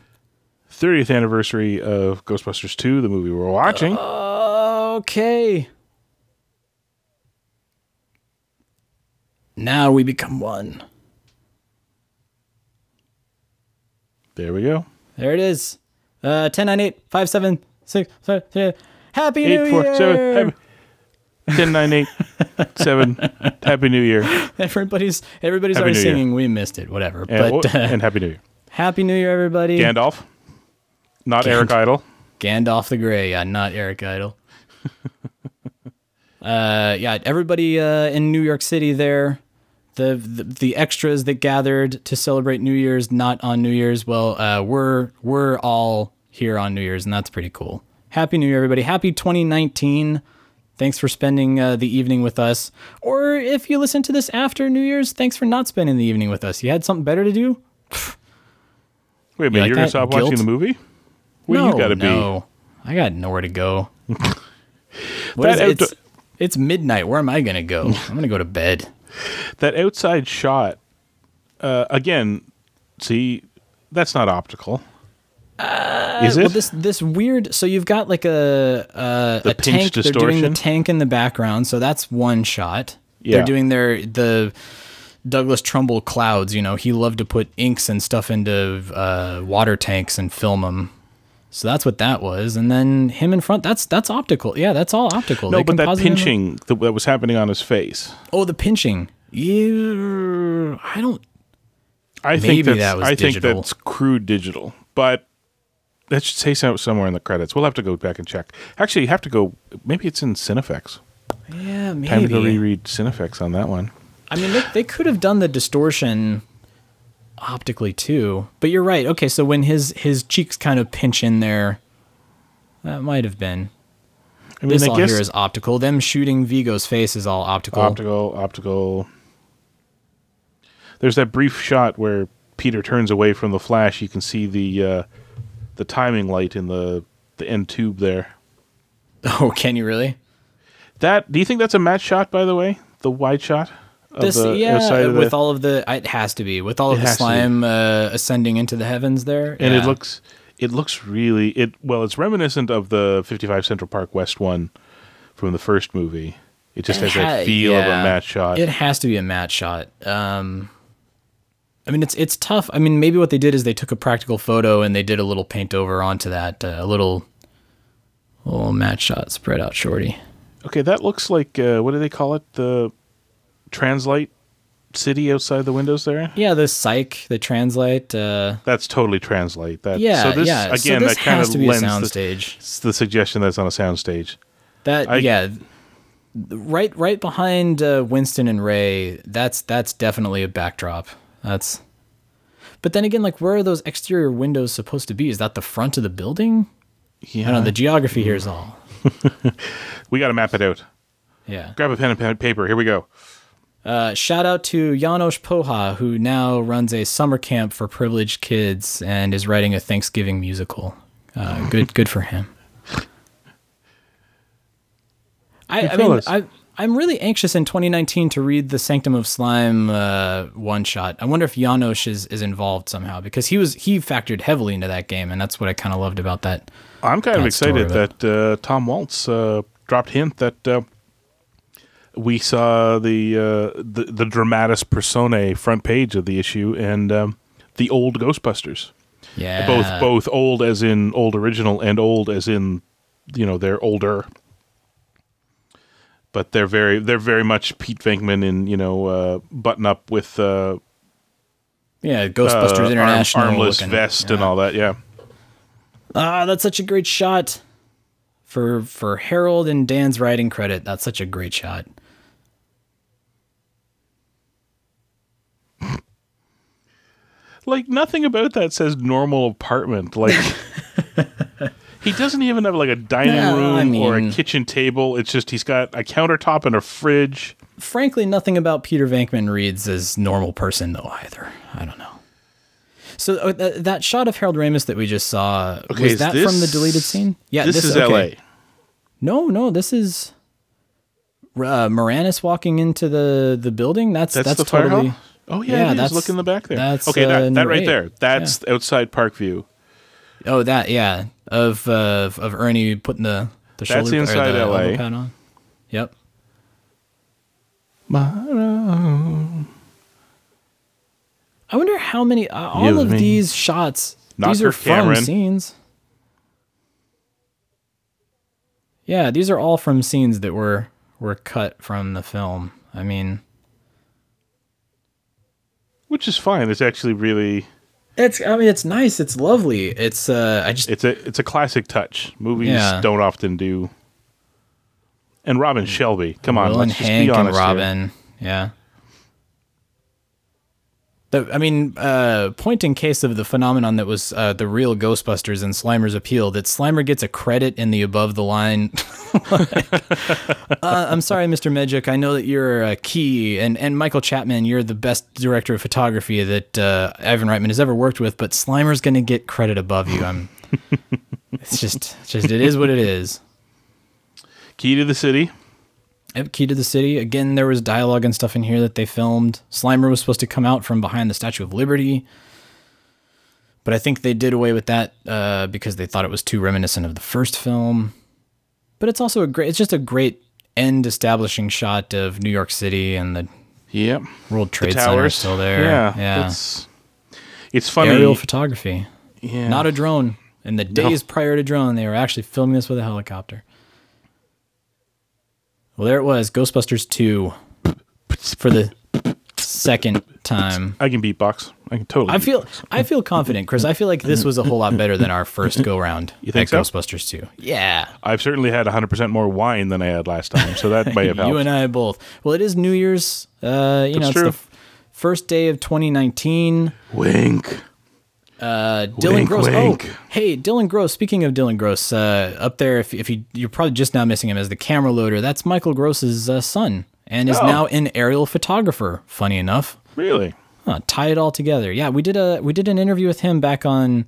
30th anniversary of Ghostbusters 2, the movie we're watching. Okay. Now we become one. There we go. There it is. Uh, 10, 9, 8, 5, 7, 6, 5, 3. Happy New Eight, four, Year! seven, happy, 10, 9, 8, 7. Happy New Year. Everybody's everybody's Happy already New Year. singing. We missed it. Whatever. And, but uh, and Happy New Year. Happy New Year, everybody. Gandalf. Not Eric Idle. Gandalf the Grey, yeah, not Eric Idle. uh, yeah, everybody uh, in New York City there. The, the the extras that gathered to celebrate New Year's, not on New Year's. Well, uh, we're we're all here on New Year's, and that's pretty cool. Happy New Year, everybody! Happy 2019. Thanks for spending uh, the evening with us. Or if you listen to this after New Year's, thanks for not spending the evening with us. You had something better to do. Wait a minute, like you're going to stop Guilt? watching the movie? Where no, you got to be? no. I got nowhere to go. What That is it? It's, it's midnight. Where am I gonna go? I'm gonna go to bed. That outside shot, uh, again, see, that's not optical. Is it? Well, this this weird. So you've got like a a, tank. pinch They're doing the distortion? tank in the background. So that's one shot. Yeah. They're doing their the Douglas Trumbull clouds. You know, he loved to put inks and stuff into uh, water tanks and film them. So that's what that was. And then him in front. That's that's optical. Yeah, that's all optical. no, They but that composite him- pinching that, was happening on his face. Oh, the pinching. You, I don't. I Maybe think that's, that was I think digital. that's crude digital, but that should say so somewhere in the credits. We'll have to go back and check. Actually, you have to go. Maybe it's in Cinefex. Yeah, maybe. Time to go reread Cinefex on that one. I mean, they, they could have done the distortion optically too. But you're right. Okay, so when his his cheeks kind of pinch in there, that might have been. I mean, This I all here is optical. Them shooting Vigo's face is all optical. optical, optical. There's that brief shot where Peter turns away from the flash. You can see the uh, the timing light in the the end tube there. Oh, can you really? That do you think that's a match shot? By the way, the wide shot. This, the yeah, with the, all of the, it has to be with all of the has slime uh, ascending into the heavens there, and yeah. it looks it looks really it well it's reminiscent of the 55 central park west one from the first movie it just has It ha- that feel of a yeah. matte shot It has to be a matte shot. Um, I mean, it's it's tough. I mean, maybe what they did is they took a practical photo and they did a little paint over onto that, uh, a little, little matte shot spread out shorty. okay that looks like uh, what do they call it the translite city outside the windows there Yeah, the psych, the translite. Uh, that's totally translite that yeah, so this yeah. again so this that kind of to be a lends the, soundstage. it's the suggestion that's on a soundstage That I- yeah, right right behind uh, Winston and Ray. That's that's definitely a backdrop. That's. But then again, like, where are those exterior windows supposed to be? Is that the front of the building? Yeah. I don't know. The geography here is all. we got to map it out Yeah. grab a pen and paper here we go Uh, shout out to Janosz Poha, who now runs a summer camp for privileged kids and is writing a Thanksgiving musical. Uh, good, good for him. I, I mean, fellas. I, I'm really anxious in 2019 to read the Sanctum of Slime uh, one shot. I wonder if Janosz is, is involved somehow because he was he factored heavily into that game, and that's what I kind of loved about that. I'm kind of that story excited that uh, Tom Waltz uh, dropped hint that uh, we saw the, uh, the the dramatis personae front page of the issue and um, the old Ghostbusters, Yeah, both both old as in old original and old as in you know they're older. But they're very they're very much Pete Venkman in you know uh, button up with uh, yeah, uh, Ghostbusters arm- International, armless looking. vest and all that. Yeah. Ah, that's such a great shot. For for Harold and Dan's writing credit, that's such a great shot. Like nothing about that says normal apartment like he doesn't even have like a dining No, room I or a kitchen table it's just he's got a countertop and a fridge Frankly, nothing about Peter Venkman reads as normal person though either. I don't know. So uh, th- that shot of Harold Ramis that we just saw Okay, was that this- from the deleted scene? Yeah, this, is okay. la No, no, this is uh, Moranis walking into the the building. That's that's, that's, the fire totally. hall oh yeah, Yeah, that's- look in the back there that's, okay uh, that, that right eight. there that's outside parkview Oh, that yeah of uh, of Ernie putting the the That's shoulder inside the LA. pad on. Yep. I wonder how many uh, all You of these shots. Not these are Kirk from scenes. Yeah, these are all from scenes that were were cut from the film. I mean, which is fine it's actually really it's I mean it's nice. It's lovely. It's uh I just it's a it's a classic touch movies Yeah. don't often do and Robin Shelby come on Will and let's just be honest here. Robin. Yeah. The, I mean, uh, point in case of the phenomenon that was uh, the real Ghostbusters and Slimer's appeal, that Slimer gets a credit in the above the line. Uh, I'm sorry, Mr. Medjuck. I know that you're a key, and, and Michael Chapman, you're the best director of photography that uh, Ivan Reitman has ever worked with, but Slimer's going to get credit above you. I'm. it's just, it's just, it is what it is. key to the city Yep, Key to the City. Again, there was dialogue and stuff in here that they filmed. Slimer was supposed to come out from behind the Statue of Liberty. But I think they did away with that uh, because they thought it was too reminiscent of the first film. But it's also a great, it's just a great end establishing shot of New York City and the Yep. World Trade the Center still there. Yeah, yeah. It's, it's funny. Aerial photography. yeah. Not a drone. In the days prior to drone, they were actually filming this with a helicopter. Well, there it was, Ghostbusters 2 for the second time. I can beatbox. I can totally. I feel beatbox. I feel confident, Chris. I feel like this was a whole lot better than our first go round You think at so? Ghostbusters 2. Yeah. I've certainly had 100% more wine than I had last time, so that may have helped. You and I both. Well, it is New Year's. Uh, you know, it's true. the f- first day of 2019. Wink. Uh, Dylan Wink, Gross. wink. Oh, hey, Dylan Gross. Speaking of Dylan Gross, uh, up there, if, if you you're probably just now missing him as the camera loader. That's Michael Gross's uh, son, and is Oh. now an aerial photographer. Funny enough, Really? huh, tie it all together. Yeah, we did a we did an interview with him back on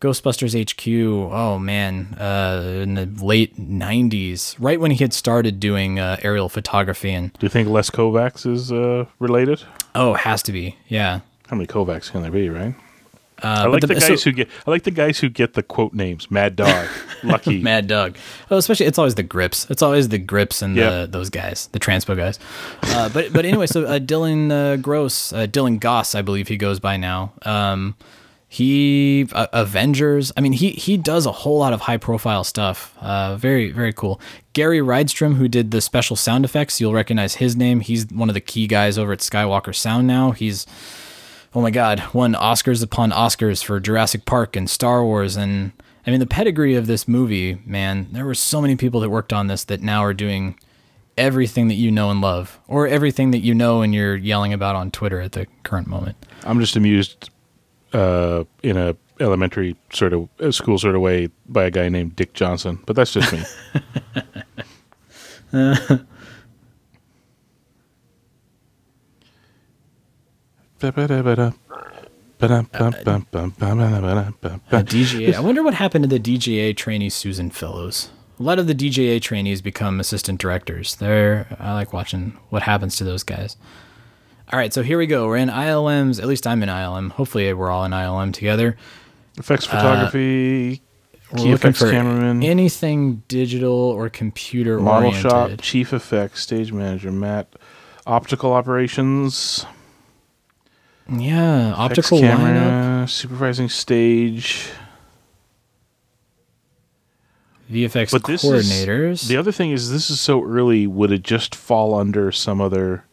Ghostbusters HQ. Oh man, uh, in the late '90s, right when he had started doing uh, aerial photography, and Do you think Les Kovacs is uh, related? oh, has to be, yeah. How many Kovacs can there be, right? I like the, the- guys so- who get. I like the guys who get the quote names. Mad Dog, Lucky. Mad Dog. Oh, especially it's always the grips. It's always the grips and Yeah. the, those guys, the transpo guys. Uh, but but anyway, so uh, Dylan uh, Gross, uh, Dylan Goss, I believe he goes by now. Um, he uh, Avengers. I mean, he he does a whole lot of high profile stuff. Uh, very very cool. Gary Rydstrom, who did the special sound effects, you'll recognize his name. He's one of the key guys over at Skywalker Sound now. He's oh my god, won Oscars upon Oscars for Jurassic Park and Star Wars and I mean the pedigree of this movie, man, there were so many people that worked on this that now are doing everything that you know and love or everything that you know and you're yelling about on Twitter at the current moment. I'm just amused uh, in a elementary sort of uh, school sort of way by a guy named Dick Johnson, but that's just me. The DGA. I wonder what happened to the DGA trainee Susan Fellows. A lot of the DGA trainees become assistant directors. They're I like watching what happens to those guys. All right, so here we go. We're in ILMs. At least I'm in ILM. Hopefully, we're all in ILM together. Effects uh, photography, We're key looking effects for cameraman, anything digital or computer model oriented. shop, chief effects, stage manager, Matt, optical operations, Yeah, effects optical lineup. camera, supervising stage. VFX But coordinators. is the other thing is this is so early. Would it just fall under some other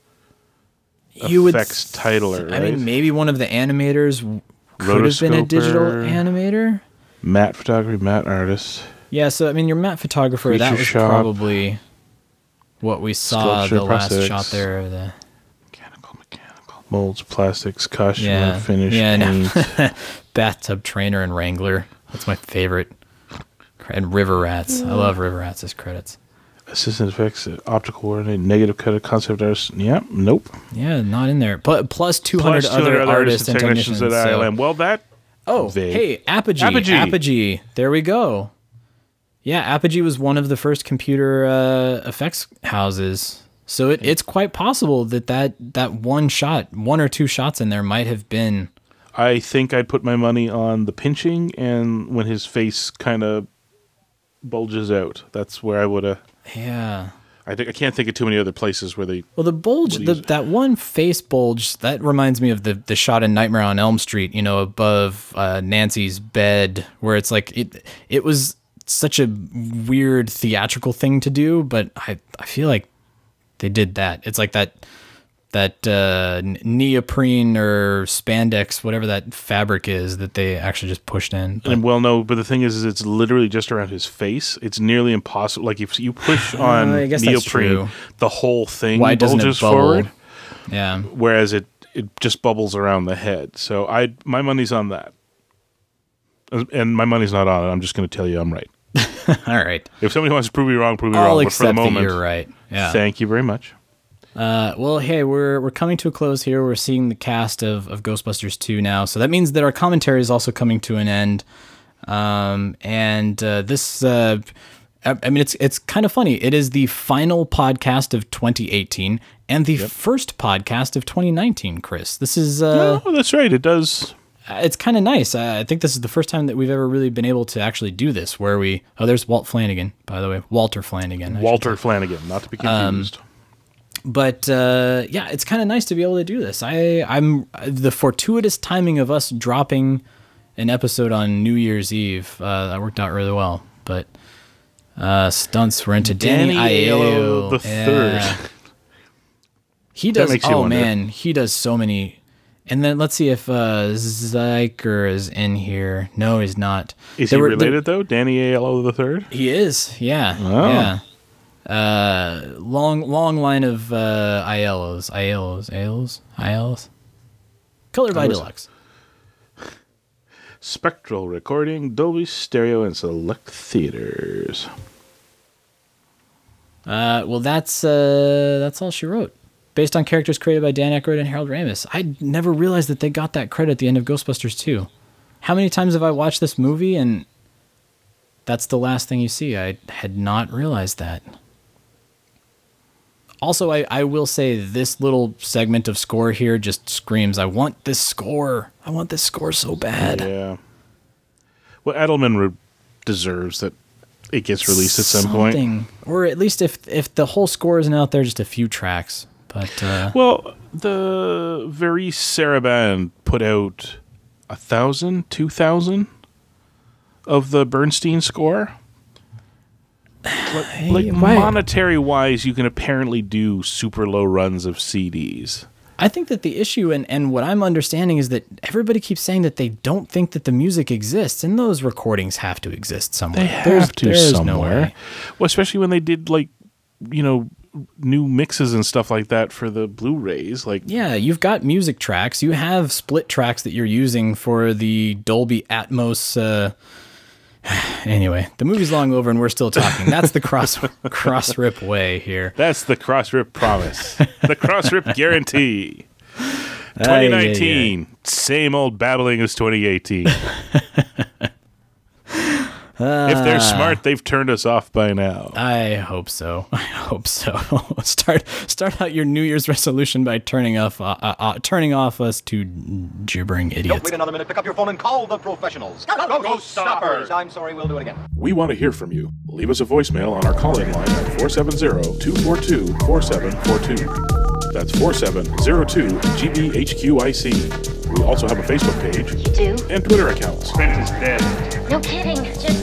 you effects? I right? mean, maybe one of the animators could have been a digital animator. matte photography, matte artist. Yeah, so I mean, your matte photographer, that was shop. probably what we saw the last shot there. of The. Molds, plastics, costume, yeah, finish, yeah, no. bathtub trainer and Wrangler. That's my favorite. And River Rats. I love River Rats as credits. assistant effects, uh, optical coordinate, negative cut, concept artist. Yeah, nope. Yeah, not in there. But plus 200, Plus other, 200 artists and technicians. at so- ILM. Well, that Oh, vague. hey, Apogee. Apogee. Apogee. There we go. Yeah, Apogee was one of the first computer uh, effects houses. So it, it's quite possible that, that that one shot, one or two shots in there might have been. I think I'd put my money on the pinching and when his face kind of bulges out. That's where I would have. Yeah. I think I can't think of too many other places where they. Well, the bulge, the, that one face bulge, that reminds me of the, the shot in Nightmare on Elm Street, you know, above uh, Nancy's bed, where it's like it it was such a weird theatrical thing to do, but I, I feel like they did that. It's like that that uh, neoprene or spandex, whatever that fabric is, that they actually just pushed in. But- And well, no, but the thing is, is it's literally just around his face. It's nearly impossible. Like if you push on I guess neoprene, the whole thing Why doesn't it bulges bubble? forward, yeah. whereas it it just bubbles around the head. So I my money's on that, and my money's not on it. I'm just going to tell you I'm right. All right. If somebody wants to prove me wrong, prove me I'll wrong. But for the moment, you're right. Yeah. thank you very much. Uh, well, hey, we're we're coming to a close here. We're seeing the cast of, of Ghostbusters 2 now, so that means that our commentary is also coming to an end. Um, and uh, this, uh, I, I mean, it's it's kind of funny. It is the final podcast of 2018 and the first podcast of 2019. Chris, this is uh, oh, that's right. It does. It's kind of nice. Uh, I think this is the first time that we've ever really been able to actually do this, where we oh, there's Walt Flanagan, by the way, Walter Flanagan. I Walter Flanagan, not to be Um, confused. but uh, yeah, it's kind of nice to be able to do this. I I'm the fortuitous timing of us dropping an episode on New Year's Eve uh, that worked out really well. But uh, stunts were into Danny, Danny Aiello Aiello the third. He does. Oh wonder. man, he does so many. And then let's see if uh, Zyker is in here. No, he's not. Is There he were- there- related though? Danny Aiello the third. he is, yeah, Oh. yeah. Uh, long, long line of uh, Ielos, Ielos, Ielos, Ielos. Color by Deluxe. Spectral recording, Dolby Stereo, and select theaters. Uh, well, that's uh, that's all she wrote. Based on characters created by Dan Aykroyd and Harold Ramis. I never realized that they got that credit at the end of Ghostbusters 2. How many times have I watched this movie and that's the last thing you see? I had not realized that. Also, I, I will say this little segment of score here just screams, I want this score. I want this score so bad. Yeah. Well, Edelman re- deserves that it gets released at some point. Or at least if if the whole score isn't out there, just a few tracks. But uh, Well, the Varèse Sarabande put out a thousand, two thousand of the Bernstein score. Like, like monetary wise, you can apparently do super low runs of CDs. I think that the issue and, and what I'm understanding is that everybody keeps saying that they don't think that the music exists, and those recordings have to exist somewhere. They have There's- to there's somewhere. way. well, especially when they did like, you know, new mixes and stuff like that for the Blu-rays. Like, Yeah, you've got music tracks. You have split tracks that you're using for the Dolby Atmos. Uh, anyway, the movie's long over and we're still talking. That's the cross cross rip way here. That's the cross rip promise. the cross rip guarantee. Ay, ay, 2019, same old babbling as 2018. if they're smart, they've turned us off by now. I hope so. I hope so. start start out your New Year's resolution by turning off uh, uh, uh, turning off us to gibbering idiots. Don't idiots. wait another minute. Pick up your phone and call the professionals. Go, go, go, stoppers! I'm sorry, we'll do it again. We want to hear from you. Leave us a voicemail on our call-in line at 470-242-4742. That's 4702-GBHQIC. We also have a Facebook page You Do? and Twitter accounts. Brent is dead. No kidding. Just give me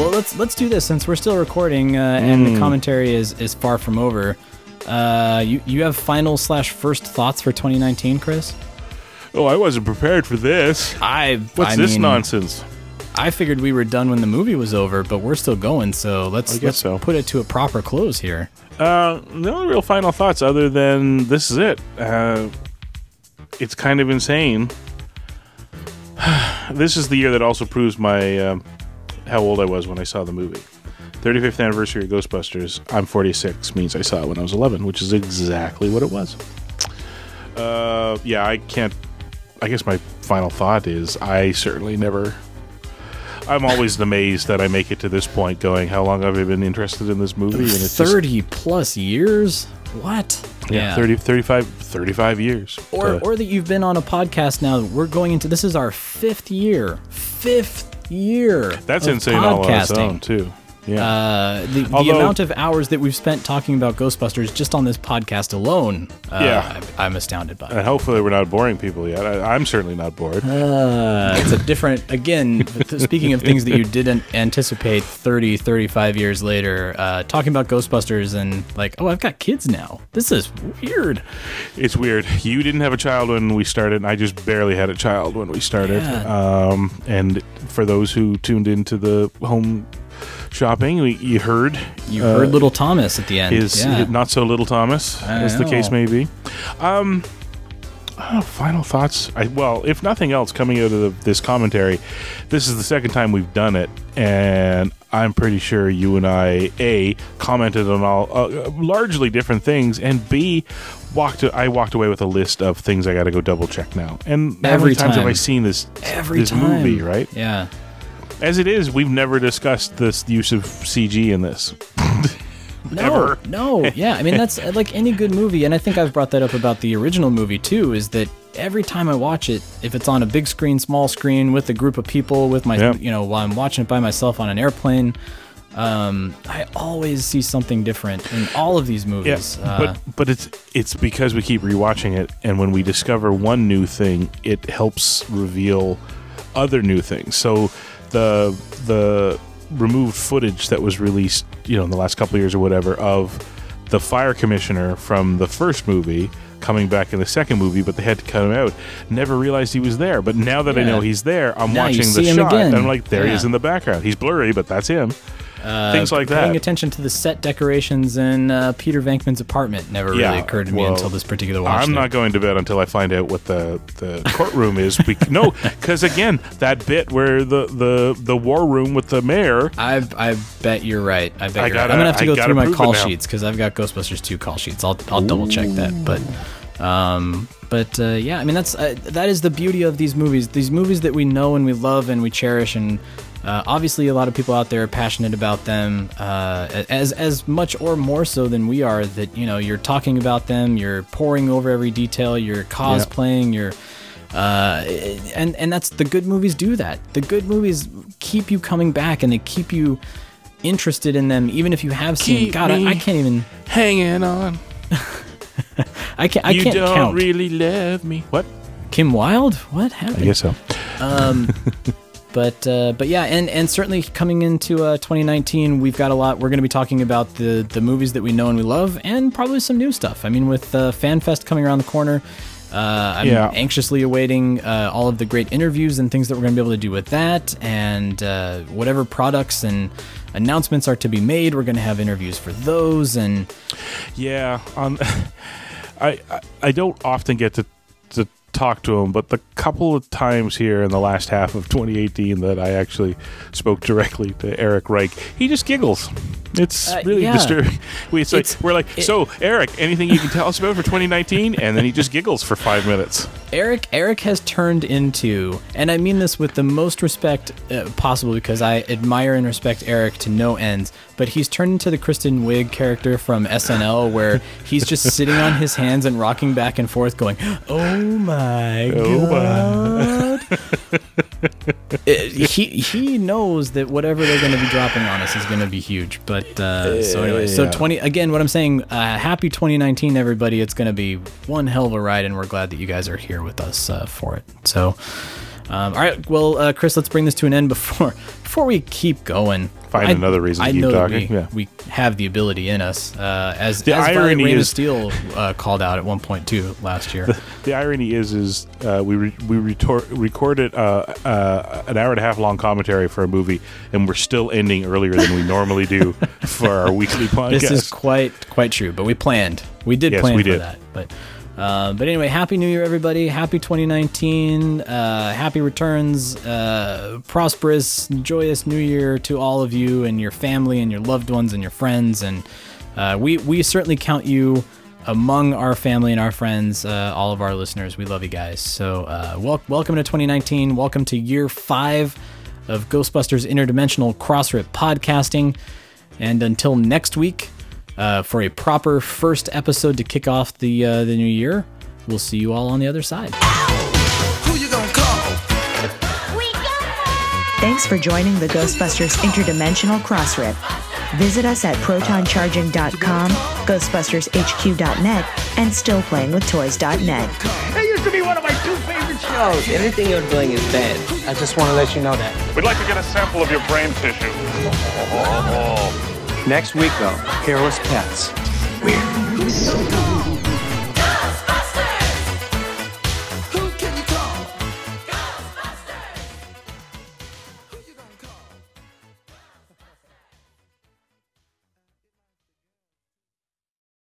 Well, let's let's do this since we're still recording uh, and Hmm. the commentary is is far from over. Uh, you you have final slash first thoughts for 2019, Chris? Oh, I wasn't prepared for this. I What's I this mean, nonsense? I figured we were done when the movie was over, but we're still going. So let's let's so. put it to a proper close here. Uh, no real final thoughts other than this is it. Uh, it's kind of insane. this is the year that also proves my um, how old I was when I saw the movie. 35th anniversary of Ghostbusters. I'm 46 means I saw it when I was 11, which is exactly what it was. Uh, yeah, I can't. I guess my final thought is I certainly never. I'm always amazed that I make it to this point, going, "How long have I been interested in this movie?" And it's just- 30 plus years? What? yeah, 30, 35, 35 years. Or, to- or that you've been on a podcast now. We're going into this is our fifth year. Fifth year. that's insane all on its own too. Yeah, Uh, the, the amount of hours that we've spent talking about Ghostbusters just on this podcast alone, uh, Yeah. I, I'm astounded by. and hopefully we're not boring people yet. I, I'm certainly not bored. Uh, it's a different, again, speaking of things that you didn't anticipate 30, 35 years later, uh, talking about Ghostbusters and like, oh, I've got kids now. This is weird. It's weird. You didn't have a child when we started, and I just barely had a child when we started. Yeah. Um, and for those who tuned into the home shopping, we, you heard You uh, heard little Thomas at the end. is yeah. not so little Thomas, I as the case may be. Um, know, final thoughts. I, well, if nothing else, coming out of the, this commentary, this is the second time we've done it, and I'm pretty sure you and I a commented on all uh, largely different things, and b walked. I walked away with a list of things I got to go double check now. And how Every many times have. I seen this Every this time. movie? Right. Yeah. As it is, we've never discussed this use of CG in this. No, Ever. no, yeah. I mean, that's like any good movie, and I think I've brought that up about the original movie too. Is that every time I watch it, if it's on a big screen, small screen, with a group of people, with my, Yeah. you know, while I'm watching it by myself on an airplane, um, I always see something different in all of these movies. Yeah, Uh, but but it's it's because we keep rewatching it, and when we discover one new thing, it helps reveal other new things. So the the removed footage that was released, you know, in the last couple of years or whatever, of the fire commissioner from the first movie coming back in the second movie, but they had to cut him out. Never realized he was there, but now that I know he's there, I'm Now watching the shot, and I'm like, there he is in the background. He's blurry, but that's him. Things like that. Paying attention to the set decorations in uh, Peter Venkman's apartment never really occurred to me until this particular watch. I'm not going to bed until I find out what the, the courtroom is. Be- no, because again, that bit where the, the, the war room with the mayor. I I bet you're right. I bet I you're gotta- right. I'm gonna have to I go through my call sheets because I've got Ghostbusters 2 call sheets. I'll I'll double check that. But um, but uh, yeah, I mean that's uh, that is the beauty of these movies. These movies that we know and we love and we cherish, and uh, obviously a lot of people out there are passionate about them uh, as as much or more so than we are. That you know you're talking about them, you're poring over every detail, you're cosplaying, you're uh, and and that's the good movies do that. The good movies keep you coming back and they keep you interested in them, even if you have seen. Keep God, I, I can't even. Hanging on. I can't. I you can't don't count. really love me. What? Kim Wilde? What happened? I guess so. But uh, but yeah, and and certainly coming into uh, 2019, we've got a lot. We're going to be talking about the the movies that we know and we love, and probably some new stuff. I mean, with uh, FanFest coming around the corner. Uh, I'm Yeah. anxiously awaiting uh, all of the great interviews and things that we're going to be able to do with that, and uh, whatever products and announcements are to be made. We're going to have interviews for those, and Yeah, um, I, I I don't often get to to talk to him, but the couple of times here in the last half of 2018 that I actually spoke directly to Eric Reich, he just giggles. It's Uh, really yeah. disturbing. We it's like, It's- we're like, it- so Eric, anything you can tell us about for 2019? And then he just giggles for five minutes. Eric Eric has turned into, and I mean this with the most respect uh, possible because I admire and respect Eric to no ends. But he's turned into the Kristen Wiig character from SNL, where he's just sitting on his hands and rocking back and forth, going, "Oh my Oh my." god!" It- he he knows that whatever they're going to be dropping on us is going to be huge. But uh, so anyway, so twenty again. What I'm saying, uh, happy 2019, everybody. It's going to be one hell of a ride, and we're glad that you guys are here with us uh, for it. So, um, all right, well, uh, Chris, let's bring this to an end before before we keep going. Find I- another reason to I keep know talking, We, yeah. we have the ability in us, uh, as The as irony Rain of is- Steel uh, called out at one point too last year. The irony is, is uh, we re- we retor- recorded uh, uh, an hour and a half long commentary for a movie, and we're still ending earlier than we normally do for our weekly podcast. This is quite quite true, but we planned. We did Yes, plan we for did. that. But uh, but anyway, happy New Year, everybody! Happy 2019. Uh, happy returns. Uh, prosperous, joyous New Year to all of you and your family and your loved ones and your friends. And uh, we we certainly count you among our family and our friends. Uh, all of our listeners, we love you guys. So wel- welcome to 2019. Welcome to year five of Ghostbusters Interdimensional Crossrip podcasting. And until next week, uh, for a proper first episode to kick off the uh, the new year, we'll see you all on the other side. We Thanks for joining the Ghostbusters Interdimensional Crossrip. Visit us at protoncharging.com, ghostbustershq.net, and stillplayingwithtoys.net. That used to be one of my two favorite shows. Anything you're doing is bad. I just want to let you know that. We'd like to get a sample of your brain tissue. Next week, though, careless pets. Weird.